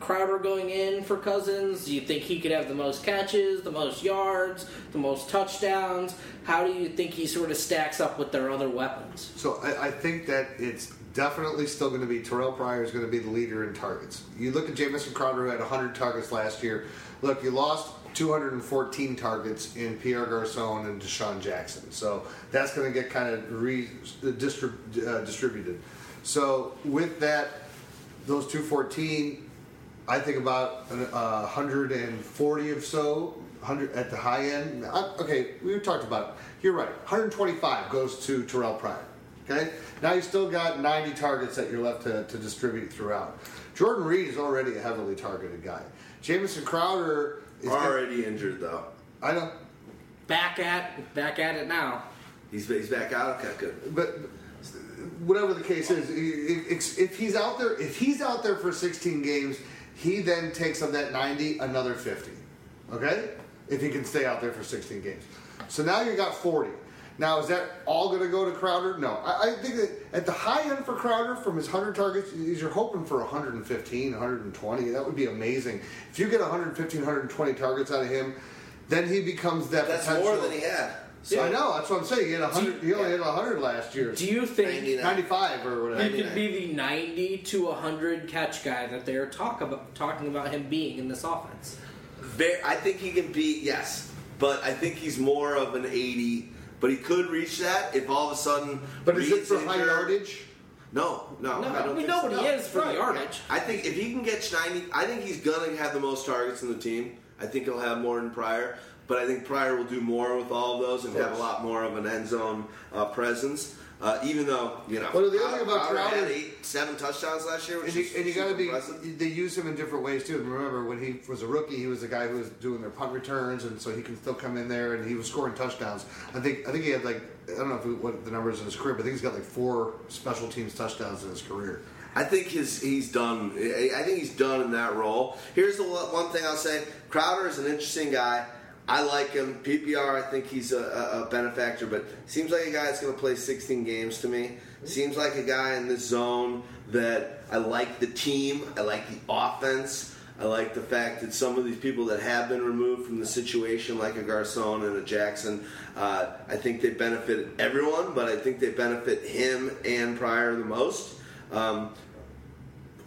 Crowder going in for Cousins? Do you think he could have the most catches, the most yards, the most touchdowns? How do you think he sort of stacks up with their other weapons? So I, I think that it's definitely still going to be Terrelle Pryor is going to be the leader in targets. You look at Jamison Crowder who had 100 targets last year. Look, you lost 214 targets in Pierre Garcon and DeSean Jackson. So that's going to get kind of re, distrib, uh, distributed. So with that, those 214, I think about uh, 140 or so, 100 at the high end. I, okay, we talked about it. You're right. 125 goes to Terrelle Pryor. Okay? Now you still got 90 targets that you're left to, to distribute throughout. Jordan Reed is already a heavily targeted guy. Jamison Crowder is Already injured though. I know, Back at back at it now. He's he's back out. Okay, good. but whatever the case is, if if he's out there, if he's out there for 16 games, he then takes of that 90 another 50. Okay, if he can stay out there for 16 games. So now you got 40. Now is that all going to go to Crowder? No, I, I think that at the high end for Crowder, from his 100 targets, is you're hoping for 115, 120. That would be amazing. If you get 115, 120 targets out of him, then he becomes that. That's potential. more than he had. So I know. That's what I'm saying. He had 100. He only had 100 last year. Do you think 99. 95 or whatever. he could be the 90 to 100 catch guy that they're talk about, talking about him being in this offense? Very, I think he can be yes, but I think he's more of an 80. But he could reach that if all of a sudden. But is it for high yardage? No, no, No, I don't we think know so. what he No. is for the yardage. I think if he can get 90, I think he's gonna have the most targets in the team. I think he'll have more than Pryor, but I think Pryor will do more with all of those and have a lot more of an end zone uh, presence. Uh, even though you know, Well, the other thing about Crowder had eight, seven touchdowns last year, which And you, you got to be. impressive. They use him in different ways too. Remember, when he was a rookie, he was the guy who was doing their punt returns, and so he can still come in there and he was scoring touchdowns. I think. I think he had like I don't know if what the numbers in his career, but I think he's got like four special teams touchdowns in his career. I think his he's done. I think he's done in that role. Here's the one one thing I'll say: Crowder is an interesting guy. I like him. PPR, I think he's a, a, benefactor, but seems like a guy that's going to play 16 games to me. Seems like a guy in this zone that I like the team. I like the offense. I like the fact that some of these people that have been removed from the situation, like a Garcon and a Jackson, uh, I think they benefit everyone, but I think they benefit him and Pryor the most. Um,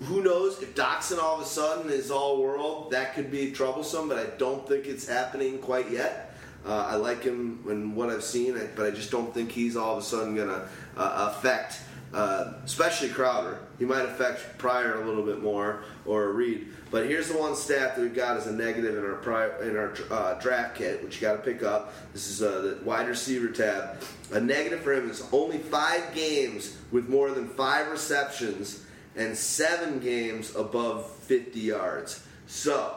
who knows if Doctson all of a sudden is all world? That could be troublesome, but I don't think it's happening quite yet. Uh, I like him and what I've seen, but I just don't think he's all of a sudden going to uh, affect, uh, especially Crowder. He might affect Pryor a little bit more or Reed. But here's the one stat that we've got as a negative in our prior, in our uh, draft kit, which you got to pick up. This is uh, the wide receiver tab. A negative for him is only five games with more than five receptions and seven games above 50 yards. So,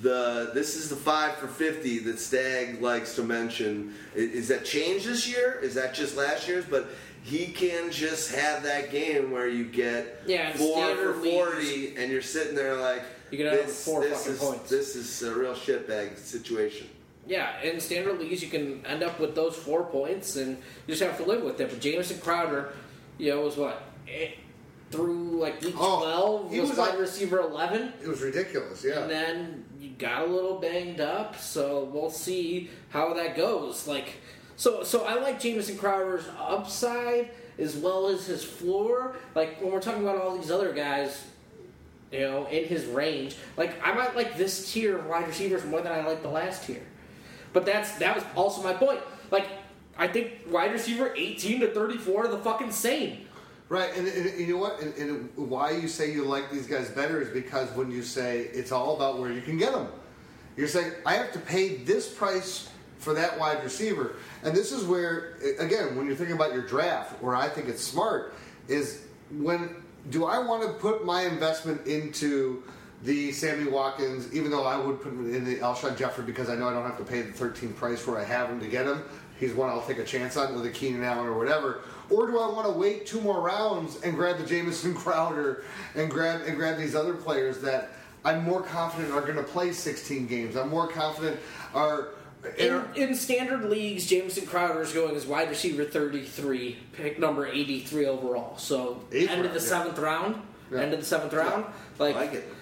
the this is the five for 50 that Stag likes to mention. Is that changed this year? Is that just last year's? But he can just have that game where you get Yeah, four for standard 40 and you're sitting there like, You can have this, four this fucking is, points. This is a real shitbag situation. Yeah, in standard leagues, you can end up with those four points, and you just have to live with it. But Jamison Crowder, you know, was what through like week Oh, twelve he was was wide like- receiver eleven, It was ridiculous. Yeah. and then you got a little banged up. So we'll see how that goes. Like, so so I like Jamison Crowder's upside as well as his floor. Like when we're talking about all these other guys, you know, in his range. Like I might like this tier of wide receivers more than I like the last tier. But that's that was also my point. Like I think wide receiver 18 to 34 are the fucking same. Right, and, and, you know what? And, and why you say you like these guys better is because when you say it's all about where you can get them, you're saying I have to pay this price for that wide receiver, and this is where again when you're thinking about your draft, where I think it's smart is when do I want to put my investment into the Sammy Watkins, even though I would put him in the Alshon Jeffery because I know I don't have to pay the 13 price where I have him to get him. He's one I'll take a chance on with a Keenan Allen or whatever. Or do I want to wait two more rounds and grab the Jamison Crowder and grab and grab these other players that I'm more confident are going to play 16 games? I'm more confident are. In, in standard leagues, Jamison Crowder is going as wide receiver 33, pick number 83 overall. So end of round, the yeah. seventh round. Yeah. End of the seventh round. Like, like it.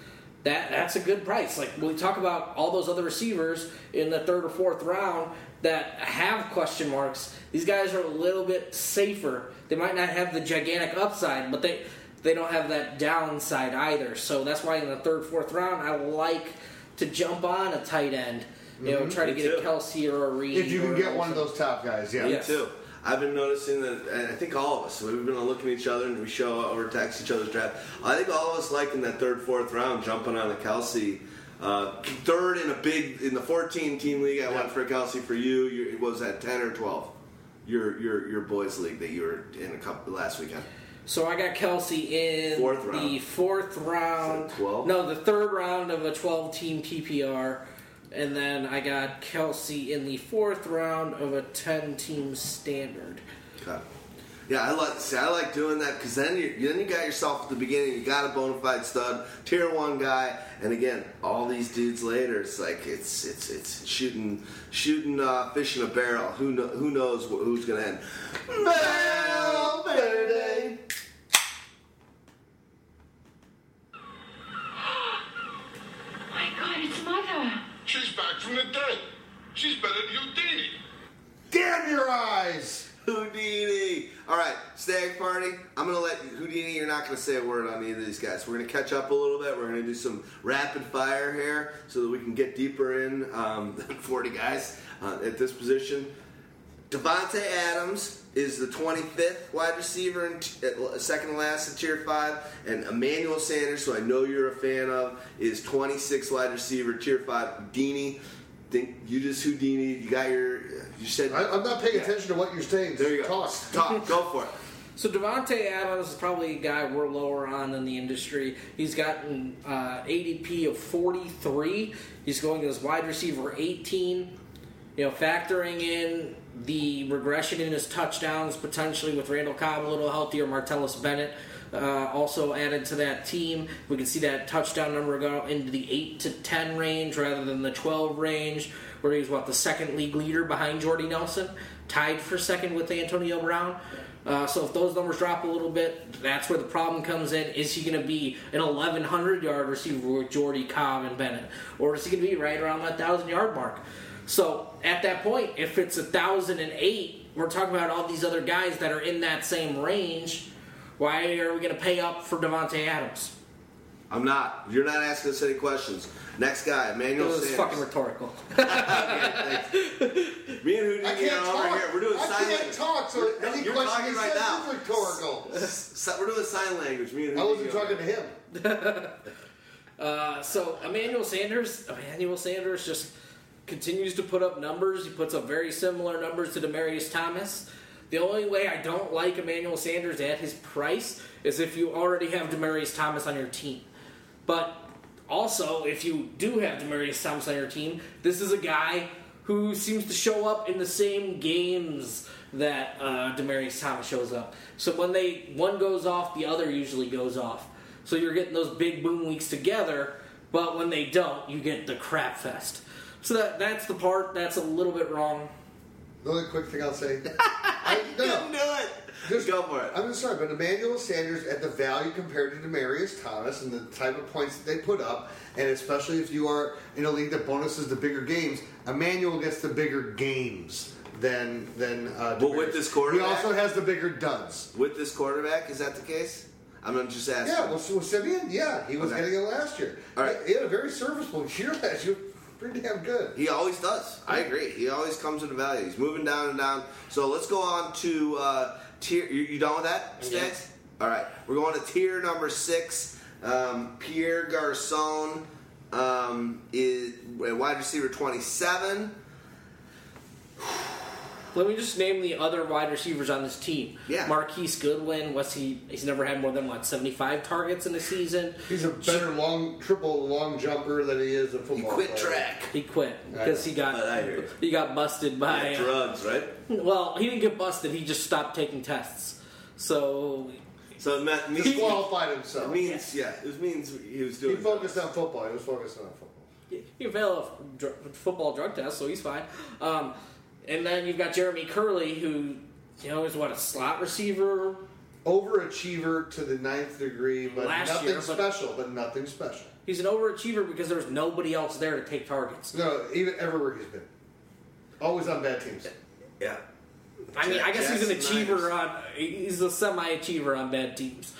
that that's a good price. Like when we talk about all those other receivers in the third or fourth round that have question marks, these guys are a little bit safer. They might not have the gigantic upside, but they they don't have that downside either. So that's why in the third, fourth round, I like to jump on a tight end. You know, mm-hmm. try to Me get a. Kelce or a Reed. If you can get one of those top guys, yeah. Me Yes. too. I've been noticing that, and I think all of us, we've been looking at each other and we show or text each other's draft. I think all of us like in that third, fourth round, jumping on a Kelce. Uh, third in a big in the 14 team league, I went for Kelce. For you, you it was at 10 or 12. Your your your boys league that you were in a couple last weekend. So I got Kelce in Fourth the fourth round. 12? No, the third round of a 12 team PPR. And then I got Kelce in the fourth round of a 10 team standard. Okay. Yeah, I like see. I like doing that because then you then you got yourself at the beginning. You got a bona fide stud, tier one guy, and again, all these dudes later. It's like it's it's it's shooting shooting uh, fish in a barrel. Who know, who knows wh- who's gonna end? Valverde. My God, it's Mother. She's back from the dead. She's better than Houdini. Damn your eyes! Houdini. All right, stag party. I'm gonna let Houdini. You're not gonna say a word on either of these guys. We're gonna catch up a little bit. We're gonna do some rapid fire here so that we can get deeper in um, than 40 guys uh, at this position. Davante Adams is the 25th wide receiver in t- second to last in Tier Five, and Emmanuel Sanders, who I know you're a fan of, is 26th wide receiver Tier Five. Houdini. Think you just Houdini. You got your. You said. I, I'm not paying Yeah. attention to what you're saying. There you go. Talk. Talk. Go for it. So Davante Adams is probably a guy we're lower on in the industry. He's gotten uh, ADP of 43. He's going as wide receiver 18. You know, factoring in the regression in his touchdowns potentially with Randall Cobb a little healthier, Martellus Bennett uh, also added to that team. We can see that touchdown number go into the 8 to 10 range rather than the 12 range, where he's what the second league leader behind Jordy Nelson, tied for second with Antonio Brown. Uh, so if those numbers drop a little bit, that's where the problem comes in. Is he going to be an 1,100 yard receiver with Jordy Cobb and Bennett, or is he going to be right around that thousand yard mark? So at that point, if it's a thousand and eight, we're talking about all these other guys that are in that same range. Why are we going to pay up for Davante Adams? I'm not. You're not asking us any questions. Next guy, It Emmanuel was Sanders. fucking rhetorical. Me and Houdini I can't are talk. over here. We're doing I sign can't language. talk, so We're- no, any you're question talking he right says now. is rhetorical. So- we're doing sign language. Me and I Houdini. wasn't over talking to him. Uh, so Emmanuel Sanders, Emmanuel Sanders just continues to put up numbers. He puts up very similar numbers to Demaryius Thomas. The only way I don't like Emmanuel Sanders at his price is if you already have Demaryius Thomas on your team. But also, if you do have Demaryius Thomas on your team, this is a guy who seems to show up in the same games that uh, Demaryius Thomas shows up. So when they one goes off, the other usually goes off. So you're getting those big boom weeks together, but when they don't, you get the crap fest. So that that's the part that's a little bit wrong. The only quick thing I'll say. I, no, no. Couldn't do it. Just go for it. I'm sorry, but Emmanuel Sanders at the value compared to Demaryius Thomas and the type of points that they put up, and especially if you are in a league that bonuses the bigger games, Emmanuel gets the bigger games than than. Uh, But with this quarterback- he also has the bigger duds. With this quarterback, is that the case? I'm gonna just asking. Yeah, well, so with Siemian, yeah, he was Okay. getting it last year. All right. he, he had a very serviceable year last year. Pretty damn good. He always does. I agree. He always comes into value. He's moving down and down. So let's go on to uh, tier. You, you done with that, Yeah. All right. We're going to tier number six. Um, Pierre Garcon um, is a wide receiver 27. Let me just name the other wide receivers on this team. Yeah. Marquise Goodwin, was he? He's never had more than what seventy five targets in a season. He's a better long, triple long jumper than he is a football. He quit player. track. He quit because he got But I hear you. he got busted by. Yeah, uh, drugs, right? well, he didn't get busted. He just stopped taking tests. So So it meant, means, Disqualified it himself. means, yeah, it means he was doing. He doing. focused on football. He was focused on football. he failed a dr- football drug test, so he's fine. Um, and then you've got Jeremy Kerley, who you know is what a slot receiver overachiever to the ninth degree, but Last nothing year, but- special. But nothing special. He's an overachiever because there's nobody else there to take targets. No, even everywhere he's been, always on bad teams. Yeah. I mean, I guess he's an Jets, achiever Niners. on. He's a semi-achiever on bad teams,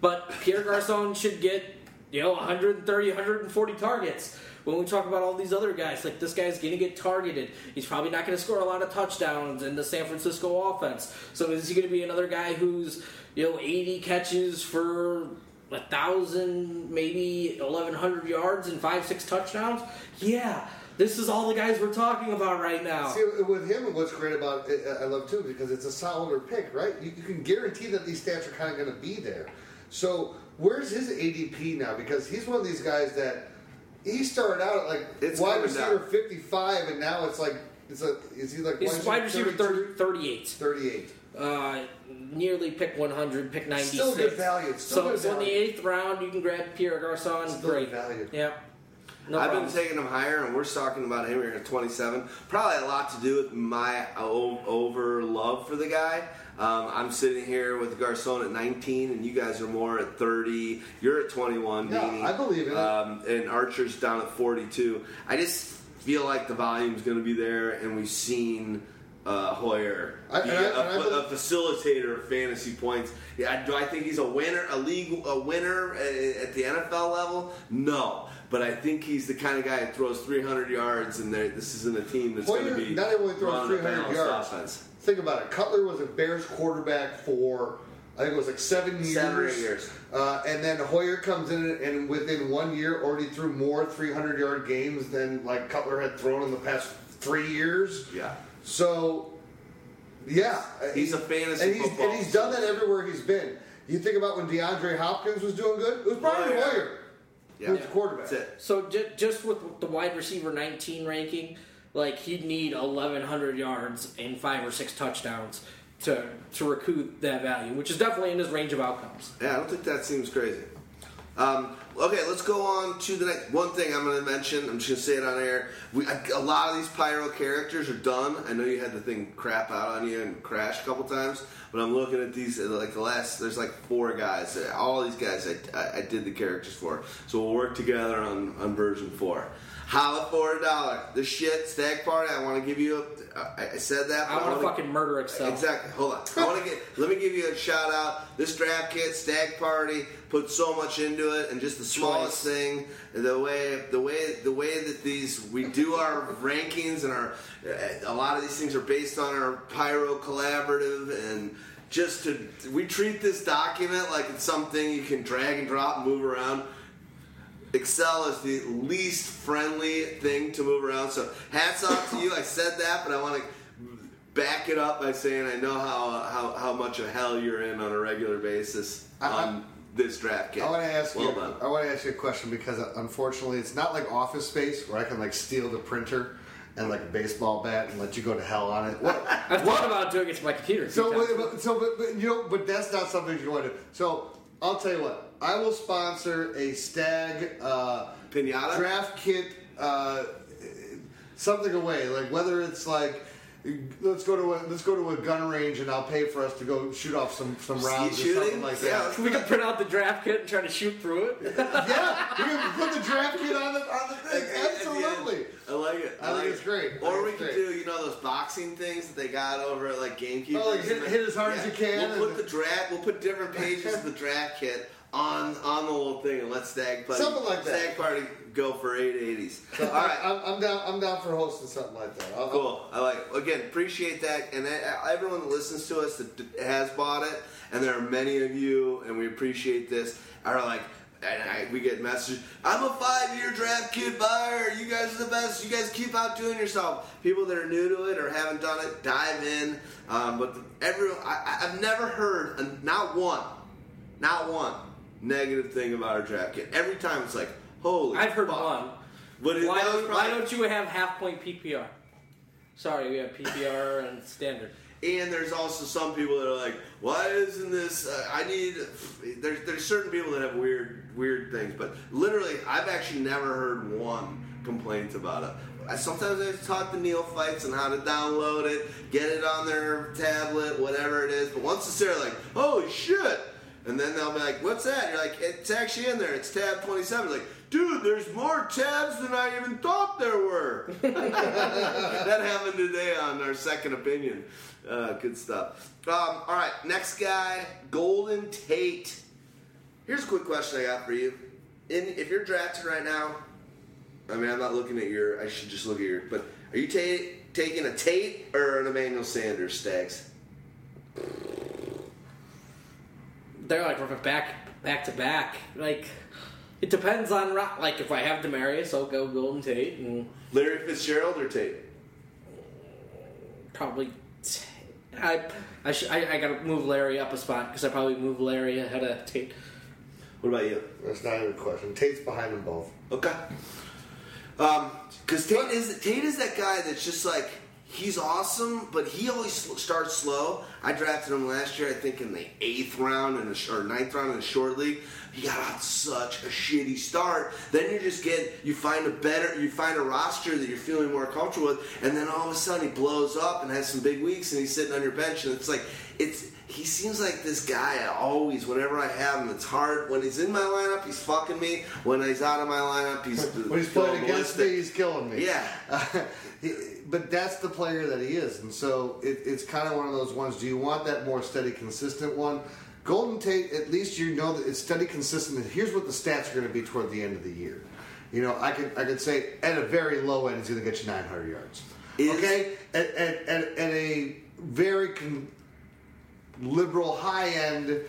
but Pierre Garcon should get you know 130, 140 targets. When we talk about all these other guys, like this guy's going to get targeted. He's probably not going to score a lot of touchdowns in the San Francisco offense. So is he going to be another guy who's you know 80 catches for a thousand, maybe 1100 yards and five, six touchdowns? Yeah. This is all the guys we're talking about right now. See, with him, what's great about it, I love too because it's a solider pick, right? You, you can guarantee that these stats are kind of going to be there. So where's his ADP now? Because he's one of these guys that he started out at like It's wide receiver down. fifty-five, and now it's like it's a is he like He's wide receiver 30, 38. 38. Uh, nearly pick 100, pick 96. Still good value. Still so, good so in the eighth round, you can grab Pierre Garcon. Still Great. good value. Yeah. No I've problem. been taking him higher, and we're talking about him here at 27. Probably a lot to do with my over love for the guy. Um, I'm sitting here with Garcon at 19, and you guys are more at 30. You're at 21, Yeah, Deanie. I believe in it. Um, and Archer's down at 42. I just feel like the volume's going to be there, and we've seen uh, Hoyer I- be and I- a, and I a believe- facilitator of fantasy points. Yeah, do I think he's a winner, a league a winner at, at the NFL level? No, but I think he's the kind of guy that throws 300 yards, and this isn't a team that's going to be not only throws running a 300 balanced yards. offense. Think about it. Cutler was a Bears quarterback for I think it was like seven years. Seven or eight years. Uh, and then Hoyer comes in and within one year already threw more 300 yard games than like Cutler had thrown in the past three years. Yeah. So, yeah, He's a fantasy and he's, football and he's done that everywhere he's been. You think about when DeAndre Hopkins was doing good, it was Brian Hoyer. Hoyer Yeah. who was the quarterback. That's it. So ju- just with the wide receiver 19 ranking, like he'd need 1,100 yards and five or six touchdowns to to recoup that value, which is definitely in his range of outcomes. Yeah, I don't think that seems crazy. Um, okay, let's go on to the next. One thing I'm going to mention, I'm just going to say it on air. We, a, lot of these pyro characters are done. I know you had the thing crap out on you and crash a couple times, but I'm looking at these uh, like the last. There's like four guys. uh, All these guys I, I, I did the characters for. So we'll work together on, on version four. Holla for a dollar. The shit stag party. I want to give you. A, I, I said that. I want to fucking murder Excel. Exactly. Hold on. I want to get. Let me give you a shout out. This draft kit, Stag Party, put so much into it, and just the smallest Choice. thing, the way, the way, the way that these we do our rankings and our. A lot of these things are based on our Pyro collaborative and. Just to, we treat this document like it's something you can drag and drop and move around. Excel is the least friendly thing to move around. So hats off to you. I said that, but I want to back it up by saying I know how how, how much of hell you're in on a regular basis I- on this draft kit. I want to ask well you. done. I want to ask you a question because uh, unfortunately, it's not like Office Space where I can like steal the printer and like a baseball bat and let you go to hell on it. What? I've thought about doing it to my computer. a So, but, but- so, but, but you know, but that's not something you want to. So, I'll tell you what. I will sponsor a stag uh, Pinata? draft kit, uh, something away. Like whether it's like. Let's go to a let's go to a gun range and I'll pay for us to go shoot off some some rounds or something like Yeah, that. we can print out the draft kit and try to shoot through it. yeah, we can put the draft kit on the on the thing. At the. Absolutely. I like it. I think like it's it. great. Or we it's could do, you know, those boxing things that they got over at like GameCube. Oh, like hit- hit as hard as you can We'll put the draft. We'll put different pages of the draft kit on on the little thing and let Stag Party Something like that. Stag Party go for eight eighties. So All right. I'm, I'm down. I'm down for hosting something like that. I'll, Cool. I like. it. Again, appreciate that, and uh, everyone that listens to us that has bought it, and there are many of you, and we appreciate this. Are like, and I, we get messages. I'm a five-year draft kid buyer. You guys are the best. You guys keep out doing yourself. People that are new to it or haven't done it, dive in. Um, but everyone, I, I've never heard not one, not one negative thing about our draft kit. Every time it's like, holy. I've heard fuck. one. But it, Why don't, why don't you have half point PPR? Sorry, we have PPR and standard. And there's also some people that are like, why isn't this? Uh, I need. There's there's certain people that have weird weird things, but literally, I've actually never heard one complaints about it. I, sometimes I talk to neophytes on how to download it, get it on their tablet, whatever it is. But once it's there, like, oh shit! And then they'll be like, what's that? You're like, it's actually in there. It's tab 27. Like, dude, there's more tabs than I even thought there were. that happened today on our second opinion. Uh, good stuff. Um, all right, next guy, Golden Tate. Here's a quick question I got for you. In, if you're drafted right now, I mean, I'm not looking at your. I should just look at your. But are you ta- taking a Tate or an Emmanuel Sanders, Stags? They're like we're back back to back. Like it depends on like if I have Demaryius, I'll go Golden Tate and Larry Fitzgerald or Tate? probably. T- I I, sh- I I gotta move Larry up a spot because I probably move Larry ahead of Tate. What about you? That's not even a question. Tate's behind them both. Okay. Um, because Tate is Tate is that guy that's just like he's awesome, but he always starts slow. I drafted him last year, I think in the eighth round in a or ninth round in a short league. He got out such a shitty start. Then you just get you find a better you find a roster that you're feeling more comfortable with, and then all of a sudden he blows up and has some big weeks, and he's sitting on your bench, and it's like it's. He seems like this guy I always, whenever I have him, it's hard. When he's in my lineup, he's fucking me. When he's out of my lineup, he's When he's playing against me, he's killing me. Yeah. He- but that's the player that he is, and so it, it's kind of one of those ones. Do you want that more steady, consistent one? Golden Tate, at least you know that it's steady, consistent. And here's what the stats are going to be toward the end of the year. You know, I could I could say at a very low end, he's going to get you 900 yards. Is- okay, at, at, at, at a very con- liberal high end.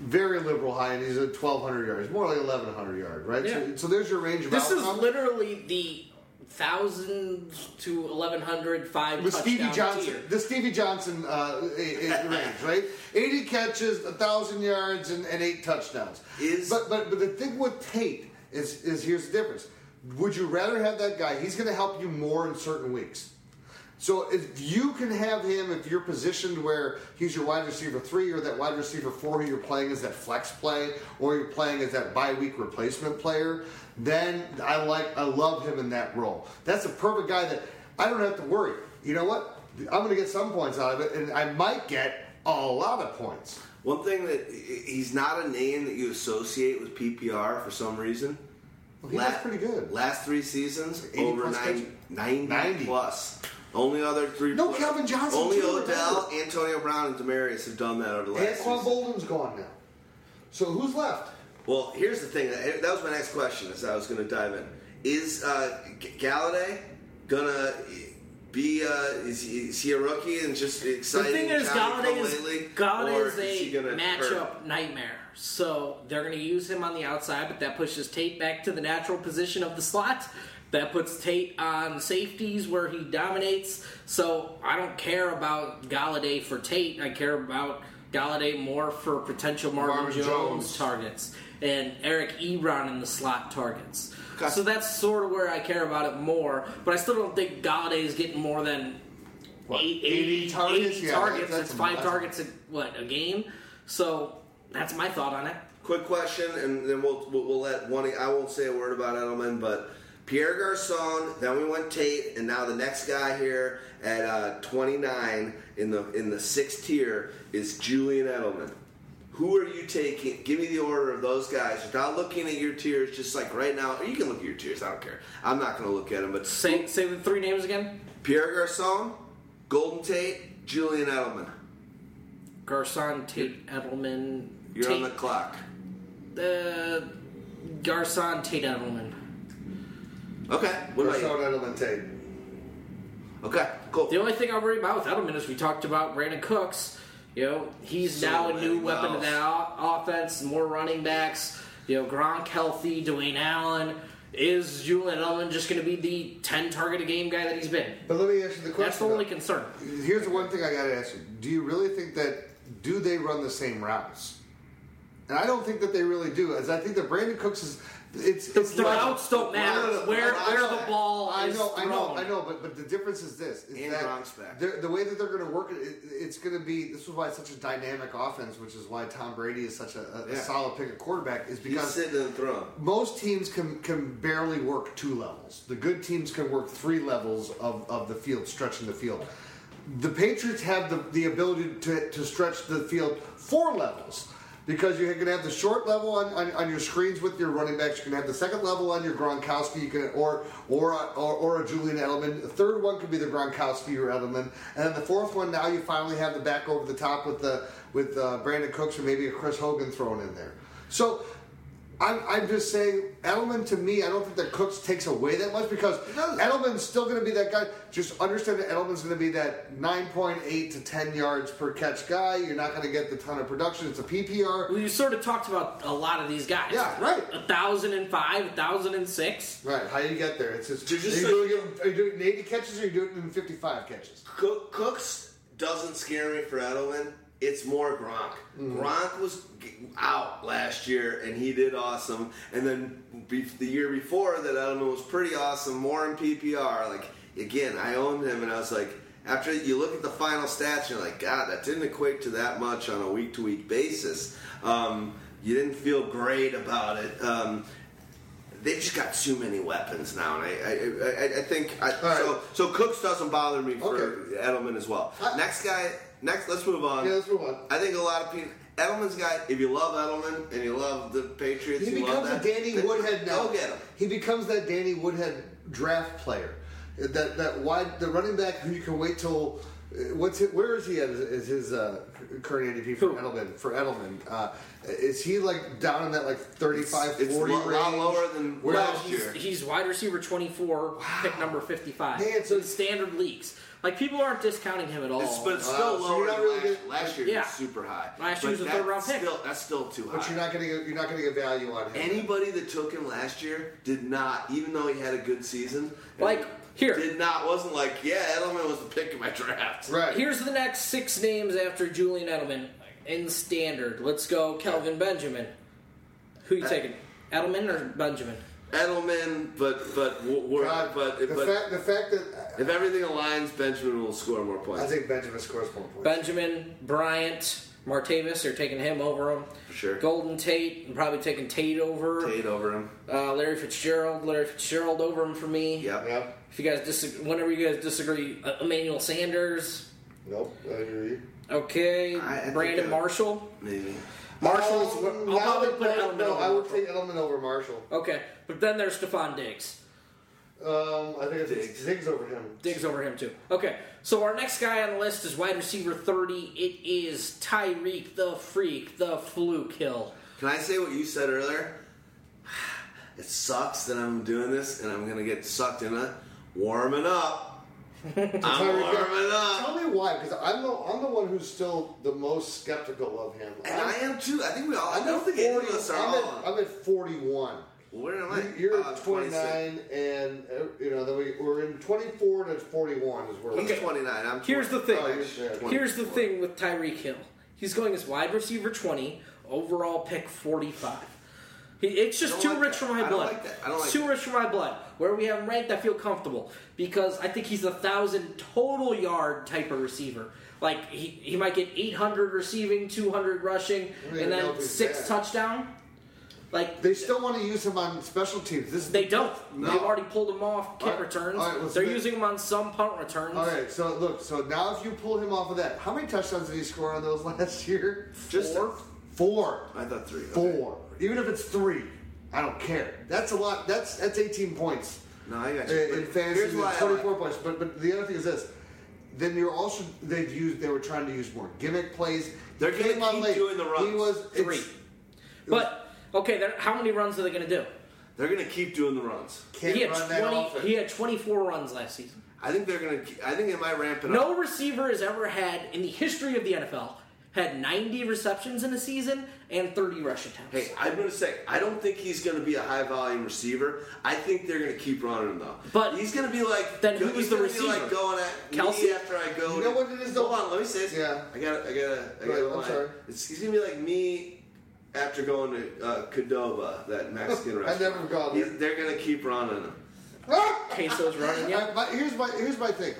Very liberal high end. He's at 1,200 yards, more like 1,100 yard, right? So, Yeah. so there's your range of This is literally the thousand to eleven hundred five the Stevie Johnson, tier. the Stevie Johnson uh, range, right? Eighty catches, thousand yards, and, and eight touchdowns. Is- but but but the thing with Tate is is here's the difference. Would you rather have that guy? He's going to help you more in certain weeks. So if you can have him, if you're positioned where he's your wide receiver three or that wide receiver four who you're playing as that flex play, or you're playing as that bye week replacement player, then I like I love him in that role. That's a perfect guy that I don't have to worry. You know what? I'm going to get some points out of it, and I might get a lot of points. One thing that he's not a name that you associate with PPR for some reason. Well, he pretty good. Last three seasons, over plus 90, 90, 90. plus. Only other three. No, plus- Calvin Johnson, Only Odell. Antonio Brown, and Demaryius have done that over the last. Anquan season. Boldin's gone now. So who's left? Well, here's the thing. That that was my next question. As I was going to dive in, is uh, G- Golladay gonna be? Uh, is, he, is he a rookie and just The exciting? thing is, Johnny Golladay is, come-lately? Golladay Or is he a gonna matchup hurt? nightmare. So they're going to use him on the outside, but that pushes Tate back to the natural position of the slot. That puts Tate on safeties where he dominates. So I don't care about Golladay for Tate. I care about Golladay more for potential Marvin, Marvin Jones, Jones. targets and Eric Ebron in the slot targets. Okay. So that's sort of where I care about it more. But I still don't think Golladay is getting more than What, eight- 80 targets? 80 Yeah, targets. that's It's five that's targets a, what a game. So that's my thought on it. Quick question, and then we'll, we'll we'll let one. I won't say a word about Edelman, but Pierre Garcon. Then we went Tate, and now the next guy here at uh, 29 in the in the sixth tier is Julian Edelman. Who are you taking? Give me the order of those guys without looking at your tiers. Just like right now, or you can look at your tiers. I don't care. I'm not going to look at them, but Say say the three names again. Pierre Garcon, Golden Tate, Julian Edelman. Garcon, Tate, Edelman. You're Tate, on the clock. uh, Garcon, Tate, Edelman. Okay. What about Garcon you? Edelman Tate. Okay. Cool. The only thing I worry about with Edelman is we talked about Brandon Cooks. You know, he's So now a many new weapon to that o- offense. More running backs. You know, Gronk healthy. Dwayne Allen. Is Julian Edelman just going to be the ten target a game guy that he's been? But let me ask you the question. That's the only though. concern. Here's the one thing I got to ask you: Do you really think that do they run the same routes? and I don't think that they really do. As I think that Brandin Cooks is. It's, The, it's the like- routes don't matter. No, no, no, where where the ball is. I know, I know. I know, but but the difference is this: is And that Gronk's back. they're- the way that they're going to work it, it, it's going to be. This is why it's such a dynamic offense, which is why Tom Brady is such a, a, a solid pick at quarterback. Is because He's sitting in the throne. most teams can can barely work two levels. The good teams can work three levels of, of the field, stretching the field. The Patriots have the, the ability to, to stretch the field four levels. Because you're going to have the short level on, on, on your screens with your running backs. You can have the second level on your Gronkowski, you can or or or, or a Julian Edelman. The third one could be the Gronkowski or Edelman, and then the fourth one. Now you finally have the back over the top with the with uh, Brandin Cooks or maybe a Chris Hogan thrown in there. So I'm, I'm just saying, Edelman to me, I don't think that Cooks takes away that much because. Edelman's still going to be that guy. Just understand that Edelman's going to be that 9.8 to 10 yards per catch guy. You're not going to get the ton of production. It's a PPR. Well, you sort of talked about a lot of these guys. Yeah, right. A thousand and five, a thousand and six. Right, how do you get there? It's just, You're just are, you doing it, are you doing in 80 catches or are you doing it in 55 catches? Cook, Cooks doesn't scare me for Edelman. It's more Gronk. Mm-hmm. Gronk was out last year and he did awesome. And then be- the year before that, Edelman was pretty awesome, more in PPR. Like again, I owned him and I was like, after you look at the final stats, you're like, God, that didn't equate to that much on a week to week basis. Um, you didn't feel great about it. Um, they've just got too many weapons now, and I, I, I, I think I, right. so. So Cooks doesn't bother me for Okay. Edelman as well. Next guy, next. Let's move on. Yeah, let's move on. I think a lot of people. Edelman's guy. If you love Edelman and you love the Patriots, He you love becomes a that, Danny then Woodhead now. Go get him. He becomes that Danny Woodhead draft player. That that wide the running back who you can wait till. uh, What's it, where is he at? Is his uh, current ADP for Who? Edelman? For Edelman, uh, is he like down in that like 35, It's 40 a lot lower than Where- last He's, year. he's wide receiver 24, pick number 55. Man, so- in standard leagues. Like, people aren't discounting him at all. It's, but it's still so lower you're not than really last, last year. Yeah. was super high. Last year was a third-round pick. Still, that's still too high. But you're not getting a, you're not getting a value on him. Anybody that took him last year did not, even though he had a good season. Like, here. did not wasn't like yeah, Edelman was the pick in my draft. right? Here's the next six names after Julian Edelman in standard. Let's go Kelvin Benjamin. Who you uh, taking? Edelman or Benjamin? Edelman, but but we're, God, but the but fact the fact that if everything aligns, Benjamin will score more points. I think Benjamin scores more points. Benjamin, Bryant, Martavis, they're taking him over him. For sure. Golden Tate, I'm probably taking Tate over. Tate over him. Uh, Larry Fitzgerald, Larry Fitzgerald over him for me. Yep. Yep. If you guys disagree, whenever you guys disagree, uh, Emmanuel Sanders. Nope. I agree. Okay, I- I think, Brandon uh, Marshall. Maybe. Marshall's. Um, I'll probably put no, Edelman no, over I would Marshall. take Edelman over Marshall. Okay, but then there's Stefon Diggs. Um, I think it's Diggs. Diggs over him. Diggs over him too. Okay, so our next guy on the list is wide receiver 30. It is Tyreek the Freak, the Fluke Hill. Can I say what you said earlier? It sucks that I'm doing this and I'm gonna get sucked in it. Warming up. Tell me why, because I'm the I'm the one who's still the most skeptical of him. And I am too. I think we all. I I'm don't at think any 40. of us are I'm all. at, I'm at 41. Where am I? You're Uh, at 26. 29, and uh, you know then we, we're in 24 to 41 is where He's we're. 29. I'm. Here's the thing. Oh, you're- yeah. Here's the thing with Tyreek Hill. He's going as wide receiver 20, overall pick 45. He, it's just too like rich that. for my I don't blood. like that. I don't like too that. rich for my blood. Where we have him ranked, I feel comfortable because I think he's a thousand total yard type of receiver. Like he, he might get 800 receiving, 200 rushing, and then six that. touchdown. Like They still want to use him on special teams. This is they don't. No. They've already pulled him off kick All right, returns. all right, let's They're make- using him on some punt returns. All right, so look, so now if you pull him off of that, how many touchdowns did he score on those last year? Just Four. Four. I thought three. Okay. Four. Even if it's three, I don't care. That's a lot. That's that's 18 points No, I got in, you. in But fantasy. Here's why I 24 like- points. But but the other thing is this. Then you're also they've used they were trying to use more gimmick plays. They're He gonna came on keep late. doing the He runs. was Three. it was- But okay, how many runs are they going to do? They're gonna keep doing the runs. can't he had run that 20. often. He had 24 runs last season. I think they're gonna. I think it might ramp it up. No receiver has ever had in the history of the NFL had 90 receptions in a season and 30 rush attempts. Hey, I'm gonna say I don't think he's gonna be a high volume receiver. I think they're gonna keep running him though. But he's gonna be like then who's the gonna be like receiver? going at Kelsey? me after I go. You know what it is, though? Hold on, let me say this. Yeah. I gotta, I gotta, I got to. I'm lie. sorry. It's, he's gonna be like me after going to uh, Cadova, that Mexican I've never gone He- there. They're gonna keep running them. Queso's running. Yeah. I- my- here's my here's my thing.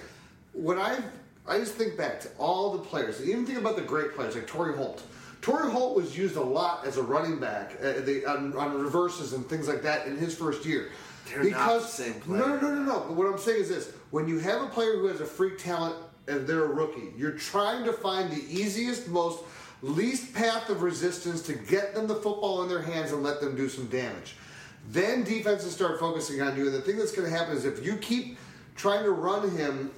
When I I just think back to all the players, and even think about the great players like Torry Holt. Torry Holt was used a lot as a running back uh, the, on, on reverses and things like that in his first year. They're not the same player. No, no, no, no, no. But what I'm saying is this: when you have a player who has a freak talent and they're a rookie, you're trying to find the easiest, most least path of resistance to get them the football in their hands and let them do some damage. Then defenses start focusing on you, and the thing that's going to happen is if you keep trying to run him,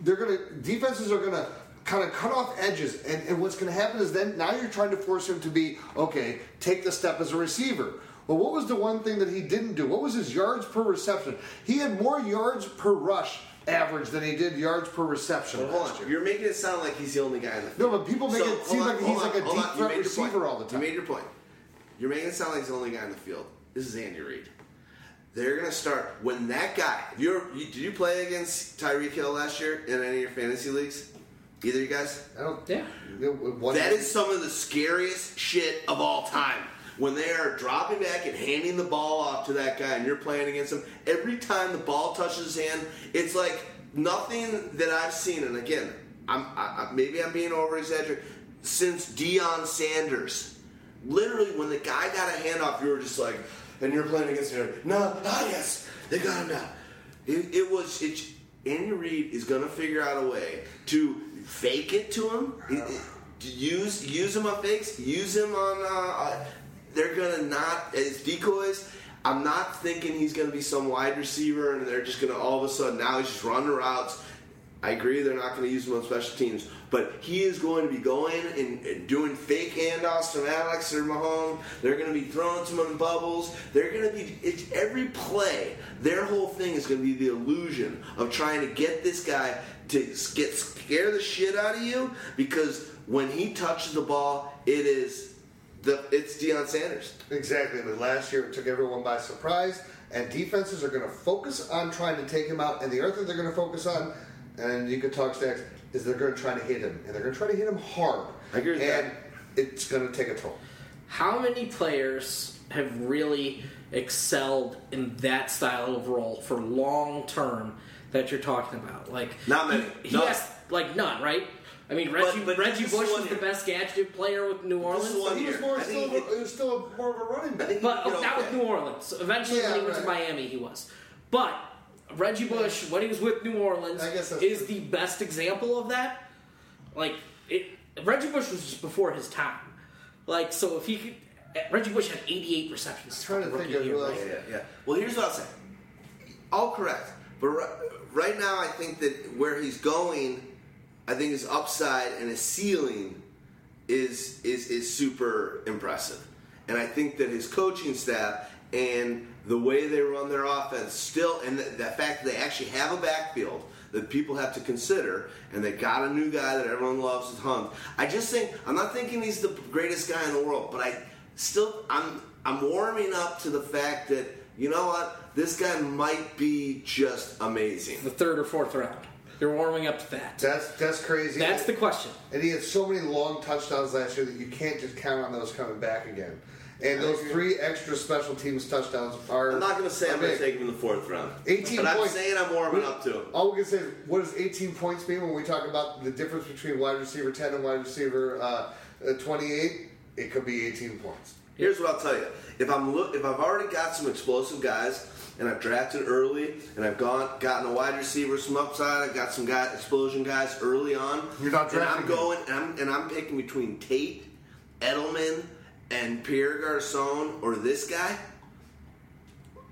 they're going to defenses are going to kind of cut off edges, and, and what's going to happen is then now you're trying to force him to be okay, take the step as a receiver. Well, what was the one thing that he didn't do? What was his yards per reception? He had more yards per rush average than he did yards per reception. Well, Hold on, you're making it sound like he's the only guy in the field. No, but people make it hold seem on, like he's hold like a deep on. Threat receiver all the time. You made your point. You're making it sound like he's the only guy in the field. This is Andy Reid. They're gonna start when that guy. You're, you, did you play against Tyreek Hill last year in any of your fantasy leagues? Either of you guys? I don't. Yeah. one- That is some of the scariest shit of all time. When they are dropping back and handing the ball off to that guy and you're playing against him, every time the ball touches his hand, it's like nothing that I've seen. And again, I'm, I, I, maybe I'm being over exaggerated. Since Deion Sanders, literally when the guy got a handoff, you were just like, and you're playing against him. No, ah, yes, they got him now. It, it was. It, Andy Reid is going to figure out a way to fake it to him. To use use him on fakes. Use him on. Uh, uh, they're going to not as decoys. I'm not thinking he's going to be some wide receiver and they're just going to all of a sudden now he's just running routes. I agree they're not going to use him on special teams, but he is going to be going and, and doing fake handoffs to Alex or Mahomes. They're going to be throwing some in bubbles. They're going to be it's every play. Their whole thing is going to be the illusion of trying to get this guy to get scare the shit out of you because when he touches the ball, it is the it's Deion Sanders. Exactly. But last year it took everyone by surprise, and defenses are going to focus on trying to take him out. And the other thing they're going to focus on, and you could talk stacks, is they're going to try to hit him, and they're going to try to hit him hard. I agree with and that. it's going to take a toll. How many players have really excelled in that style of role for long term that you're talking about? Like Not many. He, he None. has like none, right? I mean, Reggie, but Reggie Bush one was the best gadget player with New Orleans. one He was more I still, think of a- he was still a, more of a running back. But he oh, did not okay. with New Orleans. Eventually, Yeah, when he went to. Miami, he was. But Reggie Bush, when he was with New Orleans, I guess that's is true. the best example of that. Like it, Reggie Bush was just before his time. Like so, if he could, Reggie Bush had 88 receptions. his trying to think of who year, else- right? Yeah, yeah. Well, here's what I'll say. All correct, but right, now I think that where he's going, I think his upside and his ceiling is is is super impressive, and I think that his coaching staff and the way they run their offense still, and the, the fact that they actually have a backfield that people have to consider, and they got a new guy that everyone loves with Hunt. I just think I'm not thinking he's the greatest guy in the world, but I still I'm I'm warming up to the fact that you know what this guy might be just amazing. The third or fourth round. You're warming up to that. That's that's crazy. That's the question. And he had so many long touchdowns last year that you can't just count on those coming back again. And those three extra special teams touchdowns are. I'm not going to say are I'm going to take him in the fourth round, 18 but I'm saying I'm warming up to him. All we can say is, what does 18 points mean when we talk about the difference between wide receiver 10 and wide receiver uh, uh, 28? It could be 18 points. Here's what I'll tell you: if I'm look, if I've already got some explosive guys, and I've drafted early, and I've gone gotten a wide receiver, some upside, I've got some guy explosion guys early on. You're not and I'm going, and I'm, and I'm picking between Tate, Edelman, and Pierre Garcon, or this guy.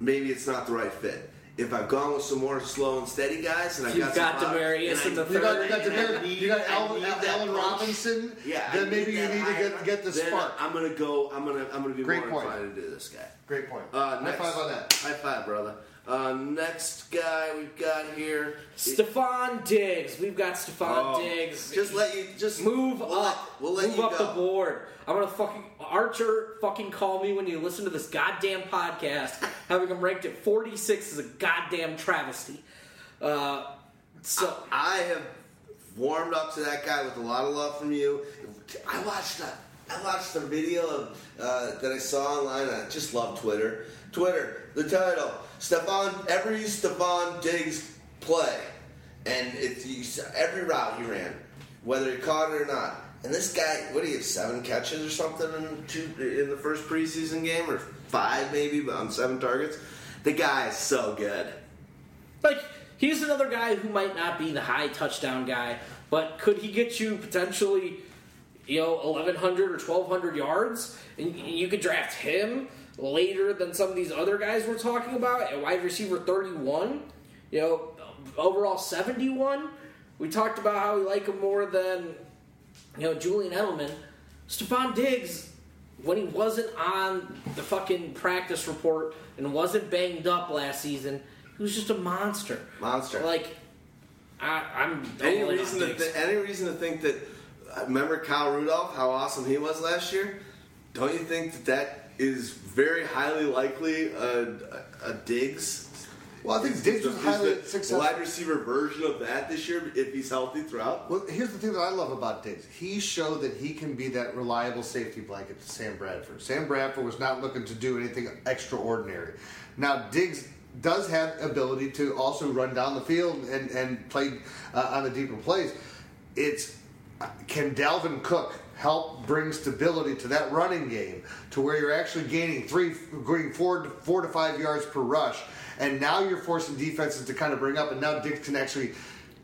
Maybe it's not the right fit. If I've gone with some more slow and steady guys, and I've You've got, got some Demaryius in I- the You got, you got, and I Demar- need- you got I Allen, that Allen. Robinson. Yeah, I then maybe need you need to get, get the then spark. I'm gonna go. I'm gonna. I'm gonna be Great more point. inclined to do this guy. Great point. Uh, High five on that. High five, brother. Uh, next guy we've got here. Stefon Diggs. We've got Stefon Oh, Diggs. Just let you. Just move we'll up. Let, we'll let move up go. the board. I'm gonna fucking Archer fucking call me when you listen to this goddamn podcast. Having him ranked at 46 is a goddamn travesty. Uh, so I have warmed up to that guy with a lot of love from you. I watched a I watched a video of, uh, that I saw online. I just love Twitter. Twitter, the title: Stefon every Stefon Diggs play, and it's every route he ran, whether he caught it or not. And this guy, what do you have? Seven catches or something in two in the first preseason game, or five maybe, but on seven targets. The guy is so good. Like he's another guy who might not be the high touchdown guy, but could he get you potentially, you know, eleven hundred or twelve hundred yards, and you could draft him later than some of these other guys we're talking about at wide receiver thirty one, you know, overall seventy one. We talked about how we like him more than you know Julian Edelman. Stefon Diggs, when he wasn't on the fucking practice report and wasn't banged up last season, he was just a monster. Monster. Like, I, I'm Any all on reason to th- any reason to think that? uh, Remember Kyle Rudolph? How awesome he was last year. Don't you think that that is very highly likely a, a, a Diggs? Well, I think Diggs was Is highly the successful. wide receiver version of that this year if he's healthy throughout. Well, here's the thing that I love about Diggs. He showed that he can be that reliable safety blanket to Sam Bradford. Sam Bradford was not looking to do anything extraordinary. Now, Diggs does have ability to also run down the field and, and play uh, on the deeper plays. It's can Dalvin Cook help bring stability to that running game to where you're actually gaining three, going four to, four to five yards per rush, and now you're forcing defenses to kind of bring up, and now Dick can actually,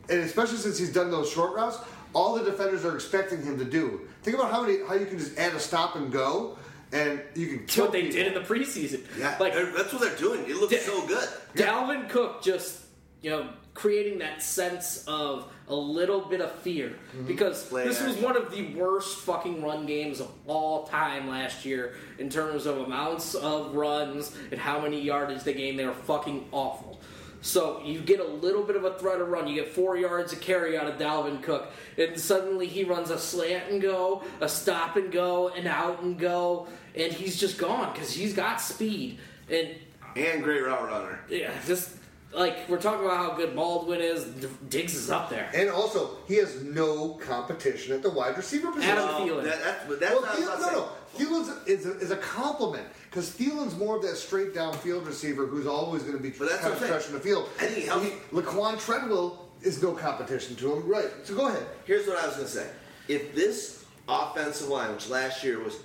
and especially since he's done those short routes, all the defenders are expecting him to do. Think about how many how you can just add a stop and go, and you can That's kill what they people. did in the preseason. Yeah, like that's what they're doing. It looks Da- so good. Dalvin Cook just, you know, creating that sense of a little bit of fear mm-hmm. because Play this was one of the worst fucking run games of all time last year in terms of amounts of runs and how many yardage they gained. They were fucking awful. So you get a little bit of a threat of run. You get four yards of carry out of Dalvin Cook, and suddenly he runs a slant and go, a stop and go, an out and go, and he's just gone because he's got speed. And And great route runner. yeah, just like we're talking about how good Baldwin is, Diggs is up there. And also, he has no competition at the wide receiver position. Adam Thielen. that, that's, that's well, what Thielen, no, no. Thielen's is a, is a compliment because Thielen's more of that straight downfield receiver who's always going to be But that's kind of what I'm stretching the field. I think he helps- Laquon Treadwell is no competition to him. Right. So go ahead. Here's what I was going to say. If this offensive line, which last year was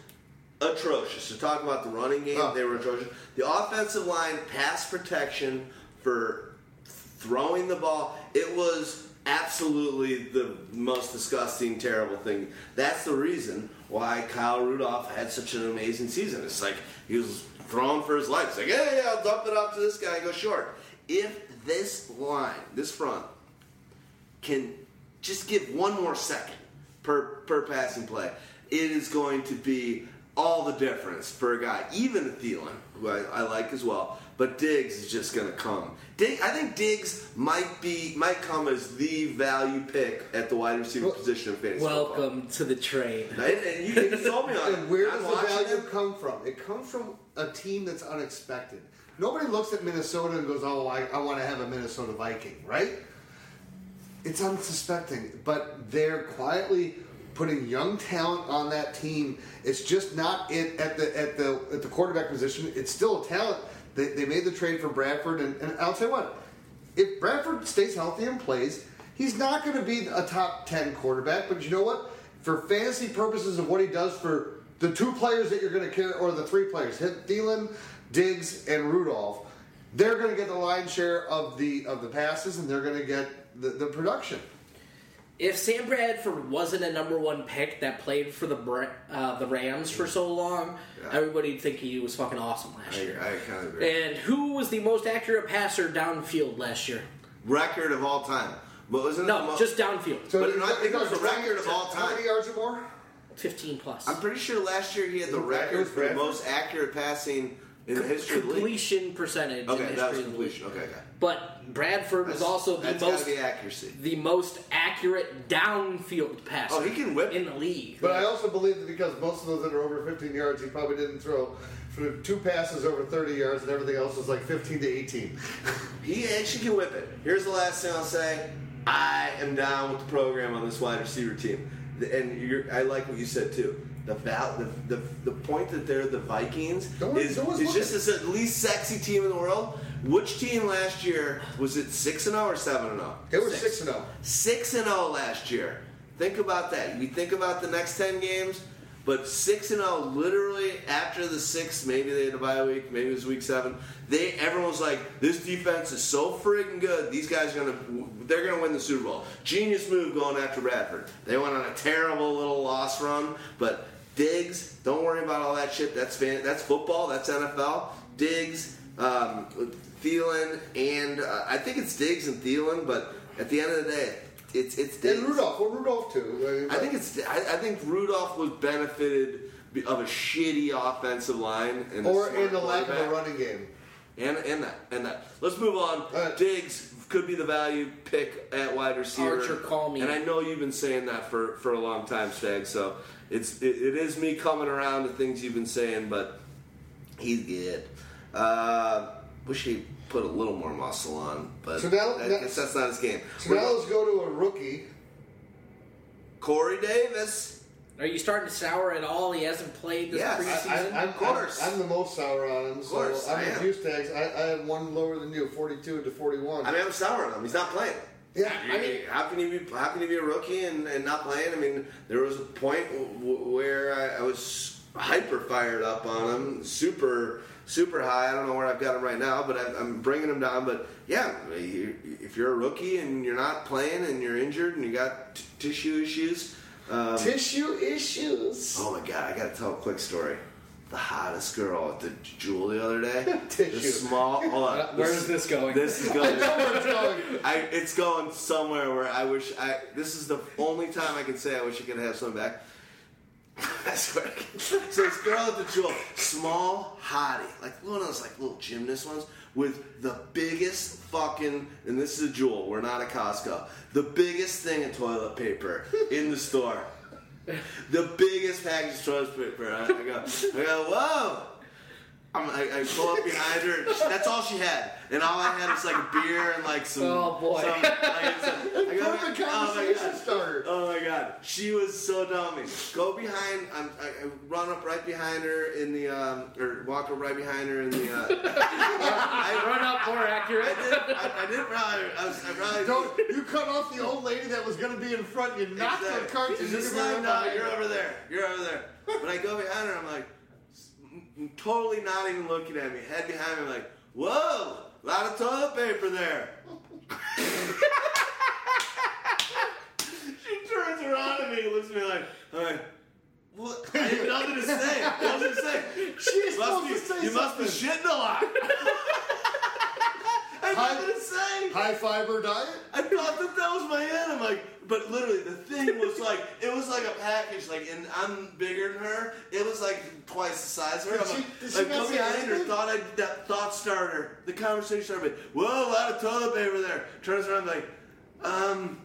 atrocious, to talk about the running game, Oh. they were atrocious. The offensive line pass protection for throwing the ball, it was absolutely the most disgusting, terrible thing. That's the reason why Kyle Rudolph had such an amazing season. It's like he was throwing for his life. It's like, hey, yeah I'll dump it off to this guy and go short. If this line, this front, can just give one more second per per passing play, it is going to be all the difference for a guy, even Thielen, who I, I like as well. But Diggs is just going to come. Dig, I think Diggs might be might come as the value pick at the wide receiver Well, position in fantasy football. Welcome to the train. And, and you, you told me on. And where I'm does the value him. come from? It comes from a team that's unexpected. Nobody looks at Minnesota and goes, "Oh, I, I want to have a Minnesota Viking," right? It's unsuspecting, but they're quietly putting young talent on that team. It's just not it at the at the at the quarterback position. It's still a talent. They, they made the trade for Bradford, and, and I'll tell you what: if Bradford stays healthy and plays, he's not going to be a top ten quarterback. But you know what? For fantasy purposes of what he does for the two players that you're going to carry, or the three players, hit Thielen, Diggs, and Rudolph, they're going to get the lion's share of the of the passes, and they're going to get the, the production. If Sam Bradford wasn't a number one pick that played for the uh, the Rams for so long, Yeah. everybody'd think he was fucking awesome last I, year. I kind of agree. And who was the most accurate passer downfield last year? Record of all time. But wasn't No, mo- just downfield. But is no, I think it is was that the record of all time. How time. many yards or more? 15 plus. I'm pretty sure last year he had the It was Brad- it record for the most accurate passing in the history of the league. completion percentage. in Okay, the that was history of the completion. Okay, okay. But Bradford was also the that's most be accuracy. the most accurate downfield passer. Oh, he can whip. in the league. But I also believe that because most of those that are over 15 yards, he probably didn't throw two passes over 30 yards, and everything else was like 15 to 18. He actually can whip it. Here's the last thing I'll say. I am down with the program on this wide receiver team. And you're, I like what you said too. the val- the, the the point that they're the Vikings Don't is, no one's is just looking. this least sexy team in the world. Which team last year was it six and zero or seven and zero? They were six and oh. zero. Six and zero last year. Think about that. We think about the next ten games, but six and zero. Literally after the six, maybe they had a bye week, maybe it was week seven. They everyone was like, "This defense is so friggin' good. These guys are gonna, they're gonna win the Super Bowl." Genius move going after Bradford. They went on a terrible little loss run, but Diggs, don't worry about all that shit. That's fan, that's football. That's NFL. Diggs, um, Thielen, and uh, I think it's Diggs and Thielen. But at the end of the day, it's it's Diggs. And Rudolph. Well, Rudolph too. I think it's. I, I think Rudolph was benefited of a shitty offensive line and or in the lack of a running game. And and that and that. Let's move on. right. Diggs could be the value pick at wide receiver. Archer, call me. And I know you've been saying that for, for a long time, Stag. So it's it, it is me coming around to things you've been saying, but he's good. Uh, wish he put a little more muscle on, but So now- I guess that's not his game. So now let's go to a rookie. Corey Davis. Are you starting to sour at all? He hasn't played this Yes. Preseason. I, I'm, Of course. I'm, I'm the most sour on him. Of course, so I'm I with am. you, I, I have one lower than you, 42 to 41. I mean, I'm sour on him. He's not playing. yeah, I mean, how can you be how can you be a rookie and, and not playing? I mean, there was a point w- where I, I was hyper fired up on him, super super high. I don't know where I've got him right now, but I, I'm bringing him down. But yeah, if you're a rookie and you're not playing and you're injured and you got t- tissue issues. Um, tissue issues. oh my god, I got to tell a quick story. The hottest girl at the Jewel the other day. Tissue. The small. Hold on. Where is this going? This is going. Where it's going. I, it's going somewhere where I wish I. This is the only time I can say I wish I could have some back. I swear. So this girl at the jewel, small hottie, like one of those like little gymnast ones, with the biggest fucking. And this is a jewel. We're not a Costco. The biggest thing of toilet paper in the store. The biggest package of toilet paper. I, I go. I go. Whoa. I'm, I, I pull up behind her. That's all she had, and all I had was like a beer and like some. Oh, boy. Some, like, some- I go, Perfect oh my conversation god. starter. Oh my god, she was so dummy. Go behind. I'm, I, I run up right behind her in the um, or walk up right behind her in the. Uh, I, Run up more accurate. I did. I, I did probably. I was. I probably. Don't you cut off the old lady that was going to be in front? You knocked Exactly. the cart. It's just like, no, you're over there. You're over there. When I go behind her, I'm like, s- m- totally not even looking at me. Head behind me, like, whoa, a lot of toilet paper there. she turns around at me and looks at me like, I'm like, what? I have nothing to say. Was to say? She's Must supposed be, to say you must be shitting a lot. I have Hi- nothing to say. High fiber diet. I thought that that was my end. I'm like, but literally the thing was like, it was like a package. Like, and I'm bigger than her. It was like twice the size of her. Did I'm she- like, did like say behind her. Thought I that thought starter. The conversation started. Whoa, a lot of toilet paper there. Turns around like, um.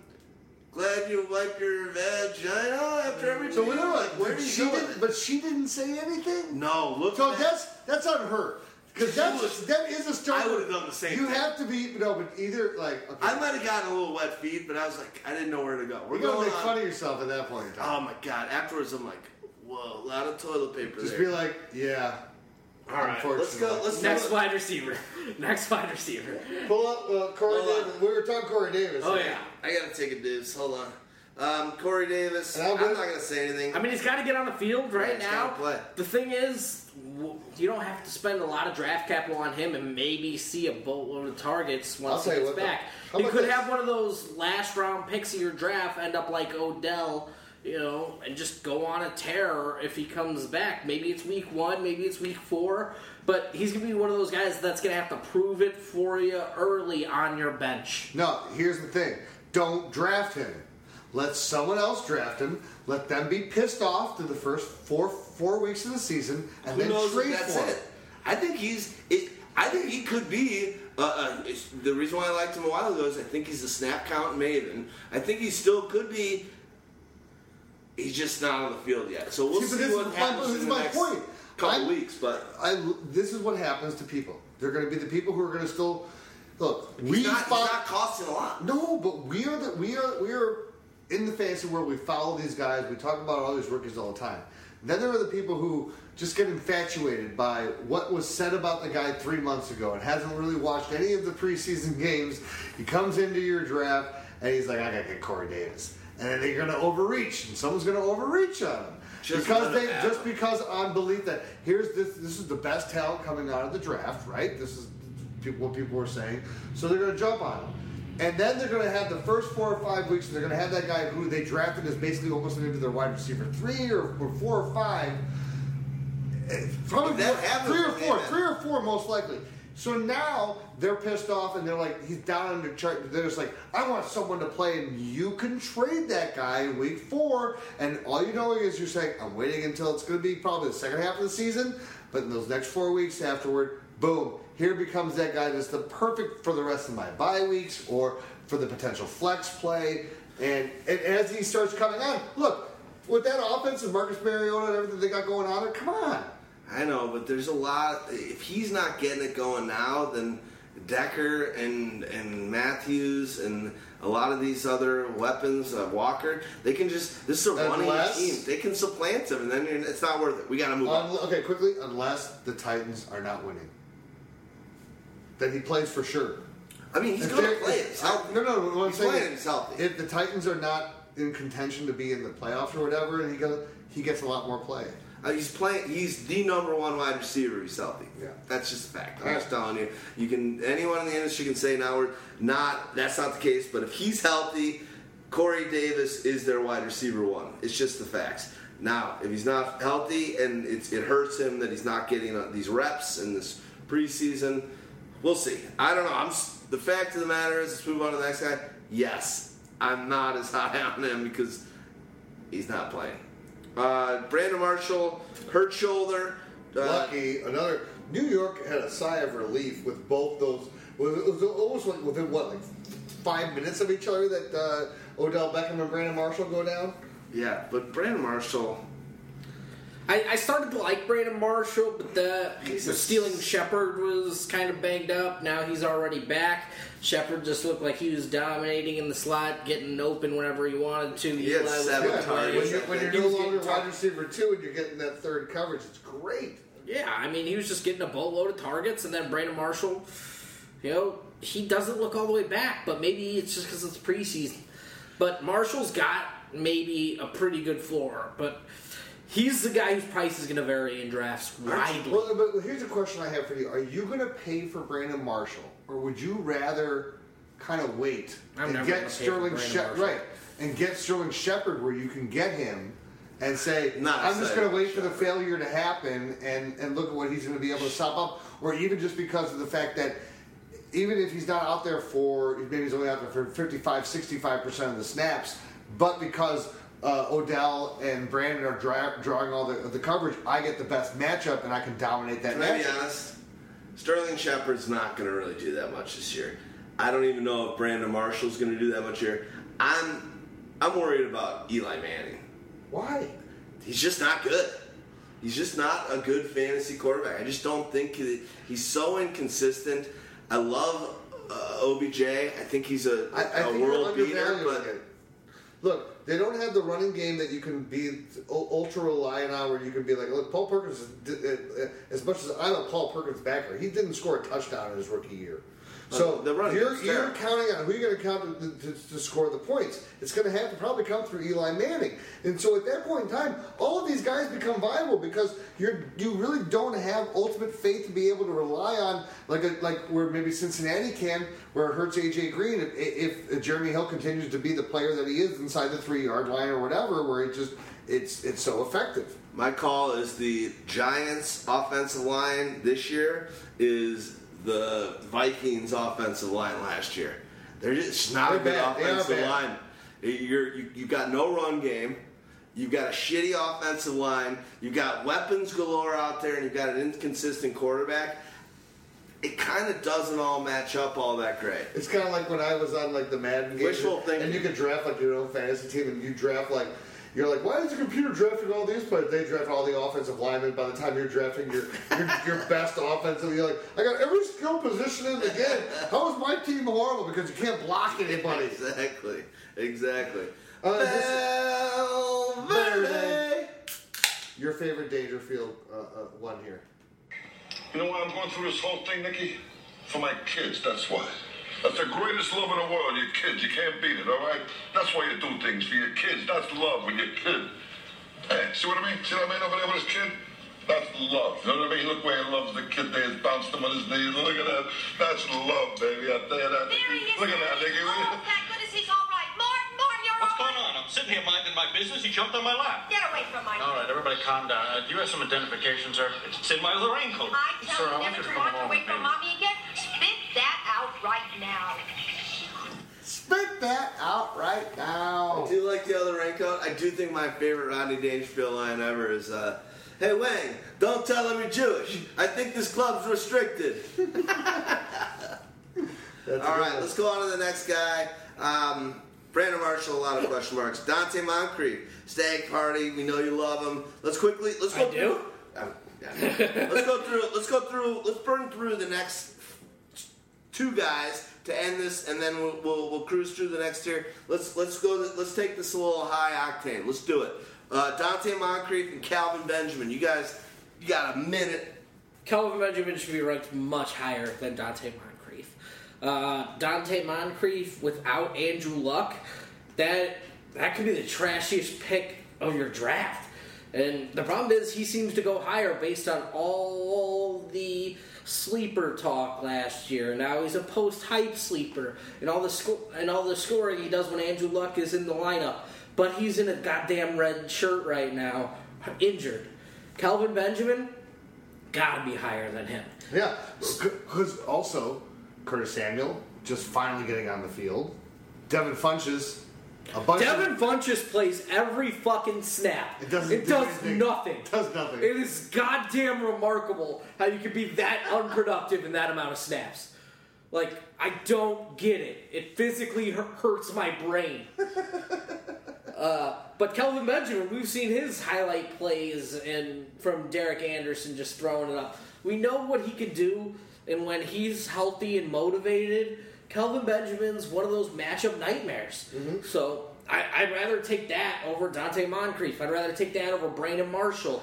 Glad you wiped your vagina after every So we know Like, where you she go didn't. But she didn't say anything. No, look. So at that's that's on her. Because that's was- that is a starter. I would've done the same thing. You thing. have to be no, but either like okay, I might have gotten a little wet feet, but I was like, I didn't know where to go. We're you're gonna going make on. fun of yourself at that point in time. Oh my god! Afterwards, I'm like, whoa, a lot of toilet paper Just there. be like, yeah. All right, let's go. Let's Next go. wide receiver. Next wide receiver. Pull up uh, Corey Hold on. We were talking Corey Davis. Oh yeah. I gotta take a deuce. Hold on. Um, Corey Davis. I'm, I'm not gonna say anything. I mean, he's got to get on the field right he's now. play. The thing is, w- you don't have to spend a lot of draft capital on him and maybe see a boatload of targets once he you gets what, back. How He about could this? have one of those last round picks of your draft end up like Odell, you know, and just go on a tear if he comes back. Maybe it's week one, maybe it's week four, but he's gonna be one of those guys that's gonna have to prove it for you early on your bench. No, here's the thing. Don't draft him. Let someone else draft him. Let them be pissed off through the first four four weeks of the season, and Who then knows trade that's for him. it? I think he's. It, I think he could be. Uh, uh, the reason why I liked him a while ago is I think he's a snap count maven. I think he still could be. He's just not on the field yet, so we'll See, see, this what is happens this in is the my next point. couple I'm- weeks. But I, this is what happens to people. They're going to be the people who are going to still look. we he's, not, he's fought- not costing a lot. No, but we are the we are we are in the fantasy world. We follow these guys. We talk about all these rookies all the time. Then there are the people who just get infatuated by what was said about the guy three months ago and hasn't really watched any of the preseason games. He comes into your draft and he's like, I gotta get Corey Davis. And then they're gonna overreach, and someone's gonna overreach on him. Just because they have just because on belief that here's this this is the best talent coming out of the draft, right? This is what people were saying. So they're gonna jump on him. And then they're going to have the first four or five weeks, they're going to have that guy who they drafted as basically almost into their wide receiver three or, or four or five. Eh, Probably happens three or four, three or four most likely. So now they're pissed off and they're like, he's down the chart. They're just like, I want someone to play, and you can trade that guy in week four. And all you know is you're saying, I'm waiting until it's going to be probably the second half of the season, but in those next four weeks afterward, boom, here becomes that guy that's the perfect for the rest of my bye weeks or for the potential flex play. And, and as he starts coming on, look, with that offense and Marcus Mariota and everything they got going on there, come on. I know, but there's a lot. If he's not getting it going now, then Decker and and Matthews and a lot of these other weapons, uh, Walker, they can just. This is a running team. They can supplant him, and then it's not worth it. We got to move on. Un- okay, quickly, unless the Titans are not winning. Then he plays for sure. I mean, he's going to play. if- He's. No, no, what I'm He's saying playing, is, healthy. If the Titans are not in contention to be in the playoffs or whatever, and he goes, he gets a lot more play. Uh, he's playing. He's the number one wide receiver. He's healthy. Yeah. that's just a fact. I'm just telling you. You can anyone in the industry can say now we're not. That's not the case. But if he's healthy, Corey Davis is their wide receiver one. It's just the facts. Now, if he's not healthy and it's, it hurts him that he's not getting uh, these reps in this preseason, we'll see. I don't know. I'm the fact of the matter is, let's move on to the next guy. Yes, I'm not as high on him because he's not playing. Uh, Brandon Marshall, hurt shoulder. Uh, Lucky, another. New York had a sigh of relief with both those. It was almost like within what, like five minutes of each other that uh, Odell Beckham and Brandon Marshall go down. Yeah, but Brandon Marshall. I, I started to like Brandon Marshall, but the, the Sterling Shepard was kind of banged up. Now he's already back. Shepard just looked like he was dominating in the slot, getting open whenever he wanted to. He had seven Yeah, targets. when you're, when you're no longer wide receiver two and you're getting that third coverage, it's great. Yeah, I mean, he was just getting a boatload of targets, and then Brandon Marshall, you know, he doesn't look all the way back, but maybe it's just because it's preseason. But Marshall's got maybe a pretty good floor, but he's the guy whose price is going to vary in drafts widely. Well, but here's a question I have for you: Are you going to pay for Brandon Marshall, or would you rather kind of wait I'm and get gonna pay for Sterling Brandon right and get Sterling Shepard where you can get him and say, Not I'm just going to wait for for the failure to happen and and look at what he's going to be able to sop up, or even just because of the fact that. Even if he's not out there for, maybe he's only out there for 55, 65% of the snaps, but because uh, Odell and Brandon are dra- drawing all the, the coverage, I get the best matchup and I can dominate that Can I be matchup. honest? Sterling Shepard's not going to really do that much this year. I don't even know if Brandon Marshall's going to do that much here. I'm I'm worried about Eli Manning. Why? He's just not good. He's just not a good fantasy quarterback. I just don't think he, he's so inconsistent. I love uh, OBJ. I think he's a, I, I a world beater, but. Look, they don't have the running game that you can be ultra reliant on, where you can be like, look, Paul Perkins. uh, uh, As much as I'm a Paul Perkins backer, he didn't score a touchdown in his rookie year. So the running you're, you're counting on who you're going to count to, to, to score the points. It's going to have to probably come through Eli Manning, and so at that point in time, all of these guys become viable because you're you really don't have ultimate faith to be able to rely on like a, like where maybe Cincinnati can, where it hurts AJ Green if, if Jeremy Hill continues to be the player that he is inside the three yard line or whatever, where it just it's it's so effective. My call is the Giants' offensive line this year is the Vikings' offensive line last year. They're just not a They're good bad. Offensive line. You're, you you got no run game. You've got a shitty offensive line. You've got weapons galore out there, and you've got an inconsistent quarterback. It kind of doesn't all match up all that great. It's kind of like when I was on like the Madden game, Wishful thinking. and you could draft like your own fantasy team, and you draft like you're like, why is the computer drafting all these players? They draft all the offensive linemen. By the time you're drafting your your, your best offensive, you're like, I got every skill position in the game. How is my team horrible? Because you can't block anybody. Exactly. Exactly. Uh, this- Valverde. Your favorite Dangerfield uh, uh, one here? You know why I'm going through this whole thing, Nikki? For my kids, that's why. That's the greatest love in the world, your kids. You can't beat it, all right? That's why you do things for your kids. That's love with your kid. Hey, see what I mean? See what I mean over there with his kid? That's love. You know what I mean? Look where he loves the kid there. He's bounced him on his knees. Look at that. That's love, baby. I tell you that. There he is. Look at that, there he Nikki. is. Oh, thank goodness he's all right. Martin, Martin, you're What's going on? I'm sitting here minding my business. He jumped on my lap. Get away from my All right, everybody calm down. Uh, do you have some identification, sir? It's in my other raincoat. I tell sir, you I want never you to to come walk away from mommy again. Spit that out right now. Spit that out right now. I do like the other raincoat. I do think my favorite Rodney Dangerfield line ever is, uh, "Hey Wang, don't tell him you're Jewish. I think this club's restricted." All right, let's go on to the next guy. Um, Brandon Marshall, a lot of question marks. Donte Moncrief, Stag Party. We know you love him. Let's quickly. Let's go I do? through. Um, yeah. let's go through. Let's go through. Let's burn through the next two guys to end this, and then we'll, we'll, we'll cruise through the next tier. Let's let's go. Let's take this a little high octane. Let's do it. Uh, Donte Moncrief and Kelvin Benjamin. You guys, you got a minute. Kelvin Benjamin should be ranked much higher than Donte Moncrief. Uh, Donte Moncrief without Andrew Luck, that that could be the trashiest pick of your draft. And the problem is he seems to go higher based on all the sleeper talk last year. Now he's a post hype sleeper and all the sco- and all the scoring he does when Andrew Luck is in the lineup. But he's in a goddamn red shirt right now, injured. Kelvin Benjamin, gotta be higher than him. Yeah, because also Curtis Samuel just finally getting on the field. Devin Funchess, a bunch Devin of Funchess plays every fucking snap. It doesn't It do does anything. nothing. It does nothing. It is goddamn remarkable how you can be that unproductive in that amount of snaps. Like I don't get it. It physically hurts my brain. uh, but Kelvin Benjamin, we've seen his highlight plays and from Derek Anderson just throwing it up. We know what he can do, and when he's healthy and motivated, Kelvin Benjamin's one of those matchup nightmares. Mm-hmm. So I, I'd rather take that over Donte Moncrief. I'd rather take that over Brandon Marshall.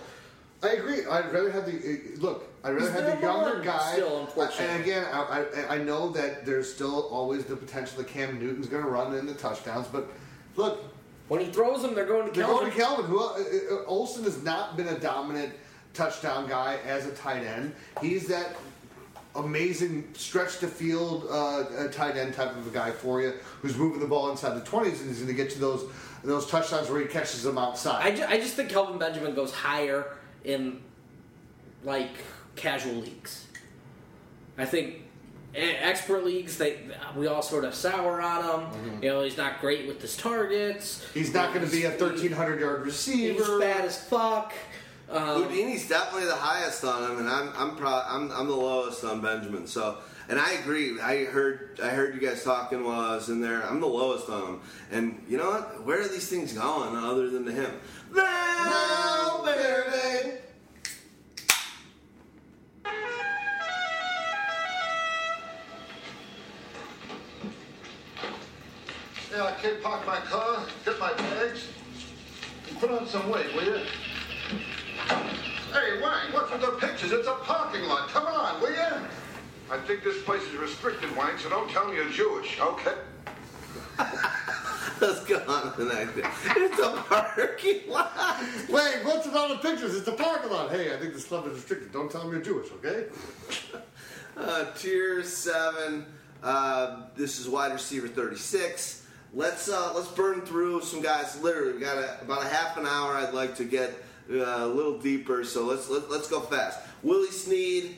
I agree. I'd rather have the uh, look. I'd rather He's have the younger guy. still, unfortunately. And again, I, I, I know that there's still always the potential that Cam Newton's going to run in the touchdowns, but look, When he throws them, they're going to they're Kelvin. going to Calvin. Who uh, Olsen has not been a dominant touchdown guy as a tight end. He's that amazing stretch to field uh, tight end type of a guy for you, who's moving the ball inside the twenties and he's going to get you those those touchdowns where he catches them outside. I, ju- I just think Kelvin Benjamin goes higher in like casual leagues. I think expert leagues they we all sort of sour on him. Mm-hmm. You know, he's not great with his targets. He's not going to be a thirteen hundred yard He's receiver. bad as fuck. Um, Houdini's definitely the highest on him, and I'm I'm pro- I'm I'm the lowest on Benjamin. So, and I agree. I heard I heard you guys talking while I was in there. I'm the lowest on him, and you know what? Where are these things going other than to him? Valverde. Yeah, I can't park my car, get my bags, and put on some weight, will you? Hey, Wang, what's with the pictures? It's a parking lot. Come on, will you? I think this place is restricted, Wang, so don't tell me you're Jewish, okay? Let's go on to the next. thing. It's a parking lot. Wait, what's with all the pictures? It's a parking lot. Hey, I think this club is restricted. Don't tell me you're Jewish, okay? Uh, tier seven. Uh, this is wide receiver thirty-six. Let's uh, let's burn through some guys. Literally, we got a, about a half an hour. I'd like to get uh, a little deeper, so let's let, let's go fast. Willie Snead.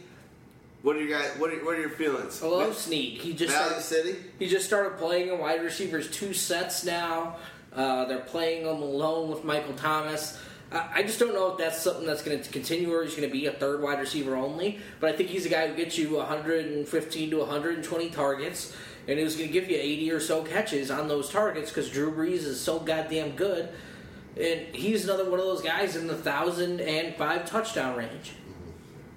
What are your guys? What are, what are your feelings? I love Snead. He just Valley started, City. he just started playing in wide receivers two sets now. Uh, they're playing him alone with Michael Thomas. I I just don't know if that's something that's going to continue or he's going to be a third wide receiver only. But I think he's a guy who gets you 115 to 120 targets, and who's going to give you 80 or so catches on those targets because Drew Brees is so goddamn good. And he's another one of those guys in the thousand and five touchdown range.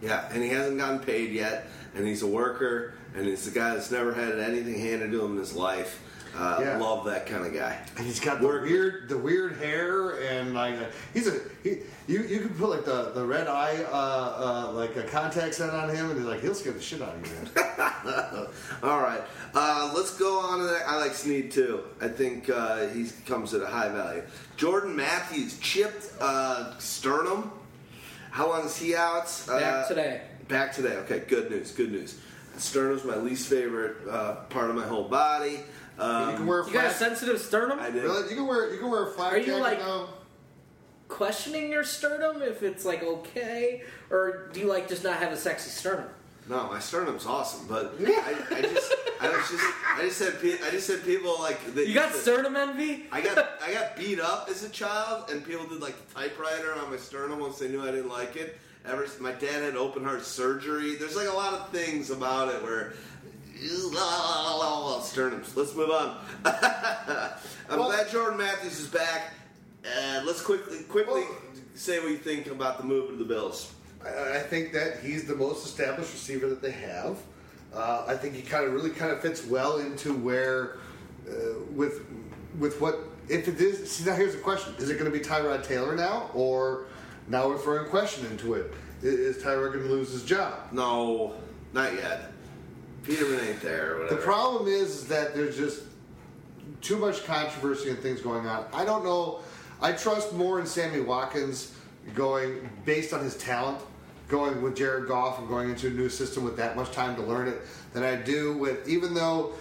Yeah, and he hasn't gotten paid yet, and he's a worker, and he's a guy that's never had anything handed to him in his life. Uh, Yeah. Love that kind of guy. And he's got the Work- weird, the weird hair, and like uh, he's a he. You you can put like the, the red eye, uh, uh, like a contact set on him, and he's like he'll scare the shit out of you, man. All right, uh, let's go on to that. I like Snead too. I think uh, he comes at a high value. Jordan Matthews chipped uh, sternum. How long is he out? Uh, Back today. Back today. Okay, good news. Good news. Sternum's my least favorite uh, part of my whole body. Um, you can wear a You got a sensitive sternum? I did. Really? You can wear you can wear a flat Are you like- now. Questioning your sternum if it's like okay, or do you like just not have a sexy sternum? No, my sternum's awesome, but I, I just, I was just, I just had, pe- I just had people like that You got used to- sternum envy? I got I got beat up as a child, and people did like the typewriter on my sternum once they knew I didn't like it. Ever my dad had open heart surgery. There's like a lot of things about it where sternums. Let's move on. I'm Well- glad Jordan Matthews is back. And let's quickly quickly Well- say what you think about the move of the Bills. I, I think that he's the most established receiver that they have. Uh, I think he kind of really kind of fits well into where uh, with with what if it is. See, now here's the question: Is it going to be Tyrod Taylor now, or now we're throwing question into it? Is, Is Tyrod going to lose his job? No, not yet. Peterman ain't there. Or whatever. The problem is, is that there's just too much controversy and things going on. I don't know. I trust more in Sammy Watkins going based on his talent, going with Jared Goff and going into a new system with that much time to learn it than I do with even though.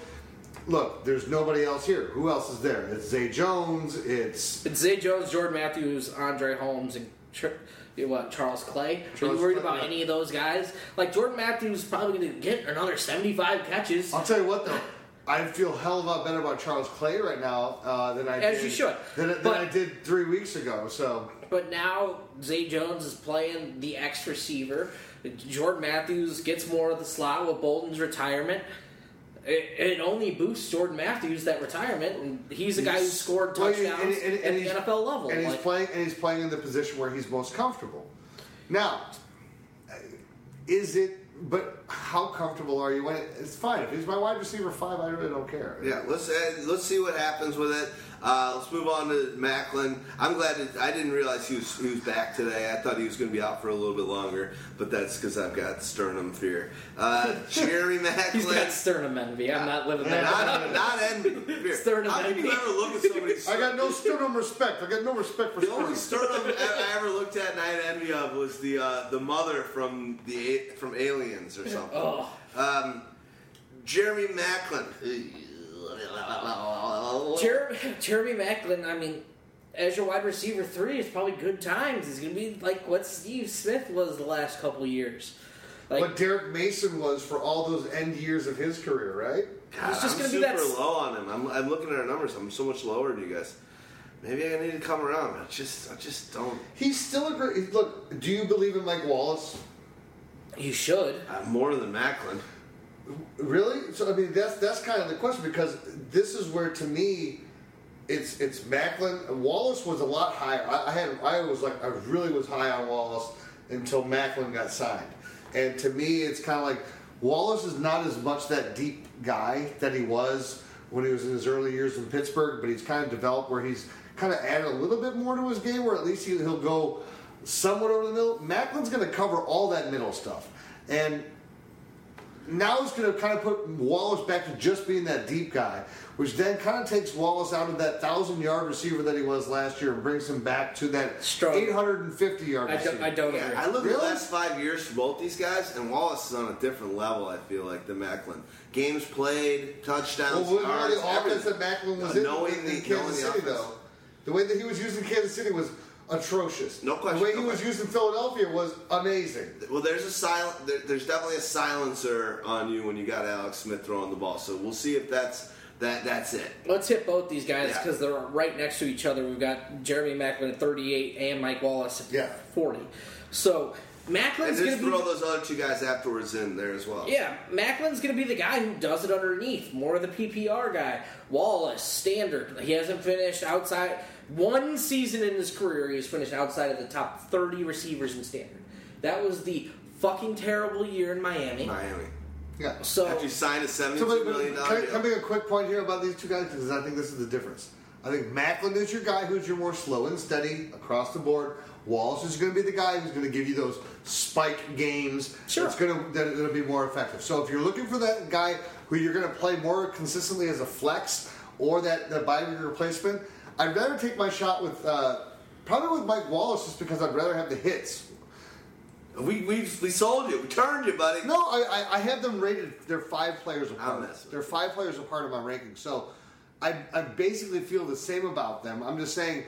Look, there's nobody else here. Who else is there? It's Zay Jones. It's It's Zay Jones, Jordan Matthews, Andre Holmes, and Tr- you know what Charles Clay. Are you worried Clay, about yeah. any of those guys? Like Jordan Matthews is probably going to get another seventy-five catches. I'll tell you what though. I feel hell of a lot better about Charles Clay right now uh, than I As did you should. than, than But- I did three weeks ago. So But now Zay Jones is playing the X receiver. Jordan Matthews gets more of the slot with Boldin's retirement. It, it only boosts Jordan Matthews that retirement, and he's the guy who scored Well, touchdowns and- and- and at the he's- NFL level. And he's Like, playing and he's playing in the position where he's most comfortable. Now, is it? But how comfortable are you when it, it's fine? If he's my wide receiver five, I really don't care. Yeah, let's uh, let's see what happens with it. Uh, let's move on to Maclin. I'm glad that I didn't realize he was he was back today. I thought he was going to be out for a little bit longer, but that's because I've got sternum fear. Uh, Jerry Maclin. he's got sternum envy. I'm not living that. not, not envy. Fear. Sternum How can envy. you ever look at somebody's I got no sternum respect. I got no respect for The only sternum. sternum I I ever looked at and I had envy of was the uh, the mother from the from Aliens or something. Oh, Um, Jeremy Maclin. Jeremy, Jeremy Maclin. I mean, as your wide receiver three, it's probably good times. He's gonna be like what Steve Smith was the last couple of years. Like What Derrick Mason was for all those end years of his career, right? God, He's just I'm gonna be super that low on him. I'm, I'm looking at our numbers. I'm so much lower than you guys. Maybe I need to come around. I just, I just don't. He's still a great. Look, do you believe in Mike Wallace? you should. I'm more than Maclin. Really? So I mean, that's that's kind of the question because this is where, to me, it's it's Maclin. Wallace was a lot higher. I, I had I was like I really was high on Wallace until Maclin got signed, and to me, it's kind of like Wallace is not as much that deep guy that he was when he was in his early years in Pittsburgh, but he's kind of developed where he's kind of added a little bit more to his game, where at least he, he'll go somewhat over the middle. Maclin's going to cover all that middle stuff, and now it's going to kind of put Wallace back to just being that deep guy, which then kind of takes Wallace out of that thousand yard receiver that he was last year and brings him back to that Strong. 850 yard I receiver. don't. I don't Yeah, agree. I look at Really? the last five years for both these guys, and Wallace is on a different level. I feel like than Maclin. Games played, touchdowns, Well, what yards, the offense everything. that Maclin was Uh, in, knowing in, the- in knowing Kansas the City, offense. though? The way that he was used in Kansas City was atrocious. No question, The way no he was question. used in Philadelphia was amazing. Well, there's a silent. There, there's definitely a silencer on you when you got Alex Smith throwing the ball. So we'll see if that's that. That's it. Let's hit both these guys Yeah. because they're right next to each other. We've got Jeremy Maclin at 38 and Mike Wallace at Yeah. 40. So And Maclin's going just to be throw those other two guys afterwards in there as well. yeah. Maclin's going to be the guy who does it underneath, more of the PPR guy. Wallace standard. He hasn't finished outside one season in his career. he He's finished outside of the top 30 receivers in standard. That was the fucking terrible year in Miami. Miami. Yeah. So After you signed a So, seventy-two but, but, million can, I, can I make a quick point here about these two guys? Because I think this is the difference. I think Maclin is your guy who's your more slow and steady across the board. Wallace is going to be the guy who's going to give you those spike games. Sure. It's going to that it'll be more effective. So if you're looking for that guy who you're going to play more consistently as a flex or that that bye week replacement, I'd rather take my shot with uh, probably with Mike Wallace just because I'd rather have the hits. We, we we sold you. We turned you, buddy. No, I, I, I have them rated. They're five players apart. They're five players apart in my ranking. So I, I basically feel the same about them. I'm just saying,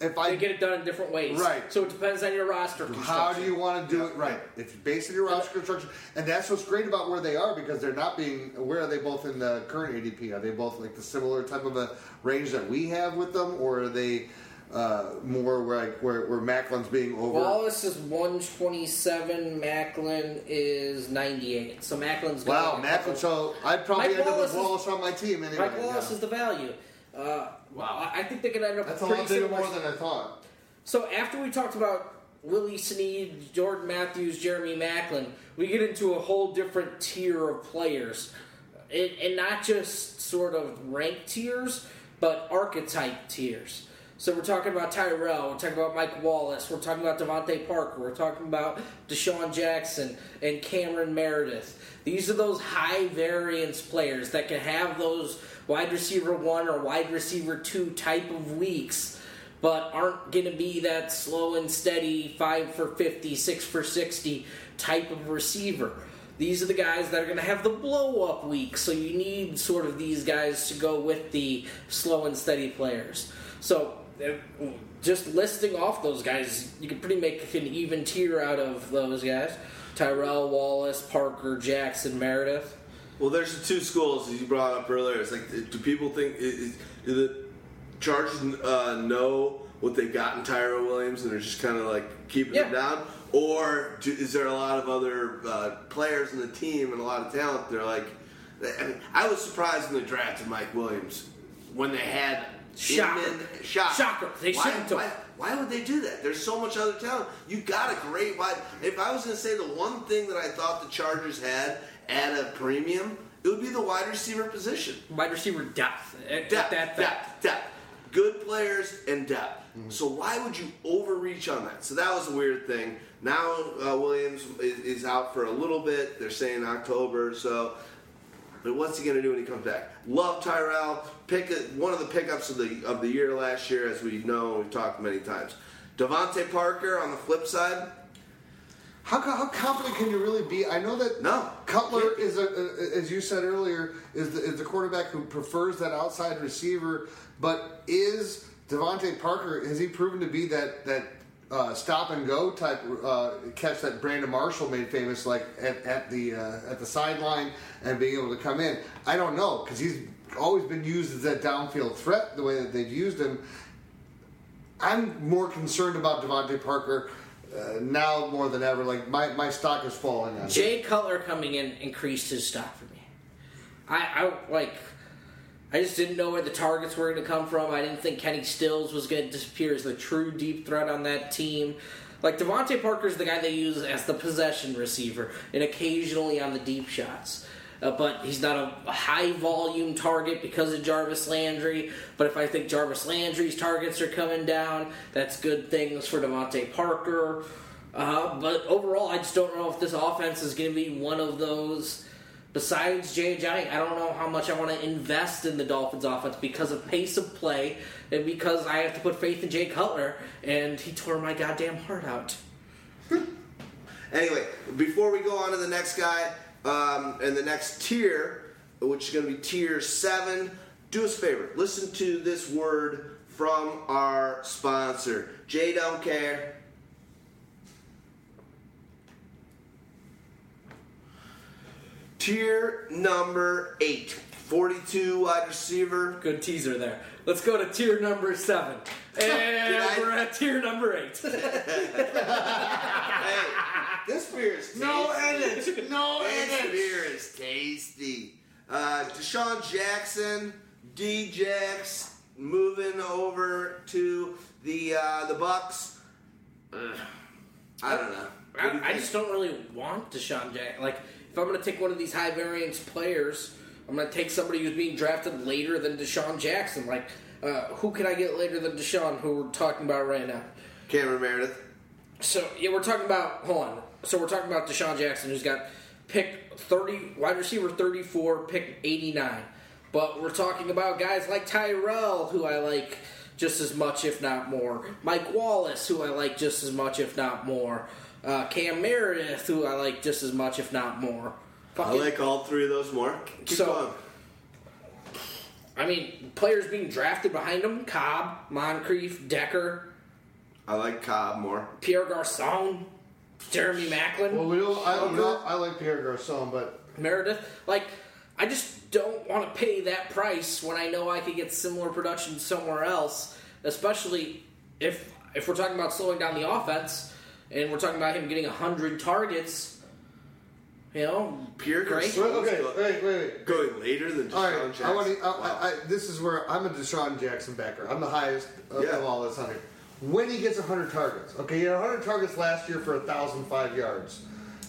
if I they get it done in different ways. Right. So it depends on your roster how do you want to do it right? If you base your roster construction, and that's what's great about where they are because they're not being. Where are they both in the current ADP? Are they both like the similar type of a range that we have with them, or are they uh, more where like where, where Maclin's being over? Wallace is 127. Maclin is 98. So Maclin's wow, Maclin. So I'd probably Mike end up Wallace with is- Wallace on my team anyway. Mike Wallace yeah. is the value. Uh, Wow. I I think they're gonna end up That's a lot bigger more than I thought. So after we talked about Willie Snead, Jordan Matthews, Jeremy Maclin, we get into a whole different tier of players, and, and not just sort of rank tiers, but archetype tiers. So we're talking about Tyrell, we're talking about Mike Wallace, we're talking about DeVante Parker, we're talking about DeSean Jackson and Cameron Meredith. These are those high variance players that can have those wide receiver one or wide receiver two type of weeks but aren't going to be that slow and steady 5 for 50, 6 for 60 type of receiver. These are the guys that are going to have the blow up week, so you need sort of these guys to go with the slow and steady players. So, uh, just listing off those guys, you can pretty make an even tier out of those guys Tyrell, Wallace, Parker, Jackson, Meredith. Well, there's the two schools you brought up earlier. It's like, do people think is, do the Chargers uh, know what they got in Tyrell Williams and they're just kind of like keeping him down, or do, is there a lot of other uh, players in the team and a lot of talent? They're like, I, mean, I was surprised in the draft of Mike Williams when they had Shocker. Inman- Shocker. Shocker. They why, shouldn't why, why would they do that? There's so much other talent. You got a great wide. If I was going to say the one thing that I thought the Chargers had at a premium, it would be the wide receiver position. Wide receiver depth. At, at Depth, depth, depth. Good players and depth. So why would you overreach on that? So that was a weird thing. Now uh, Williams is, is out for a little bit. They're saying October. So, but what's he going to do when he comes back? Love Tyrell. Pick a, one of the pickups of the of the year last year, as we know, we've talked many times. DeVante Parker on the flip side. How, how confident can you really be? I know that No. Cutler is a, a as you said earlier is the, is the quarterback who prefers that outside receiver, but is DeVante Parker has he proven to be that that uh, stop and go type uh, catch that Brandon Marshall made famous like at, at the uh, at the sideline and being able to come in? I don't know because he's always been used as that downfield threat the way that they've used him. I'm more concerned about DeVante Parker uh, now more than ever. Like my, my stock is falling. Jay Cutler coming in increased his stock for me. I, I like. I just didn't know where the targets were going to come from. I didn't think Kenny Stills was going to disappear as the true deep threat on that team. Like DeVante Parker's the guy they use as the possession receiver and occasionally on the deep shots. Uh, but he's not a, high volume target because of Jarvis Landry. But if I think Jarvis Landry's targets are coming down, that's good things for DeVante Parker. Uh, but overall, I just don't know if this offense is going to be one of those. Besides Jay Ajayi, I don't know how much I want to invest in the Dolphins offense because of pace of play and because I have to put faith in Jay Cutler, and he tore my goddamn heart out. Anyway, before we go on to the next guy um, and the next tier, which is going to be tier seven, do us a favor. Listen to this word from our sponsor. Jay don't care. Tier number eight. 42 wide receiver. Good teaser there. Let's go to tier number seven. And I- we're at tier number eight. Hey, this beer is tasty. No edit. No edit. This beer is tasty. Uh, DeSean Jackson, D-Jax, moving over to the uh, the Bucks. Ugh. I don't know. What do I, I just don't really want DeSean Jackson. Like, if I'm going to take one of these high variance players, I'm going to take somebody who's being drafted later than DeSean Jackson. Like, uh, who can I get later than DeSean? Who we're talking about right now? Cameron Meredith. So yeah, we're talking about. Hold on. So we're talking about DeSean Jackson, who's got pick thirty, wide receiver thirty four, pick eighty nine. But we're talking about guys like Tyrell, who I like just as much, if not more. Mike Wallace, who I like just as much, if not more. Uh, Cam Meredith, who I like just as much, if not more. I Fucking- like all three of those more. Keep So- going. I mean, players being drafted behind him: Cobb, Moncrief, Decker, I like Cobb more. Pierre Garcon, Jeremy Maclin. Well, we don't. I don't know. I like Pierre Garcon, but Meredith. Like, I just don't want to pay that price when I know I could get similar production somewhere else. Especially if if we're talking about slowing down the offense and we're talking about him getting hundred targets. You know, Pierre great. Well, okay. Wait, wait, wait. Going later than DeSean All right, Jackson. I want to. I, Wow. I, I, this is where I'm a DeSean Jackson backer. I'm the highest of, Yeah. of all this on here. When he gets 100 targets, okay, he had 100 targets last year for 1,005 yards.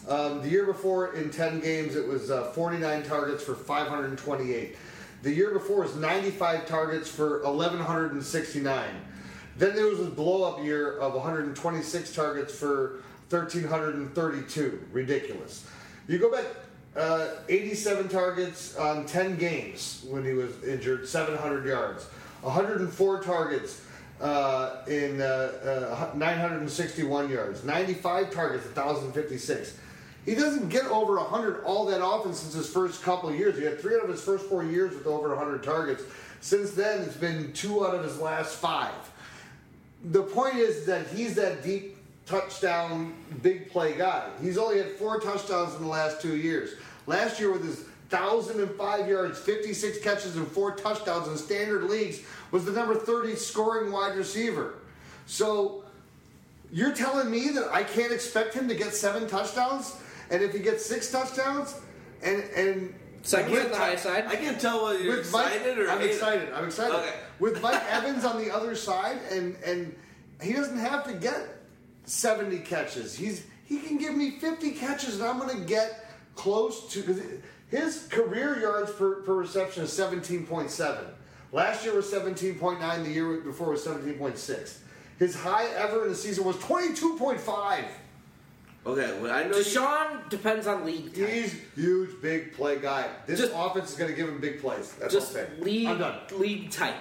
Um, the year before, in 10 games, it was uh, 49 targets for 528. The year before was 95 targets for 1,169. Then there was a blow up year of 126 targets for 1,332. Ridiculous. You go back uh, 87 targets on 10 games when he was injured, 700 yards. 104 targets uh, in uh, uh, 961 yards. 95 targets, 1,056. He doesn't get over 100 all that often since his first couple years. He had three out of his first four years with over 100 targets. Since then, it's been two out of his last five the point is that he's that deep touchdown big play guy. He's only had four touchdowns in the last two years. Last year with his 1,005 yards, 56 catches, and four touchdowns in standard leagues was the number 30 scoring wide receiver. So you're telling me that I can't expect him to get seven touchdowns? And if he gets six touchdowns, and and Second I on the high side. I can't tell whether you're with Mike, excited or I'm hating. excited. I'm excited. Okay. With Mike Evans on the other side, and and he doesn't have to get 70 catches. He's he can give me 50 catches, and I'm going to get close to because his career yards per, per reception is 17.7. Last year was 17.9. The year before was 17.6. His high ever in the season was 22.5. Okay, well, I know you- DeSean depends on league type. He's huge, big play guy. This Just- offense is going to give him big plays. That's just okay. league I'm done. league type.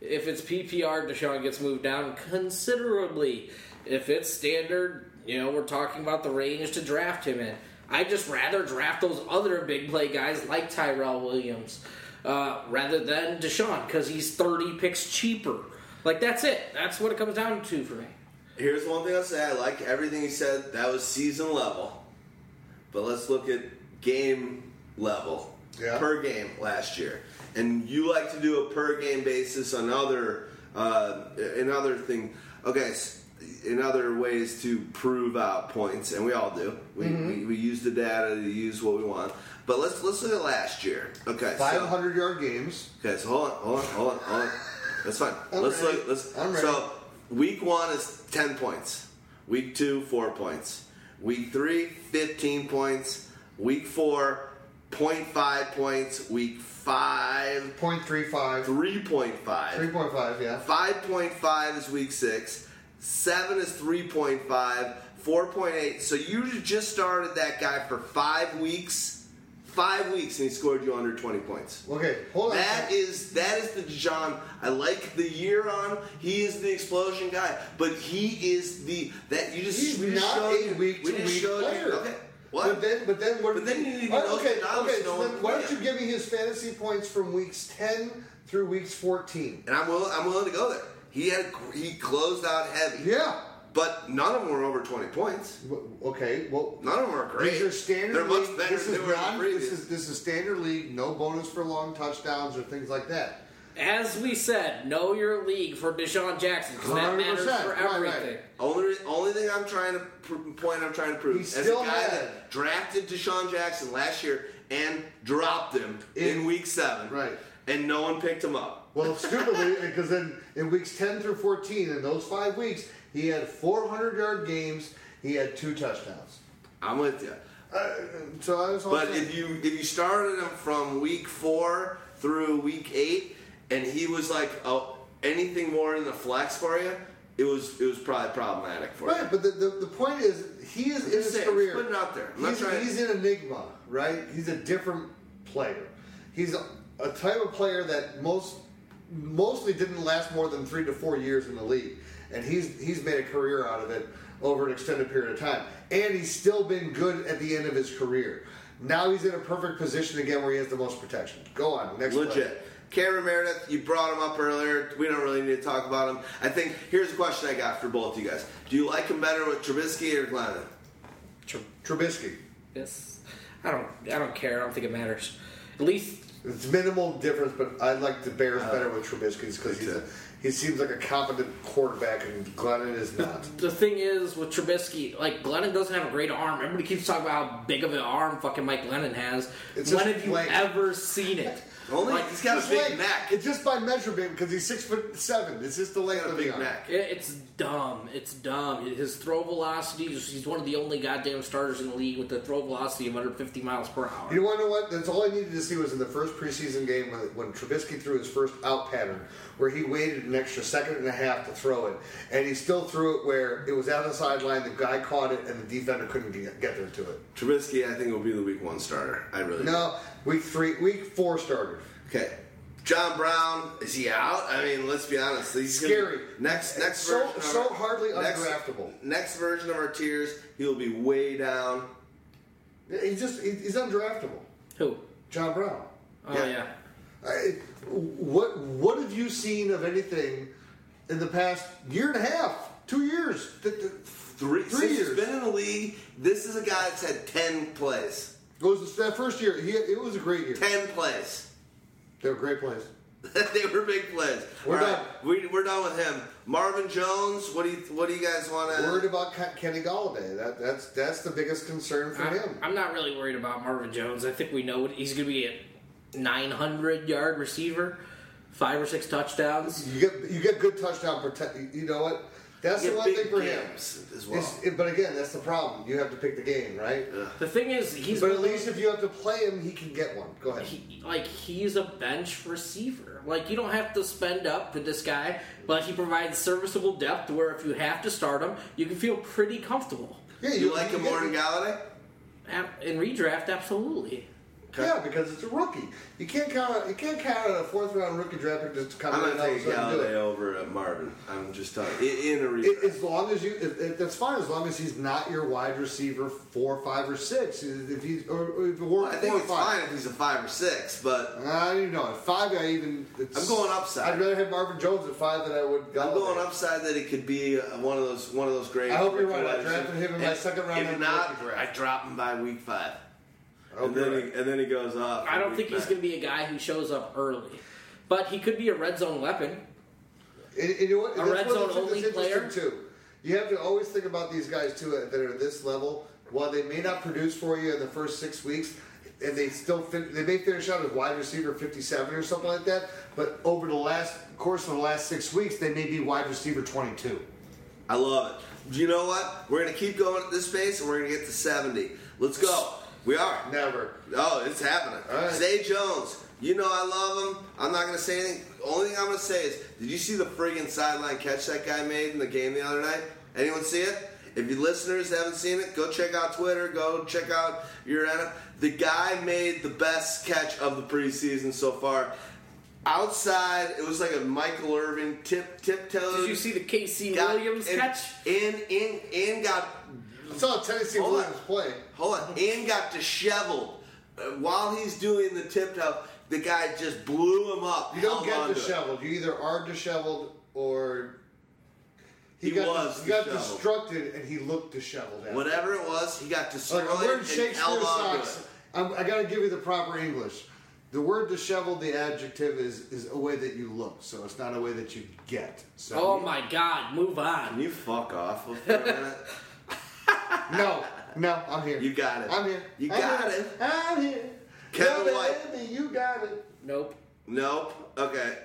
If it's PPR, DeSean gets moved down considerably. If it's standard, you know, we're talking about the range to draft him in. I'd just rather draft those other big play guys like Tyrell Williams uh, rather than DeSean because he's thirty picks cheaper. Like that's it. That's what it comes down to for me. Here's one thing I'll say. I like everything he said. That was season level. But let's look at game level. Yeah. Per game last year. And you like to do a per game basis on other, uh, in other thing. Okay, s- in other ways to prove out points, and we all do. We, mm-hmm. we, we use the data to use what we want. But let's let's look at last year. Okay, so- 500 yard games. Okay, so hold on, hold on, hold on, hold on. That's fine. I'm let's ready. look. Let's. I'm ready. So week one is ten points. Week two, four points. Week three, 15 points. Week four, 0.5 points. Week five, 0.35. 3.5. 3.5, yeah. 5.5 is week six. Seven is 3.5. 4.8. So you just started that guy for five weeks. Five weeks, and he scored you under 20 points. Okay, hold on. That is that is the John. I like the year on. He is the explosion guy, but he is the that you just He's we just not showed a week we to week you- player. Okay, what? But then, but then, what? But then you need to Oh, know okay, okay. So then, why don't you give me his fantasy points from weeks 10 through weeks 14? and I'm willing. I'm willing to go there. He had he closed out heavy. Yeah. But none of them were over 20 points. Okay. Well, None of them are great. These are standard They're much better this than is they were non, the previous. This is this is standard league. No bonus for long touchdowns or things like that. As we said, know your league for DeSean Jackson because that matters 100%, for right, right. everything. Only only thing I'm trying to pr- point I'm trying to prove He as a still guy had- that drafted DeSean Jackson last year and dropped him in, In- week seven, Right. And no one picked him up. Well, stupidly, because then in weeks 10 through 14, in those five weeks, he had 400 yard games. He had two touchdowns. I'm with you. Uh, so I was. But saying- if you if you started him from week four through week eight, and he was like oh, anything more in the flex for you, it was it was probably problematic for you. Right, but the, the, the point is, he is in his saying, career. put it out there. I'm He's, he's an enigma, right? He's a different player. He's a, a type of player that most mostly didn't last more than three to four years in the league, and he's he's made a career out of it over an extended period of time, and he's still been good at the end of his career. Now he's in a perfect position again where he has the most protection. Go on, next player. Legit. Cameron Meredith, you brought him up earlier. We don't really need to talk about him. I think here's a question I got for both you guys. Do you like him better with Trubisky or Glennon? Trubisky. Yes. I don't. I don't care. I don't think it matters. At least It's minimal difference, but I like the Bears uh, better with Trubisky because he's a, he seems like a competent quarterback, and Glennon is not. the thing is with Trubisky, like Glennon doesn't have a great arm. Everybody keeps talking about how big of an arm fucking Mike Glennon has. It's when just have you length. ever seen it? Only Like, he's got a Just big like- neck. It's just by measurement because he's six foot seven. It's just the length of the big arm. neck. It- It's dumb. It's dumb. His throw velocity, he's one of the only goddamn starters in the league with a throw velocity of 150 miles per hour. You want to know what? That's all I needed to see was in the first preseason game when, when Trubisky threw his first out pattern, where he waited an extra second and a half to throw it, and he still threw it where it was out of the sideline. The guy caught it, and the defender couldn't get, get there to it. Trubisky, I think, will be the week one starter. I really do. No, week three, week four starter. Okay. John Brown, is he out? I mean, let's be honest. He's gonna- Scary. next next So- version so our- hardly next- undraftable. Next version of our tiers, he'll be way down. He's just he's undraftable. Who? John Brown. Oh Yeah. yeah. I, what what have you seen of anything in the past year and a half, two years? Th- th- Three, Three since years. he's been in the league, this is a guy that's had ten plays. It was that first year. He, it was a great year. Ten plays. They were great plays. they were big plays. We're All done. We, we're done with him. Marvin Jones. What do you What do you guys want to? Worried about Kenny Golladay. That that's that's the biggest concern for I, him. I'm not really worried about Marvin Jones. I think we know what he's going to be a 900 yard receiver, five or six touchdowns. You get you get good touchdown protect. You know what? That's You the one thing for him. as well. It- but again, that's the problem. You have to pick the game, right? The thing is, he's But at least if you have to play him, he can get one. Go ahead. he, like he's a bench receiver. Like you don't have to spend up with this guy, but he provides serviceable depth where if you have to start him, you can feel pretty comfortable. yeah, you like him more than Golladay? Ab- In redraft, absolutely. Yeah, because it's a rookie. You can't count. You can't count on a fourth round rookie draft pick just to come I'm in not and of a taking Golladay over uh, Marvin. I'm just telling you. In, in a redraft. As long as you, if, if that's fine. As long as he's not your wide receiver four, five, or six. If he's or, or if or, I think it's five. fine if he's a five or six, but I don't know. At five, I even. It's, I'm going upside. I'd rather have Marvin Jones at five than I would. I'm going upside that it could be uh, one of those one of those great. I hope you're right. I drafted him in my second round If not. I drop him by week five, I hope and then he, and then he goes off. I don't week think he's going to be a guy who shows up early, but he could be a red zone weapon. And, and you know what? A That's red one of the zone things that's only interesting, Too. You have to always think about these guys too that are this level. While they may not produce for you in the first six weeks, and they still fin- they may finish out as wide receiver fifty seven or something like that. But over the last course of the last six weeks, they may be wide receiver twenty two. I love it. Do you know what? We're gonna keep going at this pace, and we're gonna get to 70. Let's go. We are. Never. Oh, it's happening. All right. Zay Jones. You know I love him. I'm not gonna say anything. Only thing I'm gonna say is, did you see the friggin' sideline catch that guy made in the game the other night? Anyone see it? If you listeners haven't seen it, go check out Twitter. Go check out your. The guy made the best catch of the preseason so far. Outside, it was like a Michael Irvin tip tiptoe. Did you see the KC got- Williams and, catch? And in and got I saw Tennessee Hold Williams on. play. hold on and got disheveled Uh, while he's doing the tiptoe. The guy just blew him up. You don't get onto it. disheveled. You either are disheveled or he, He got was he got disheveled. destructed and he looked disheveled. after. Whatever it was, he got destroyed Like I'm wearing and Shakespeare held socks. I'm, I got to give you the proper English. The word disheveled, the adjective is is a way that you look, so it's not a way that you get. So Oh my God! Move Can on. you fuck off for a minute? No, no, I'm here. You got it. I'm here. You I'm got here. it. I'm here. Kevin Yeah, White. baby, you got it. Nope. Nope. Okay.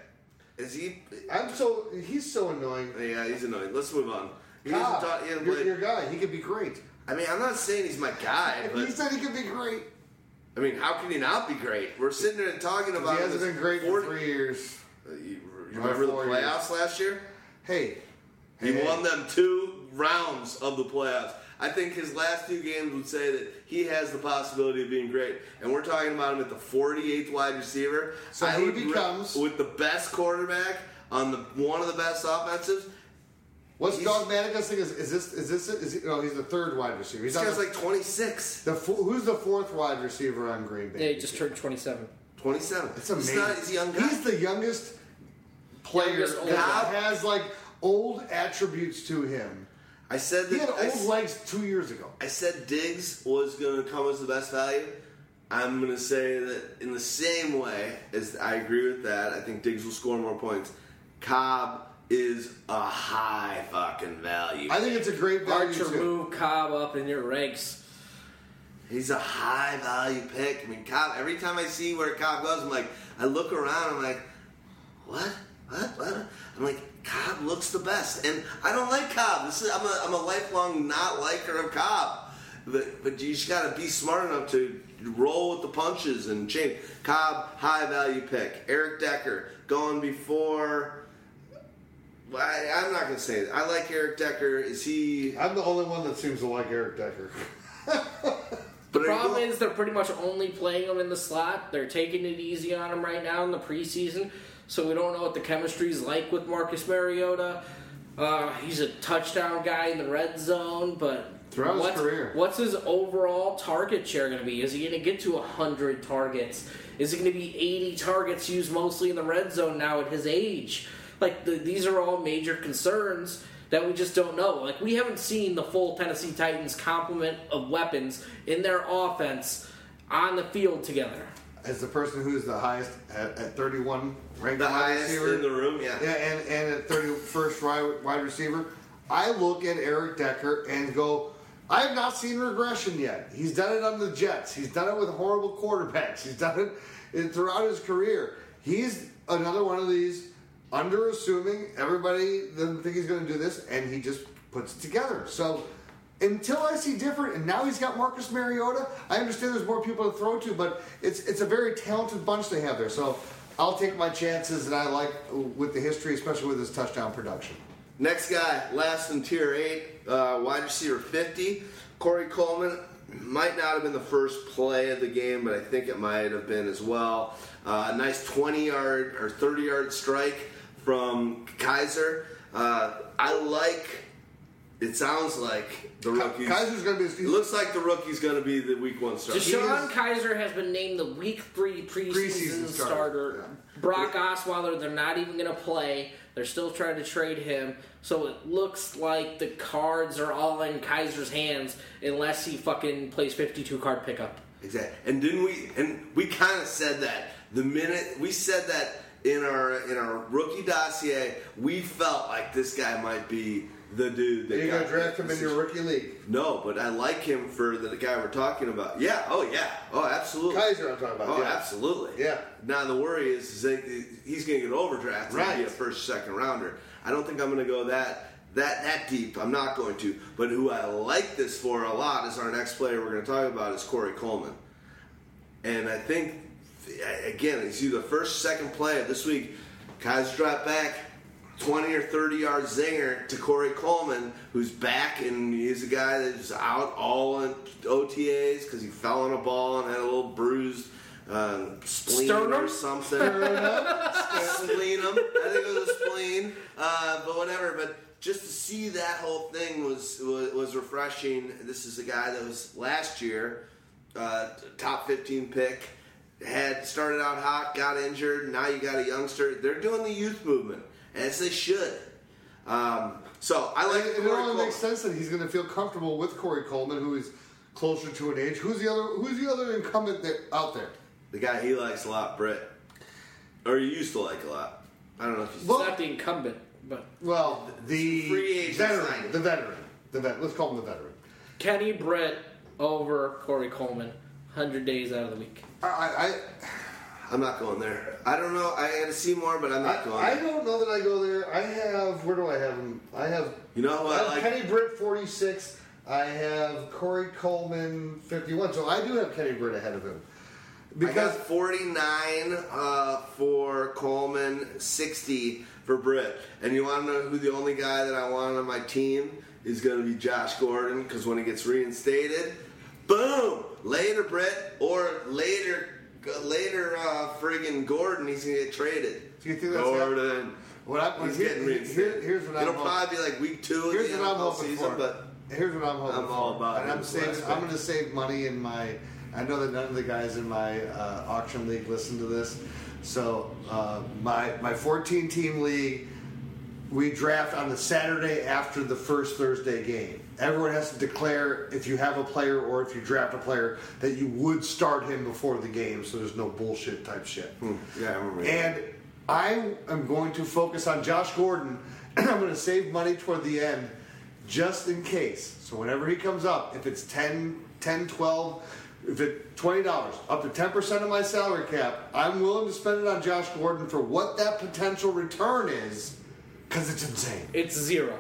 Is he? I'm so he's so annoying. Yeah, he's annoying. Let's move on. He Cobb, hasn't taught- he hasn't your, guy, he could be great. I mean, I'm not saying he's my guy, but He said he could be great. I mean, how can he not be great? We're sitting there and talking about. He hasn't this been great 40 for three years. Uh, You, you remember the four years. playoffs last year? Hey, He hey, won them two rounds of the playoffs. I think his last two games would say that he has the possibility of being great. And we're talking about him at the 48th wide receiver. So I he would re- becomes- with the best quarterback on the one of the best offenses. What's He's- Dogmaticus thing? Is, is this is this is he, no? He's the third wide receiver. He's This guy's the, like 26, the fo- who's the fourth wide receiver on Green Bay. Yeah, he just turned 27. 27. It's He's amazing. not. He's a young guy. He's the youngest player Youngest old that has like old attributes to him. I said that He had old s- legs two years ago. I said Diggs was going to come as the best value. I'm going to say that in the same way as I agree with that. I think Diggs will score more points. Cobb is a high fucking value. I think it's a great value Hard to too. move Cobb up in your ranks. He's a high value pick. I mean, Cobb. Every time I see where Cobb goes, I'm like, I look around. I'm like, what? What? What? I'm like, Cobb looks the best, and I don't like Cobb. This is I'm a I'm a lifelong not liker of Cobb, but but you just got to be smart enough to roll with the punches and change. Cobb, high value pick. Eric Decker going before. I, I'm not gonna say it. I like Eric Decker. Is he? I'm the only one that seems to like Eric Decker. The But are problem going- is they're pretty much only playing him in the slot. They're taking it easy on him right now in the preseason, so we don't know what the chemistry is like with Marcus Mariota. Uh, he's a touchdown guy in the red zone, but Throughout his what's, career. what's his overall target share going to be? Is he going to get to 100 targets? Is it going to be 80 targets used mostly in the red zone now at his age? Like, the, these are all major concerns that we just don't know. Like, we haven't seen the full Tennessee Titans complement of weapons in their offense on the field together. As the person who's the highest at, at 31 ranked The wide highest receiver in the room, yeah. Yeah, and, and at 31st wide, receiver, I look at Eric Decker and go, I have not seen regression yet. He's done it on the Jets. He's done it with horrible quarterbacks. He's done it throughout his career. He's another one of these underassuming. Everybody doesn't think he's going to do this, and he just puts it together. So until I see different, and now he's got Marcus Mariota. I understand there's more people to throw to, but it's it's a very talented bunch they have there. So I'll take my chances, and I like with the history, especially with his touchdown production. Next guy, last in tier eight, uh, wide receiver 50, Corey Coleman. Might not have been the first play of the game, but I think it might have been as well. Uh, a nice 20 yard or 30 yard strike from Kizer. Uh, I like. It sounds like the rookie. Kizer's going to be. It looks like the rookie's going to be the week one starter. DeShone Kizer has been named the Week Three preseason, Preseason starter. starter, Brock Osweiler, they're not even going to play. They're still trying to trade him. So it looks like the cards are all in Kizer's hands unless he fucking plays 52 card pickup. Exactly. And didn't we? And we kind of said that the minute we said that in our in our rookie dossier, we felt like this guy might be the dude. That You're to draft him in your rookie league. No, but I like him for the guy we're talking about. Yeah. Oh yeah. Oh absolutely. Kizer, I'm talking about. Oh, yeah. absolutely. Yeah. Now the worry is, is that he's going to get overdrafted and be a first, second rounder. I don't think I'm going to go that that that deep. I'm not going to. But who I like this for a lot is our next player we're going to talk about is Corey Coleman, and I think again he's either first, second player this week. Kizer drop back. 20 or 30 yard zinger to Corey Coleman, who's back, and he's a guy that's out all in OTAs because he fell on a ball and had a little bruised um, spleen or Sternum? something. splenum. I think it was a spleen, uh, but whatever. But just to see that whole thing was, was was refreshing. This is a guy that was last year uh, top 15 pick. Had started out hot, got injured. Now you got a youngster. They're doing the youth movement as they should. Um, so I like And it Corey only Coleman. makes sense that he's going to feel comfortable with Corey Coleman, who is closer to an age. Who's the other? Who's the other incumbent there, out there? The guy he likes a lot, Britt, or he used to like a lot. I don't know if he's Well- not the incumbent, but Well, the Free agent veteran, signing. the veteran, the vet. Let's call him the veteran. Kenny Britt over Corey Coleman, 100 days out of the week. I, I, I'm not going there. I don't know. I got to see more, but I'm I, not going. I don't know that I go there. I have. Where do I have him? I have. You know who I I have like? Kenny Britt, forty six. I have Corey Coleman 51. So I do have Kenny Britt ahead of him. I got Because 49 uh, for Coleman, 60 for Britt. And you want to know who the only guy that I want on my team is going to be Josh Gordon because when he gets reinstated, boom, later Britt or later later uh, friggin' Gordon, he's to get traded. Do you think that's Gordon? what I, He's here- getting here- reinstated. here's what I'm It'll hoping- probably be like week two of Here's the what I'm hoping season, for. but Here's what I'm hoping I'm for. all about and I'm saving. I'm to save money in my. I know that none of the guys in my uh, auction league listen to this, so uh, my my 14 team league, we draft on the Saturday after the first Thursday game. Everyone has to declare if you have a player or if you draft a player that you would start him before the game, so there's no bullshit type shit. Hmm. yeah, I remember. And I am going to focus on Josh Gordon, and I'm going to save money toward the end just in case. So whenever he comes up, if it's 10, 10 12, if it $20, up to 10% of my salary cap, I'm willing to spend it on Josh Gordon for what that potential return is because it's insane. It's zero.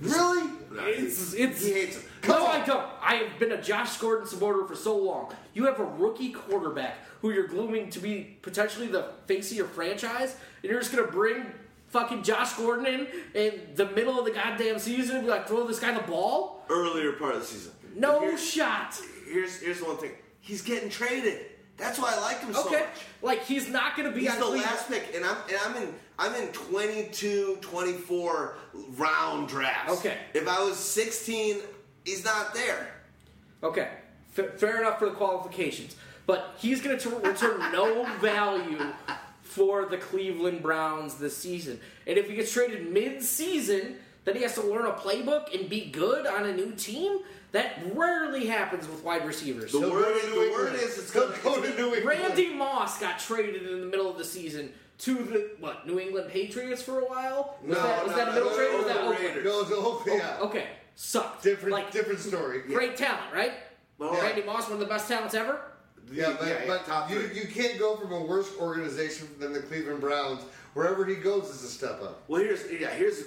Really? It's it's. He hates him. No, Come I don't. I have been a Josh Gordon supporter for so long. You have a rookie quarterback who you're glooming to be potentially the face of your franchise, and you're just gonna bring fucking Josh Gordon in in the middle of the goddamn season and be like, throw this guy the ball? earlier part of the season. No Here's- shot. Here's here's the one thing. He's getting traded. That's why I like him so much. like he's not gonna be He's on the Cleveland. last pick, and I'm and I'm in I'm in 22, 24 round drafts. Okay. If I was 16, he's not there. Okay, F- fair enough for the qualifications, but he's going to return no value for the Cleveland Browns this season. And if he gets traded mid-season, then he has to learn a playbook and be good on a new team. That rarely happens with wide receivers. The He'll word is, the word is it's gonna, go it's- to New England. Randy Moss got traded in the middle of the season to the what New England Patriots for a while. Was No, that, was no, that a no, middle no, trade or was no, that no, Oakland? Raiders. No, no, oh, yeah. Okay, sucked. Different, like different story. great talent, right? Well, Randy Moss, one of the best talents ever. Yeah, but, Yeah, yeah, but top you, you can't go from a worse organization than the Cleveland Browns. Wherever he goes is a step up. Well, here's yeah, here's.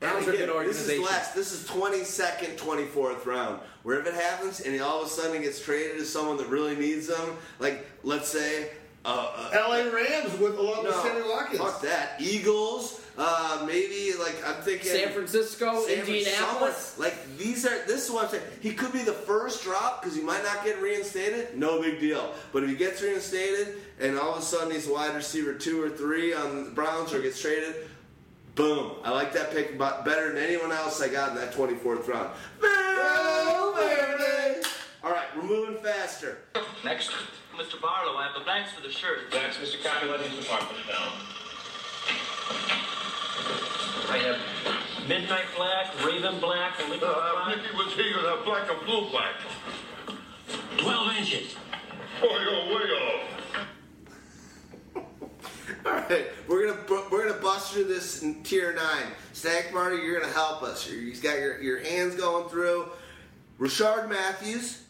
Browns and are good again, This is last. This is twenty second, twenty fourth round. Where if it happens and he all of a sudden gets traded to someone that really needs him, like let's say, uh, uh, LA Rams with along with no, Sammy Watkins. fuck that. Eagles, uh, maybe like I'm thinking San Francisco, San Indianapolis. Francisco. Like these are. This is what I'm saying. He could be the first drop because he might not get reinstated. No big deal. But if he gets reinstated and all of a sudden he's wide receiver two or three on the Browns or gets traded, boom! I like that pick better than anyone else I got in that 24th round. Valverde. All right, we're moving faster. Next. Mr. Barlow, I have the blanks for the shirt. Thanks, Mr. Capulet. His department down. I have midnight black, raven black, and liquid Uh, black. Mickey was here, you have black and blue black. 12 inches. Oh, you're way off. All right, we're gonna we're gonna bust through this in tier nine. Stack Marty, you're gonna help us. You're- You've got your, your hands going through. Rishard Matthews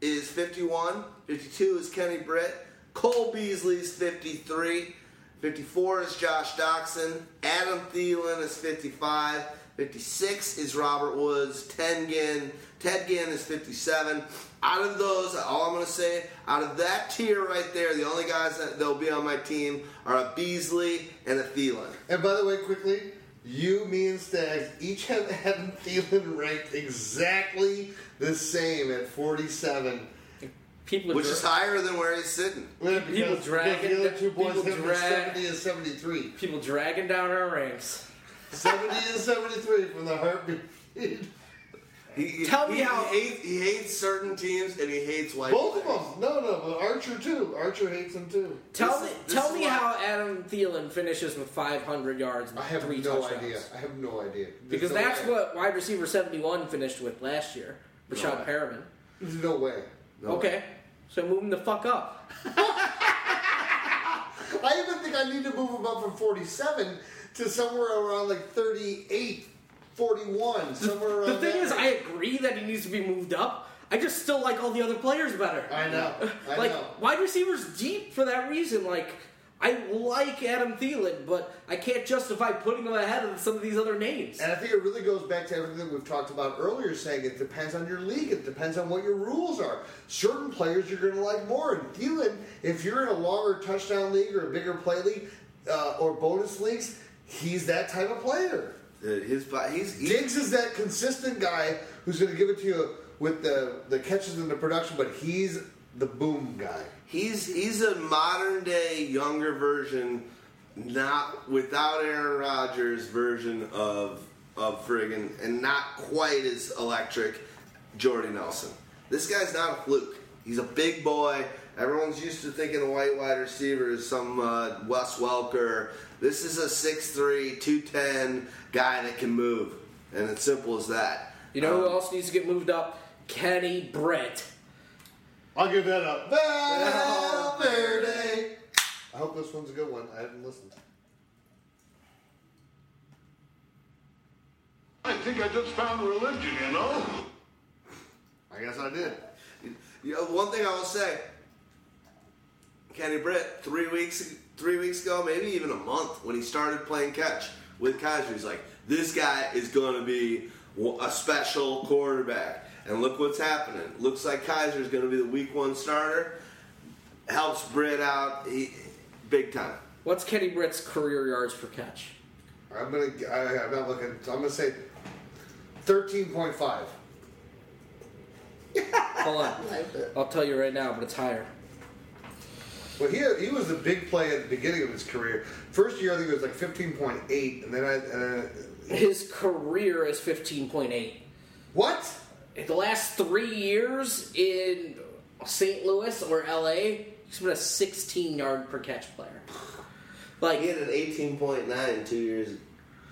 is 51. 52 is Kenny Britt. Cole Beasley's 53. 54 is Josh Doctson. Adam Thielen is 55. 56 is Robert Woods. 10 Ginn. Ted Ginn is 57. Out of those, all I'm going to say, out of that tier right there, the only guys that will be on my team are a Beasley and a Thielen. And by the way, quickly, you, me, and Stags each have Adam Thielen ranked exactly the same at 47. People, Which dra- is higher than where he's sitting. Yeah, People because, drag because the other two boys people have him drag- 70 and 73. people dragging down our ranks. 70 and 73 from the heartbeat. He, he- Tell me he, how- he hates, he hates certain teams and he hates white. Both of players. them. No, no, but Archer too. Archer hates him too. Tell This me, this tell me why- how Adam Thielen finishes with 500 yards and I have three no touchdowns. idea. I have no idea. There's Because no that's way. what wide receiver 71 finished with last year, Rashad way. Perriman. There's no way. No okay, so move him the fuck up. I even think I need to move him up from 47 to somewhere around like 38, 41, somewhere around The thing is, I agree that he needs to be moved up. I just still like all the other players better. I know. I like know. wide receivers deep for that reason. Like I like Adam Thielen, but I can't justify putting him ahead of some of these other names. And I think it really goes back to everything we've talked about earlier, saying it depends on your league. It depends on what your rules are. Certain players you're going to like more. And Thielen, if you're in a longer touchdown league or a bigger play league uh, or bonus leagues, he's that type of player. Dude, his bo- he's, he's Diggs is that consistent guy who's going to give it to you with the, the catches and the production, but he's the boom guy. He's he's a modern day younger version, not without Aaron Rodgers version of of friggin' and not quite as electric Jordy Nelson. This guy's not a fluke. He's a big boy. Everyone's used to thinking a white wide receiver is some uh, Wes Welker. This is a 6'3", 210 guy that can move, and it's simple as that. You know who Um, else needs to get moved up? Kenny Britt. I'll give that up. Valverde. I hope this one's a good one. I haven't listened. I think I just found religion, you know? I guess I did. You know, one thing I will say, Kenny Britt, three weeks three weeks ago, maybe even a month, when he started playing catch with Kizer, he's like, this guy is going to be a special quarterback. And look what's happening. Looks like Kizer is going to be the week one starter. Helps Britt out he, big time. What's Kenny Britt's career yards per catch? I'm gonna. I, I'm not looking. I'm gonna say thirteen point five. Hold on. I'll tell you right now, but it's higher. Well, he he was the big play at the beginning of his career. First year, I think it was like fifteen point eight, and then I. And I His career is 15.8. what? In the last three years in St. Louis or LA, he's been a 16 yard per catch player. Like, He had an 18.9 two years.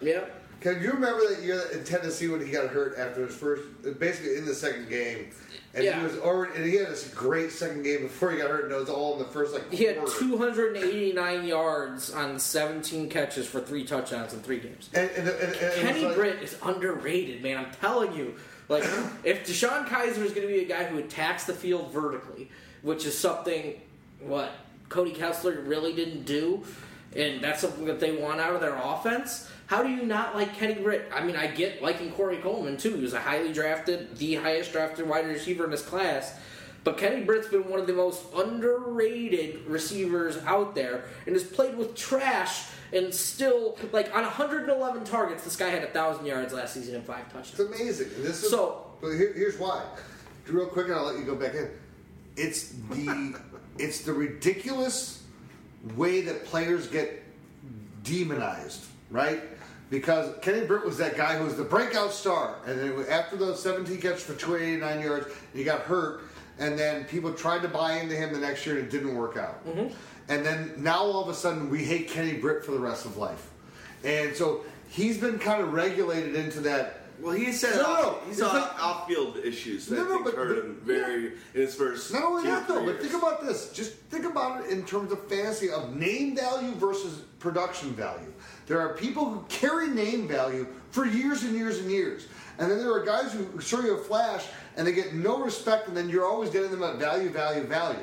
yeah. Can you remember that year in Tennessee when he got hurt after his first, basically in the second game, and Yeah. he was already, and he had this great second game before he got hurt, and it was all in the first like. He had 289 yards on 17 catches for three touchdowns in three games. And, and, and, and it Kenny like- Britt is underrated, man. I'm telling you. Like, if DeShone Kizer is going to be a guy who attacks the field vertically, which is something what Cody Kessler really didn't do, and that's something that they want out of their offense. How do you not like Kenny Britt? I mean, I get liking Corey Coleman too. He was a highly drafted, the highest drafted wide receiver in his class. But Kenny Britt's been one of the most underrated receivers out there and has played with trash and still, like, on 111 targets, this guy had a 1,000 yards last season and five touchdowns. It's amazing. And this is, So- but here, here's why. Real quick, and I'll let you go back in. It's the it's the ridiculous way that players get demonized, right? Because Kenny Britt was that guy who was the breakout star, and then after those 17 catches for 289 yards, he got hurt, and then people tried to buy into him the next year, and it didn't work out. Mm-hmm. And then now all of a sudden we hate Kenny Britt for the rest of life, and so he's been kind of regulated into that. Well, he said No, off, no, he's on like- off-field issues that No, no, but- hurt him very in his first. Not only that, though, but think about this. Just think about it in terms of fantasy of name value versus production value. There are people who carry name value for years and years and years. And then there are guys who show you a flash and they get no respect, and then you're always getting them at value, value, value.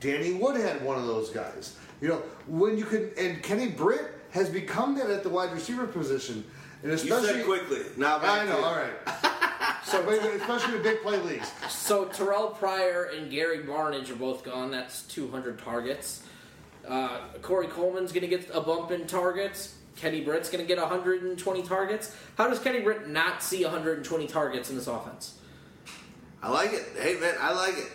Danny Woodhead, one of those guys. You know, when you can, and Kenny Britt has become that at the wide receiver position. And You especially, said quickly. Now I know, all right. so, but especially in big play leagues. So Terrelle Pryor and Gary Barnidge are both gone. That's 200 targets. Uh, Corey Coleman's going to get a bump in targets. Kenny Britt's going to get 120 targets. How does Kenny Britt not see 120 targets in this offense? I like it. Hey man, I like it.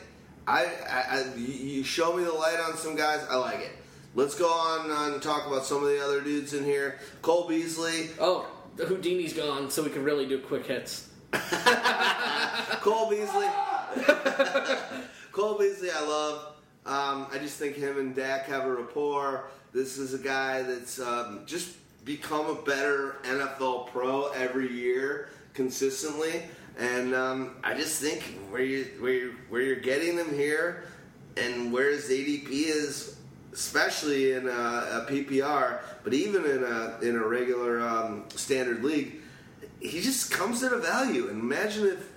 I, I, I you you show me the light on some guys. I like it. Let's go on and talk about some of the other dudes in here. Cole Beasley. Oh, the Houdini's gone, so we can really do quick hits. Cole Beasley. Cole Beasley, I love. Um, I just think him and Dak have a rapport. This is a guy that's um, just become a better NFL pro every year consistently, and um, I just think where you where you, where you're getting them here, and where his ADP is, especially in a, a PPR, but even in a in a regular um, standard league, he just comes at a value. And imagine if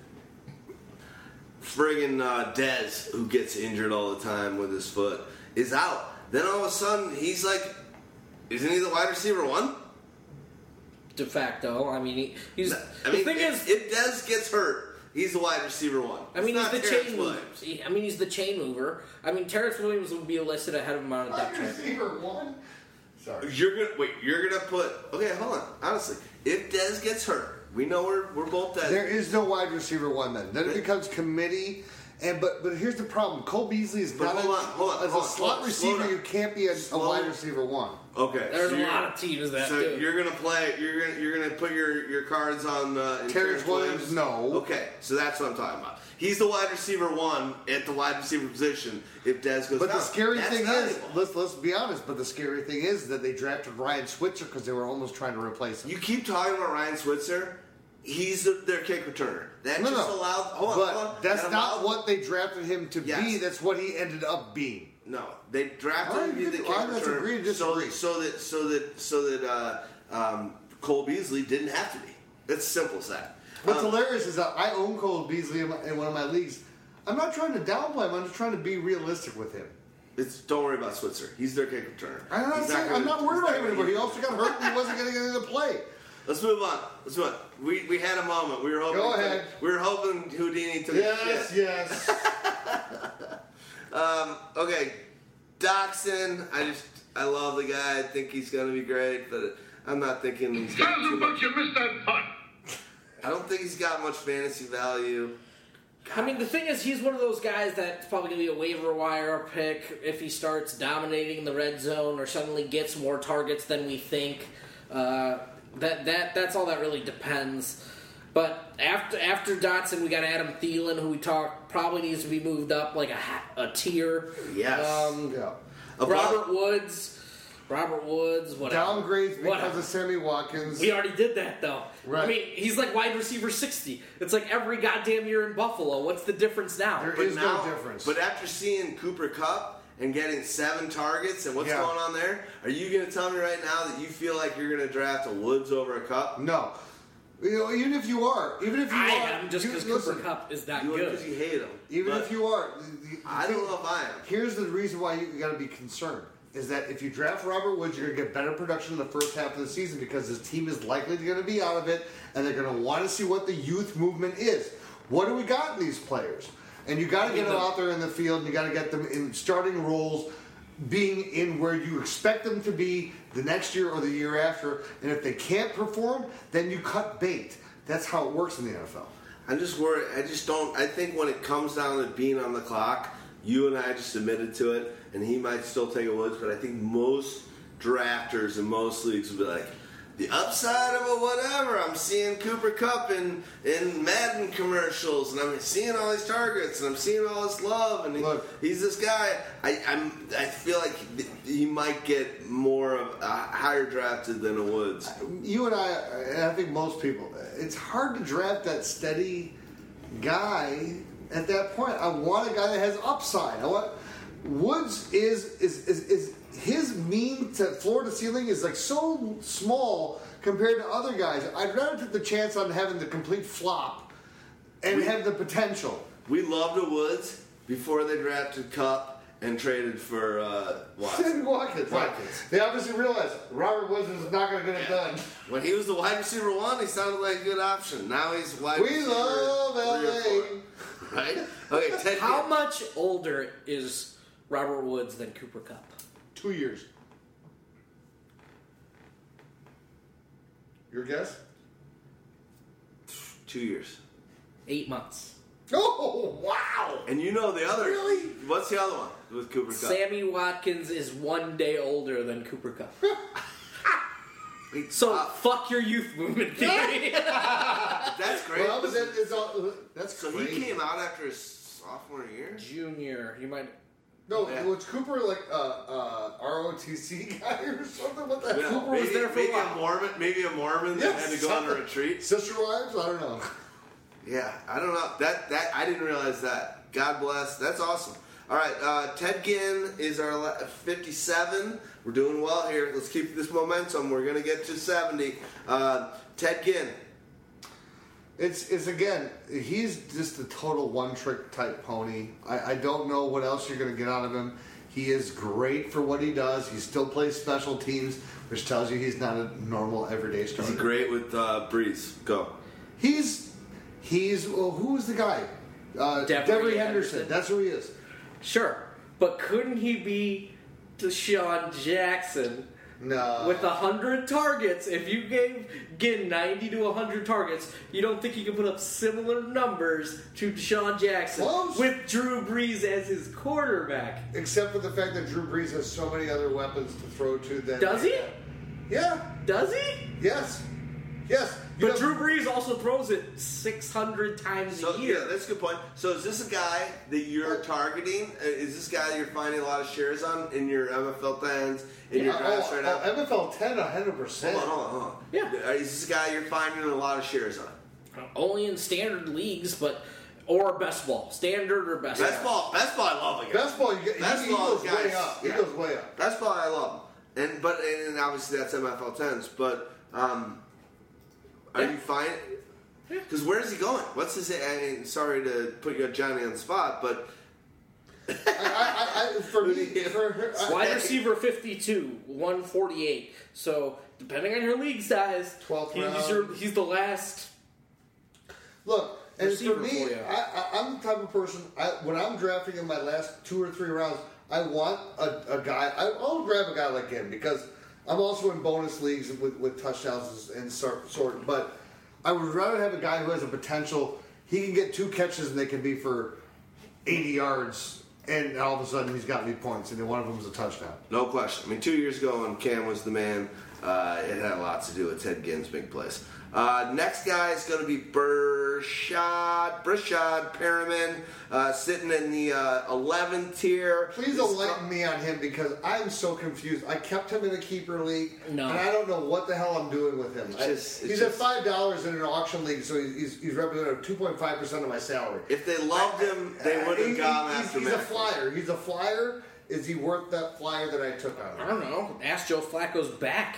friggin' uh, Dez, who gets injured all the time with his foot, is out. Then all of a sudden, he's like, isn't he the wide receiver one? De facto, I mean, he, he's. I mean, the thing if, is, if Dez gets hurt, he's the wide receiver one. I mean, It's he's the Terrence chain mover. Williams. He- I mean, he's the chain mover. I mean, Terrence Williams would be listed ahead of him on a depth Wide chart. receiver one. Sorry. You're gonna wait. You're gonna put. Okay, hold on. Honestly, if Dez gets hurt, we know we're we're both dead. There is no wide receiver one then. Then it becomes committee. And but but here's the problem. Cole Beasley is But not hold a, on, hold on, as hold a on, slot hold on, slow receiver. down. You can't be a, a Slow- wide receiver one. okay, There's so a you're- lot of teams that So do. you're gonna play. You're gonna you're gonna put your your cards on uh, in Terrence Williams, no. Okay, so that's what I'm talking about. He's the wide receiver one at the wide receiver position. If Dez goes But down, the scary That's thing is, valuable. let's let's be honest. But the scary thing is that they drafted Ryan Switzer because they were almost trying to replace him. you keep talking about Ryan Switzer. He's the, their kick returner. That no, just no, allowed. Hold on, but hold on. that's That not allowed- what they drafted him to be. That's what he ended up being. No, they drafted right, him to be the kick can- all right, let's returner agree to so, disagree. so that so that so that uh, um, Cole Beasley didn't have to be. It's simple as that. What's Um, hilarious is that I own Cole Beasley in, my, in one of my leagues. I'm not trying to downplay him. I'm just trying to be realistic with him. It's don't worry about Switzer. He's their kick returner. I'm not, saying, I'm not worried about him anymore. He also got hurt and he wasn't going to get into play. Let's move on. Let's move on. We, we had a moment. We were hoping. Go ahead. We were hoping Houdini took a shit. yes. Um, okay, Doctson. I just I love the guy. I think he's gonna be great, but I'm not thinking he's got Sounds too like much. you missed that punt. I don't think he's got much fantasy value. I mean, the thing is, he's one of those guys that's probably going to be a waiver wire pick if he starts dominating the red zone or suddenly gets more targets than we think. Uh, that that that's all that really depends. But after after Doctson, we got Adam Thielen, who we talked probably needs to be moved up like a, a tier. Yes. Um, yeah. Above- Robert Woods. Robert Woods. Whatever. Downgrades because Whatever. of Sammy Watkins. We already did that though. Right. I mean, he's like wide receiver sixty. It's like every goddamn year in Buffalo. What's the difference now? There But is now, no difference. But after seeing Cooper Kupp and getting seven targets and what's Yeah. going on there, are you going to tell me right now that you feel like you're going to draft a Woods over a Kupp? no. You know, even if you are, even if you I are, am just you- because listen, Cooper Kupp is that You good. because you hate him. Even if you are, the- the- I don't know if I am. Here's the reason why you got to be concerned is that if you draft Robert Woods, you're going to get better production in the first half of the season because his team is likely going to be out of it, and they're going to want to see what the youth movement is. What do we got in these players? And you got to get them out there in the field, and you got to get them in starting roles, being in where you expect them to be the next year or the year after. And if they can't perform, then you cut bait. That's how it works in the NFL. I'm just worried. I just don't. I think when it comes down to being on the clock, you and I just admitted to it, and he might still take a Woods, but I think most drafters in most leagues would be like, the upside of a whatever. I'm seeing Cooper Kupp in in Madden commercials, and I'm seeing all these targets, and I'm seeing all this love, and he- he's this guy. I I'm I feel like he might get more of a higher drafted than a Woods. you and I, and I think most people, it's hard to draft that steady guy at that point. I want a guy that has upside. I want Woods is is is, is his mean to floor to ceiling is like so small compared to other guys. I'd rather take the chance on having the complete flop and we, have the potential. We loved the Woods before they drafted Kupp and traded for uh, Watson. Watkins. Watkins. They obviously realized Robert Woods is not going to get it done. When he was the wide receiver one, he sounded like a good option. Now he's wide We receiver love three or LA. Right? Okay, Ted How Ginn. much older is Robert Woods than Cooper Kupp? Two years. Your guess? Two years. Eight months. Oh wow! And you know the other. Really? What's the other one with Cooper Kupp? Sammy Watkins is one day older than Cooper Kupp. So uh, fuck your youth movement theory. that's great. Well, but that is all, that's so crazy. he came out after his sophomore year. Junior, you might. No, Yeah. was Cooper like a uh, uh, ROTC guy or something? What the Yeah, hell? Cooper was there for a maybe while. Mormon, maybe a Mormon that had to go on a retreat. Sister wives? I don't know. Yeah, I don't know. That that I didn't realize that. God bless. That's awesome. All right, uh, Ted Ginn is our la- 57. We're doing well here. Let's keep this momentum. We're gonna get to 70. Uh, Ted Ginn. It's it's again. He's just a total one trick type pony. I, I don't know what else you're going to get out of him. He is great for what he does. He still plays special teams, which tells you he's not a normal everyday Is starter. he great with uh, Brees? Go. He's he's well, who was the guy? Uh, Devery Devery Henderson. Henderson. That's who he is. Sure, but couldn't he be DeSean Jackson No. with a hundred targets? If you gave Ginn ninety to hundred targets, you don't think he could put up similar numbers to DeSean Jackson Close. with Drew Brees as his quarterback? Except for the fact that Drew Brees has so many other weapons to throw to that. Does he? Yeah. Does he? Yes. Yes. You But know- Drew Brees also throws it six hundred times So a year. yeah, that's a good point. So is this a guy that you're targeting? Uh, Is this guy that you're finding a lot of shares on in your MFL plans in your Oh, drafts right now? oh, MFL 10, 100%. Hold on, hold on, hold on. Yeah. Uh, Is this a guy you're finding a lot of shares on? Only in standard leagues, but or best ball, standard or best. Best ball, best ball, I love again. Best ball, you get, Best he, he goes guys, way up. He yeah. goes way up. Best ball, I love him. And but and obviously that's MFL tens. But um, are Yeah. you fine? Because where is he going? What's his? I mean, sorry to put you Johnny on the spot, but I, I, I, for me, for, I, Wide receiver 52, 148. So, depending on your league size, 12th he's, round. your, he's the last. Look, and for me. I, I, I'm the type of person. I, when I'm drafting in my last two or three rounds, I want a, a guy. I'll grab a guy like him because I'm also in bonus leagues with, with touchdowns and sort, sort. But I would rather have a guy who has a potential. He can get two catches and they can be for 80 yards, and all of a sudden he's got me points, and then one of them is a touchdown. no question. I mean, two years ago when Cam was the man, uh, it had a lot to do with Ted Ginn's big plays. Uh, next guy is going to be Bershad, Breshad Perriman, uh, sitting in the uh, 11th tier. Please This- enlighten me on him because I'm so confused. I kept him in a keeper league, No. and I don't know what the hell I'm doing with him. I- just- he's just- at five dollars in an auction league, so he's he's representing two point five percent of my salary. If they loved him, they would He- have gone he's, after He's a flyer. He's a flyer. Is he worth that flyer that I took on I don't know. Ask Joe Flacco's back.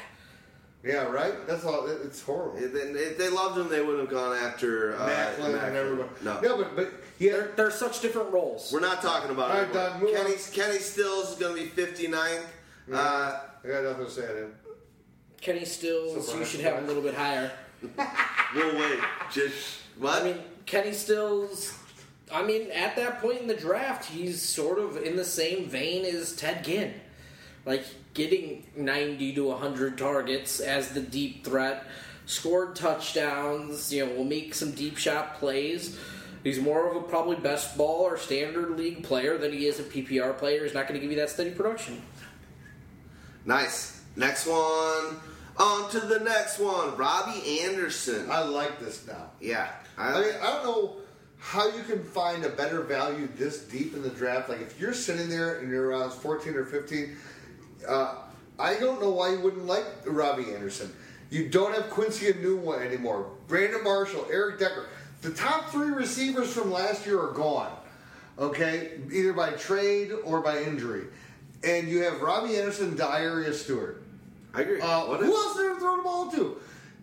Yeah, right. That's all. it- It's horrible. If they, if they loved him, they wouldn't have gone after uh, Maclin and Maclin. everybody. No. no, but but yeah, They're, they're such different roles. We're not talking about All it. Don, move Kenny, on. Kenny Stills is going to be 59th. Uh, I got nothing to say to him. Kenny Stills, you should have a little bit higher. we'll wait. Just what? I mean, Kenny Stills. I mean, at that point in the draft, he's sort of in the same vein as Ted Ginn, like getting ninety to hundred targets as the deep threat, scored touchdowns. You know, will make some deep shot plays. He's more of a probably best ball or standard league player than he is a PPR player. He's not going to give you that steady production. nice. Next one. On to the next one. Robbie Anderson. I like this now. yeah. I, I mean, I don't know how you can find a better value this deep in the draft. Like, if you're sitting there and you're around 14 or 15, uh, I don't know why you wouldn't like Robbie Anderson. You don't have Quincy Enunwa anymore. Brandon Marshall, Eric Decker. The top three receivers from last year are gone. Okay, either by trade or by injury, and you have Robbie Anderson, Darius Stewart. I agree. Uh, What who else did they throw the ball to?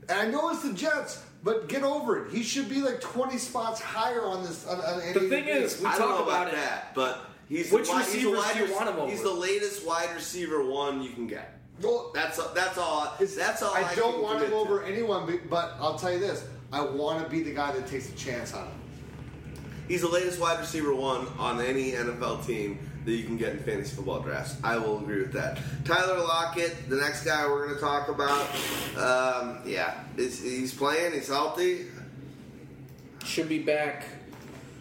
And I know it's the Jets, but get over it. He should be like 20 spots higher on this. On, on The thing is, we I don't talk know about about it. that, but he's Which the wide, he's the receivers wide do you want him over? He's the latest wide receiver one you can get. Well, That's that's all. That's all. I, I don't want him commit to. over anyone, but- but I'll tell you this: I want to be the guy that takes a chance on him. He's the latest wide receiver one on any NFL team that you can get in fantasy football drafts. I will agree with that. Tyler Lockett, the next guy we're going to talk about. Um, yeah, he's playing. He's healthy. Should be back.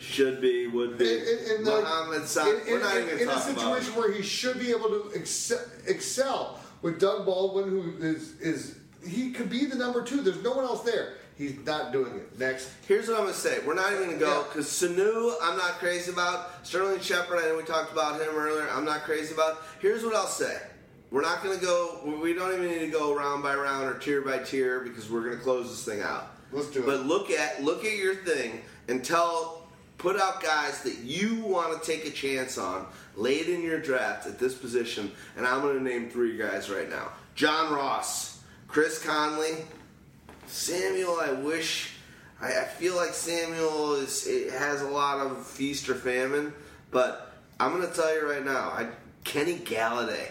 Should be. Would be. Mohamed Sa- in- We're not even in a talk about. situation where he should be able to excel, excel with Doug Baldwin, who is is he could be the number two. There's no one else there. He's not doing it. Next, Here's what I'm going to say. We're not even going to go Yeah. because Sanu, I'm not crazy about. Sterling Shepard, I know we talked about him earlier. I'm not crazy about. Here's what I'll say. We're not going to go. We don't even need to go round by round or tier by tier because we're going to close this thing out. Let's do it. But look at look at your thing and tell. Put out guys that you want to take a chance on late in your draft at this position, and I'm going to name three guys right now: John Ross, Chris Conley, Samuel, I wish. I, I feel like Samuel is it has a lot of feast or famine, but I'm gonna tell you right now, I Kenny Golladay.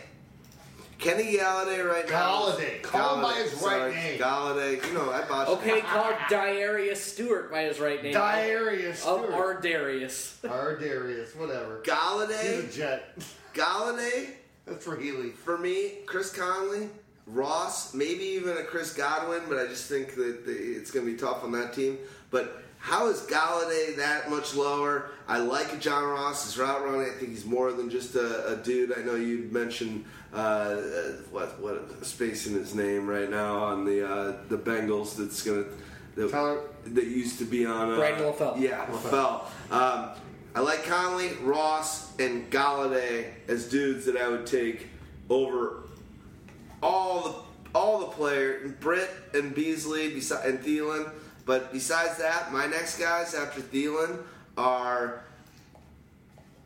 Kenny Golladay right now. Golladay. Call him by his right Sorry, name. Golladay. You know, I botched Okay, it. call Darius Stewart by his right name. Darius Of Stewart. our Darius. Or Darius, whatever. He's a Golladay. jet. Golladay. That's for Healy. For me, Chris Conley, Ross, maybe even a Chris Godwin, but I just think that the, it's going to be tough on that team. But how is Golladay that much lower? I like John Ross, his route running. I think he's more than just a, a dude. I know you mentioned uh, uh, what what spacing his name right now on the uh, the Bengals. That's going to Tyler- that, that used to be on uh, Brandon LaFell. Yeah, LaFell. Um, I like Conley, Ross, and Golladay as dudes that I would take over all the all the players, Britt and Beasley and Thielen. But besides that, my next guys after Thielen are.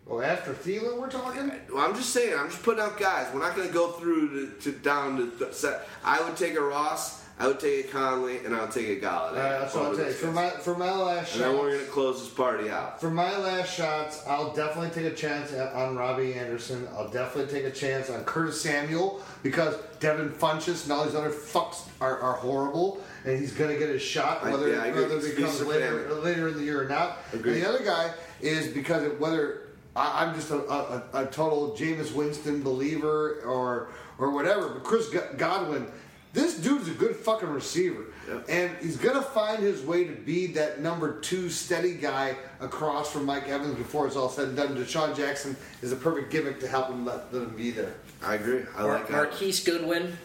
Oh, after Thielen, we're talking? Well, I'm just saying. I'm just putting out guys. We're not going to go through to, to down to th- set. I would take a Ross. I would take a Conley, and I would take a Golladay. All right, that's what I'll take. For my, for my last and then we're going to close this party out. for my last shots, I'll definitely take a chance on Robbie Anderson. I'll definitely take a chance on Curtis Samuel because Devin Funchess and all these other fucks are, are horrible, and he's going to get his shot I- whether, yeah, I agree. whether it comes Feast or later, later in the year or not. Agreed. And the other guy is because of whether I, I'm just a, a, a total Jameis Winston believer or or whatever, but Chris Godwin. This dude's a good fucking receiver, Yep. and he's gonna find his way to be that number two steady guy across from Mike Evans before it's all said and done. DeSean Jackson is a perfect gimmick to help him let, let him be there. I agree. I Mar- like that. Marquise Goodwin.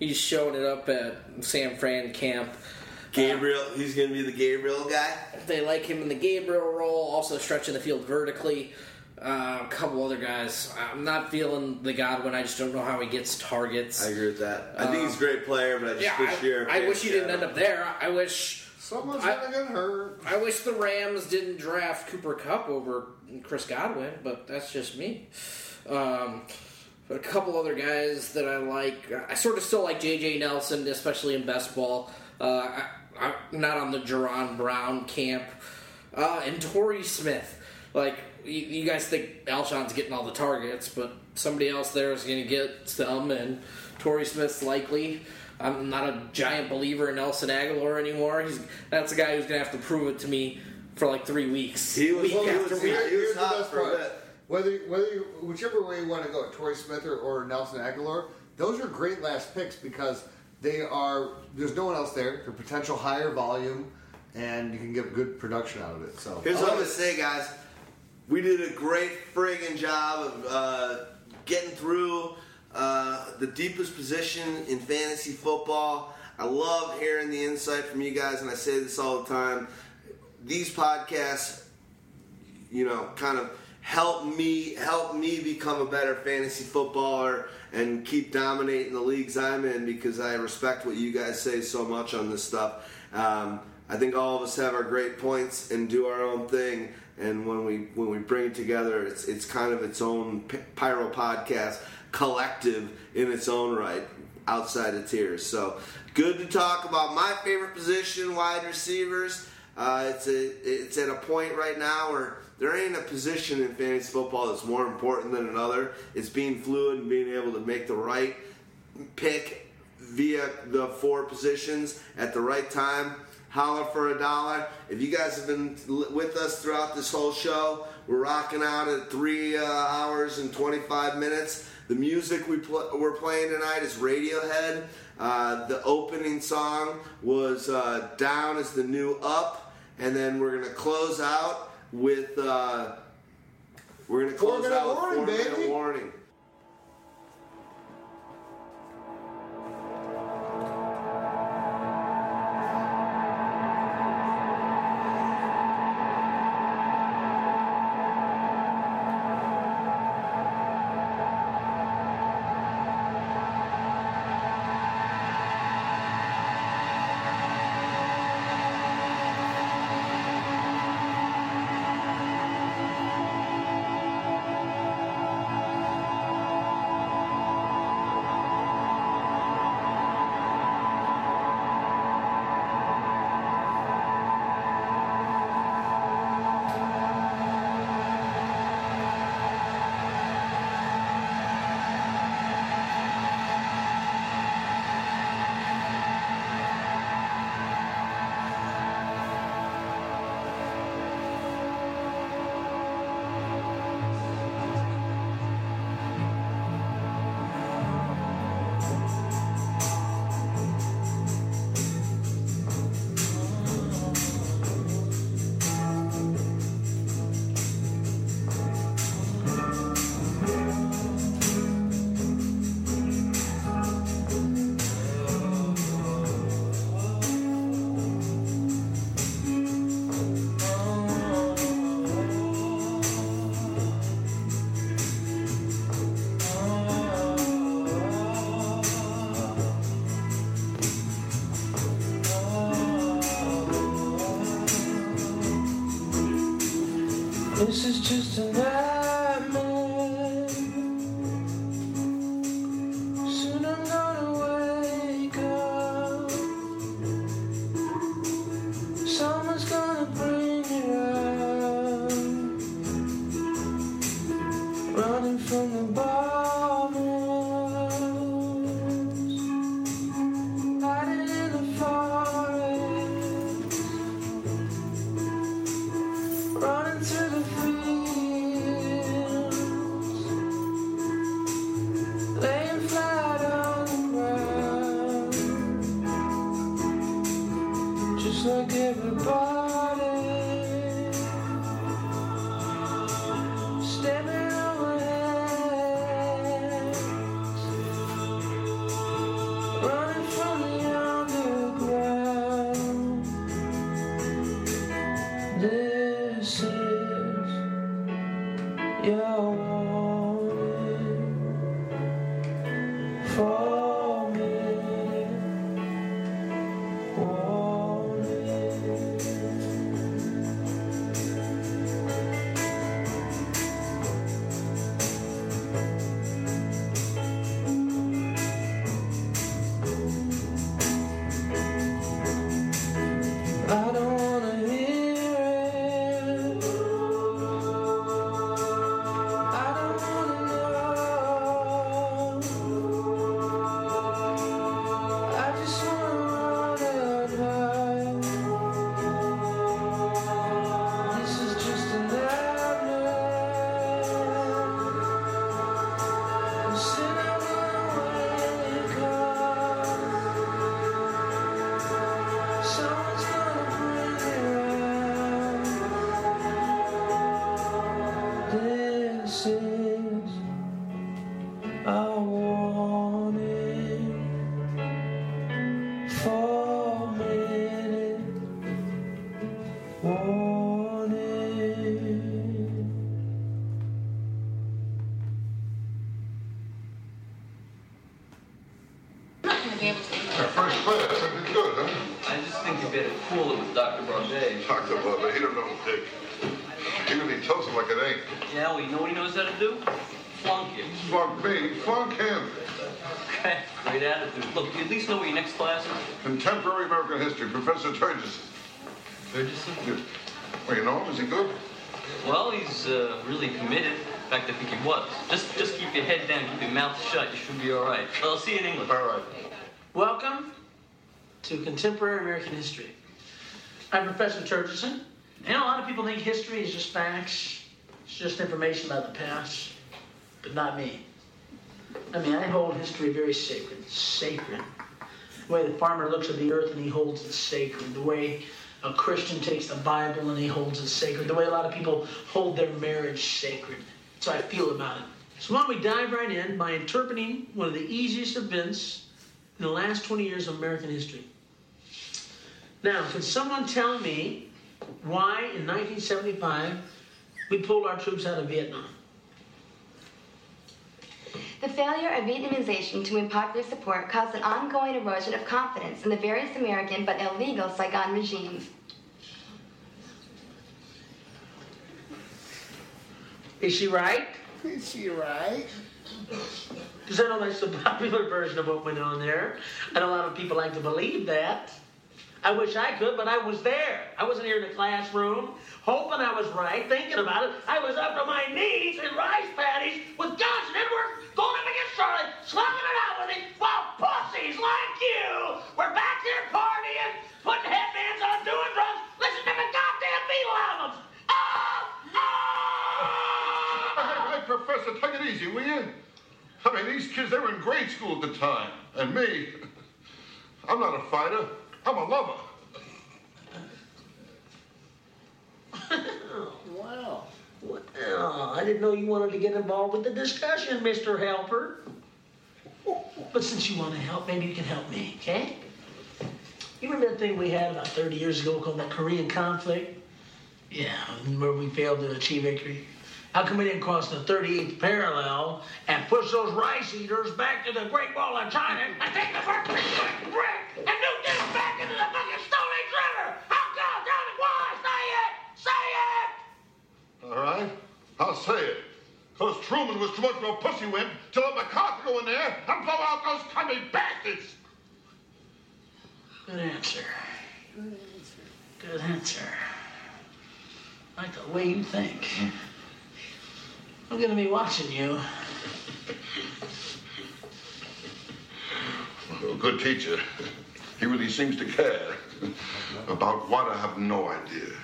He's showing it up at San Fran camp. Gabriel, he's going to be the Gabriel guy. They like him in the Gabriel role, also stretching the field vertically. Uh, a couple other guys. I'm not feeling the Godwin. I just don't know how he gets targets. I agree with that. I think he's a great player, but I just yeah, wish year. I, I wish he didn't end up there. I wish. Someone's I- gonna get hurt. I wish the Rams didn't draft Cooper Kupp over Chris Godwin, but that's just me. Um, but a couple other guys that I like. I sort of still like J.J. Nelson, especially in best ball. Uh, I, I'm not on the Jaron Brown camp. Uh, and Torrey Smith. Like, you, you guys think Alshon's getting all the targets, but somebody else there is going to get some, and Torrey Smith's likely. I'm not a giant believer in Nelson Agholor anymore. He's that's a guy who's going to have to prove it to me for like three weeks. He was- week he after was- week. he was the hot best for a part. bit. Whether whether you, whichever way you want to go, Torrey Smith or, or Nelson Agholor, those are great last picks because they are. There's no one else there. They're potential higher volume, and you can get good production out of it. So Here's I what I'm gonna say, guys. We did a great friggin' job of uh, getting through uh, the deepest position in fantasy football. I love hearing the insight from you guys, and I say this all the time. These podcasts, you know, kind of help me help me become a better fantasy footballer and keep dominating the leagues I'm in because I respect what you guys say so much on this stuff. Um, I think all of us have our great points and do our own thing. And when we when we bring it together, it's it's kind of its own pyro podcast collective in its own right, outside of tears. So good to talk about my favorite position, wide receivers. Uh, it's a it's at a point right now where there ain't a position in fantasy football that's more important than another. It's being fluid and being able to make the right pick via the four positions at the right time. Holler for a dollar. If you guys have been with us throughout this whole show, we're rocking out at three uh, hours and 25 minutes. The music we pl- we're playing tonight is Radiohead. Uh, the opening song was uh, Down is the New Up. And then we're going to close out with. Uh, we're going to close out with four minute warning. Just a History. I'm Professor Churchison. You know, a lot of people think history is just facts, it's just information about the past, but not me. I mean, I hold history very sacred, sacred. The way the farmer looks at the earth and he holds it sacred. The way a Christian takes the Bible and he holds it sacred. The way a lot of people hold their marriage sacred. That's how I feel about it. So why don't we dive right in by interpreting one of the easiest events in the last 20 years of American history. Now, can someone tell me why in 1975 we pulled our troops out of Vietnam? The failure of Vietnamization to win popular support caused an ongoing erosion of confidence in the various American but illegal Saigon regimes. Is she right? Is she right? Because I know that's the popular version of what went on there. And a lot of people like to believe that. I wish I could, but I was there. I wasn't here in the classroom, hoping I was right, thinking about it. I was up to my knees in rice paddies with guns and Edward going up against Charlie, slugging it out with him, while pussies like you were back there partying, putting headbands on, doing drugs, listening to the goddamn Beatle albums. Oh, oh, Hey, hey, Professor, take it easy, will you? I mean, these kids, they were in grade school at the time. And me, I'm not a fighter. I'm a lover. Wow. Well, I didn't know you wanted to get involved with the discussion, Mr. Helper. But since you want to help, maybe you can help me, okay? You remember that thing we had about 30 years ago called that Korean conflict? Yeah, where we failed to achieve victory. How come we didn't cross the 38th parallel and push those rice eaters back to the Great Wall of China and take the first big brick and nuke them back into the fucking Stone Age River? How come? Tell me why? Say it! Say it! All right? I'll say it. Because Truman was too much of a pussy wimp to let MacArthur go in there and blow out those commie bastards. Good answer. Good answer. Good answer. I like the way you think. I'm gonna be watching you. A good teacher. He really seems to care. About what, I have no idea.